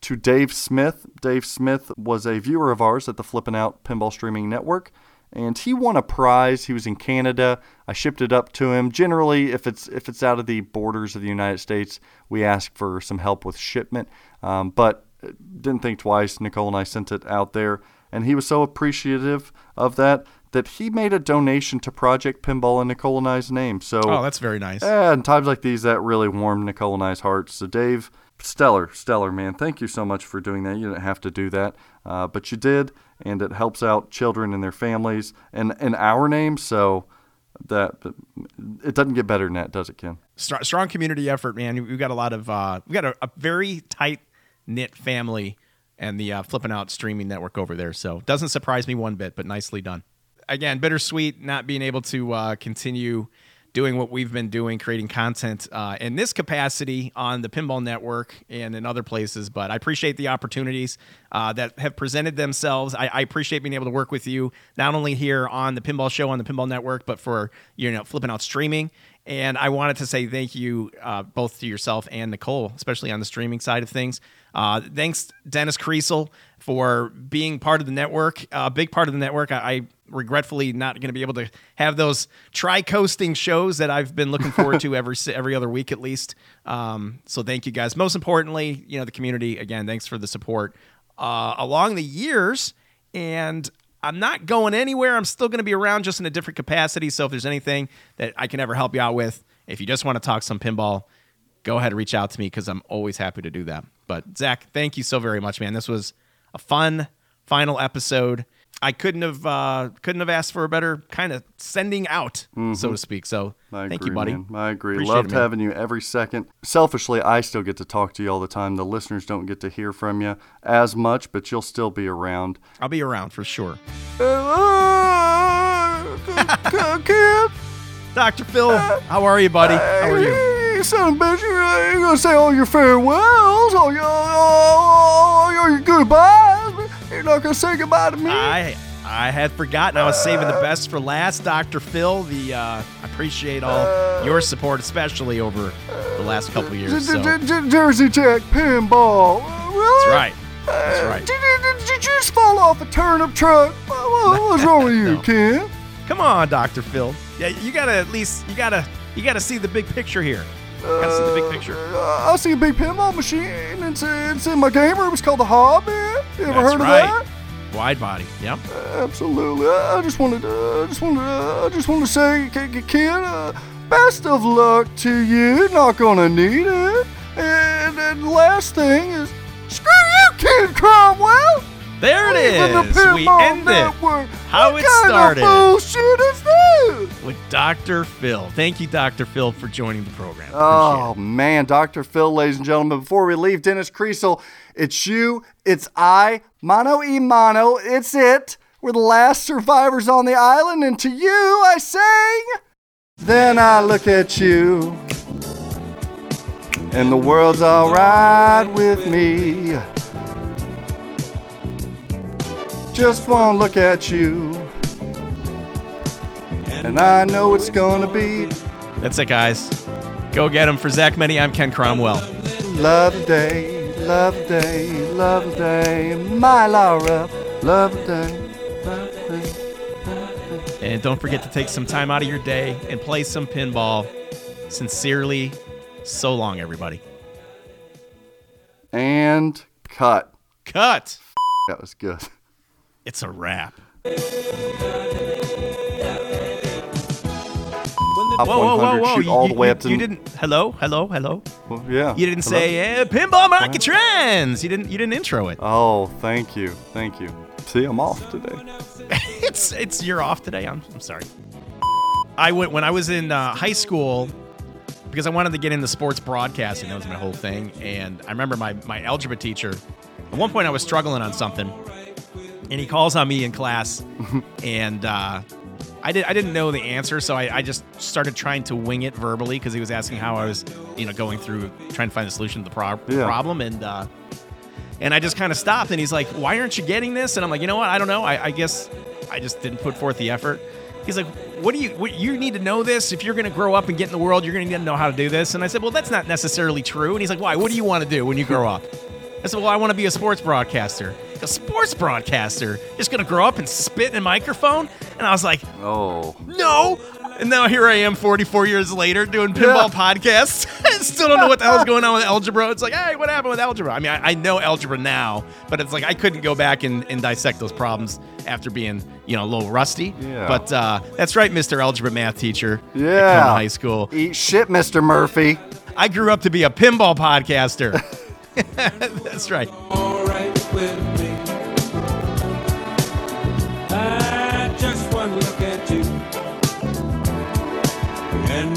to Dave Smith. Dave Smith was a viewer of ours at the Flippin' Out Pinball Streaming Network, and he won a prize. He was in Canada. I shipped it up to him. Generally, if it's if it's out of the borders of the United States, we ask for some help with shipment. Um, but didn't think twice. Nicole and I sent it out there, and he was so appreciative of that that he made a donation to Project Pinball in Nicole and I's name. So Oh, that's very nice. yeah, in times like these, that really warmed Nicole and I's hearts. So, Dave, stellar, stellar, man. Thank you so much for doing that. You didn't have to do that, uh, but you did, and it helps out children and their families and in our name. So, that it doesn't get better than that, does it, Ken? Strong, strong community effort, man. We've got a lot of, uh, we've got a, a very tight knit family and the uh, flipping out streaming network over there. So doesn't surprise me one bit, but nicely done. Again, bittersweet not being able to uh, continue doing what we've been doing, creating content uh, in this capacity on the Pinball Network and in other places. But I appreciate the opportunities uh, that have presented themselves. I, I appreciate being able to work with you not only here on the Pinball Show on the Pinball Network, but for you know flipping out streaming. And I wanted to say thank you uh, both to yourself and Nicole, especially on the streaming side of things. Uh, thanks, Dennis Kriesel, for being part of the network, a big part of the network. I, I regretfully not going to be able to have those tri-coasting shows that I've been looking forward to every every other week at least. Um, so thank you guys. Most importantly, you know the community. Again, thanks for the support uh, along the years. And I'm not going anywhere. I'm still going to be around, just in a different capacity. So if there's anything that I can ever help you out with, if you just want to talk some pinball, go ahead and reach out to me because I'm always happy to do that. But Zach, thank you so very much, man. This was a fun final episode. I couldn't have uh, couldn't have asked for a better kind of sending out, so to speak. So Mm-hmm. I thank agree, you, buddy. man. I agree. Appreciate Loved it, having you every second. Selfishly, I still get to talk to you all the time. The listeners don't get to hear from you as much, but you'll still be around. I'll be around for sure. Dr. Phil, how are you, buddy? How are you? You son of a bitch, you're gonna say all your farewells, all your, all your goodbyes, you're not gonna say goodbye to me. I I had forgotten. I was saving the best for last, Dr. Phil. The uh, I appreciate all your support, especially over the last couple years. So. Jersey Jack pinball. That's right. That's right. Did, did, you just fall off a turnip truck? What, what- what's wrong with you, No. Ken? Come on, Dr. Phil. Yeah, you gotta at least you gotta you gotta see the big picture here. Gotta see the big picture. Uh, I see a big pinball machine. It's, it's in my game room. It's called the Hobbit. You ever That's heard right. of that? Wide body. Yep. Absolutely. I just wanted to, I just wanted to, I just wanted to say, kid, uh, best of luck to you. Not gonna need it. And, and last thing is, screw you, Kid Cromwell. There it is. Leaving the is. We end it. network. How what it kind started. Of bullshit is this? with Dr. Phil. Thank you, Dr. Phil, for joining the program. Oh man, Dr. Phil, ladies and gentlemen, before we leave, Dennis Kriesel, it's you, it's I, mano e mano, it's it. We're the last survivors on the island, and to you I sing. Then I look at you, and the world's alright with me. Just wanna look at you, and I know it's gonna be That's it, guys. Go get him. For Zach Meny, I'm Ken Cromwell. Love day, love day, love day, my Laura, love the day, love day. And don't forget to take some time out of your day and play some pinball. Sincerely, so long, everybody. And cut. Cut. That was good. It's a wrap. Top Whoa, whoa, whoa, whoa. You, all the you- way you- up to you didn't. Hello, hello, hello. Well, yeah. You didn't Hello? say eh, pinball market trends. You didn't. You didn't intro it. Oh, thank you, thank you. See, I'm off today. it's it's you're off today. I'm I'm sorry. I went when I was in uh, high school because I wanted to get into sports broadcasting. That was my whole thing. And I remember my my algebra teacher. At one point, I was struggling on something, and he calls on me in class, and uh, I did I didn't know the answer, so I, I just started trying to wing it verbally because he was asking how I was, you know, going through trying to find the solution to the pro- Yeah. problem, and. Uh, and I just kind of stopped, and he's like, "Why aren't you getting this?" And I'm like, "You know what? I don't know. I, I guess I just didn't put forth the effort." He's like, "What do you? What, you need to know this. If you're going to grow up and get in the world, you're going to know how to do this." And I said, "Well, that's not necessarily true." And he's like, "Why? What do you want to do when you grow up?" I said, "Well, I want to be a sports broadcaster." A sports broadcaster? Just going to grow up and spit in a microphone? And I was like, Oh, no. And now here I am 44 years later doing pinball podcasts. I still don't know what the hell's going on with algebra. It's like, hey, what happened with algebra? I mean, I, I know algebra now, but it's like I couldn't go back and, and dissect those problems after being, you know, a little rusty. Yeah. But uh, that's right, Mr. Algebra math teacher. at Yeah. Coleman High school. eat shit, Mr. Murphy. I grew up to be a pinball podcaster. that's right. alright with me.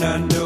I know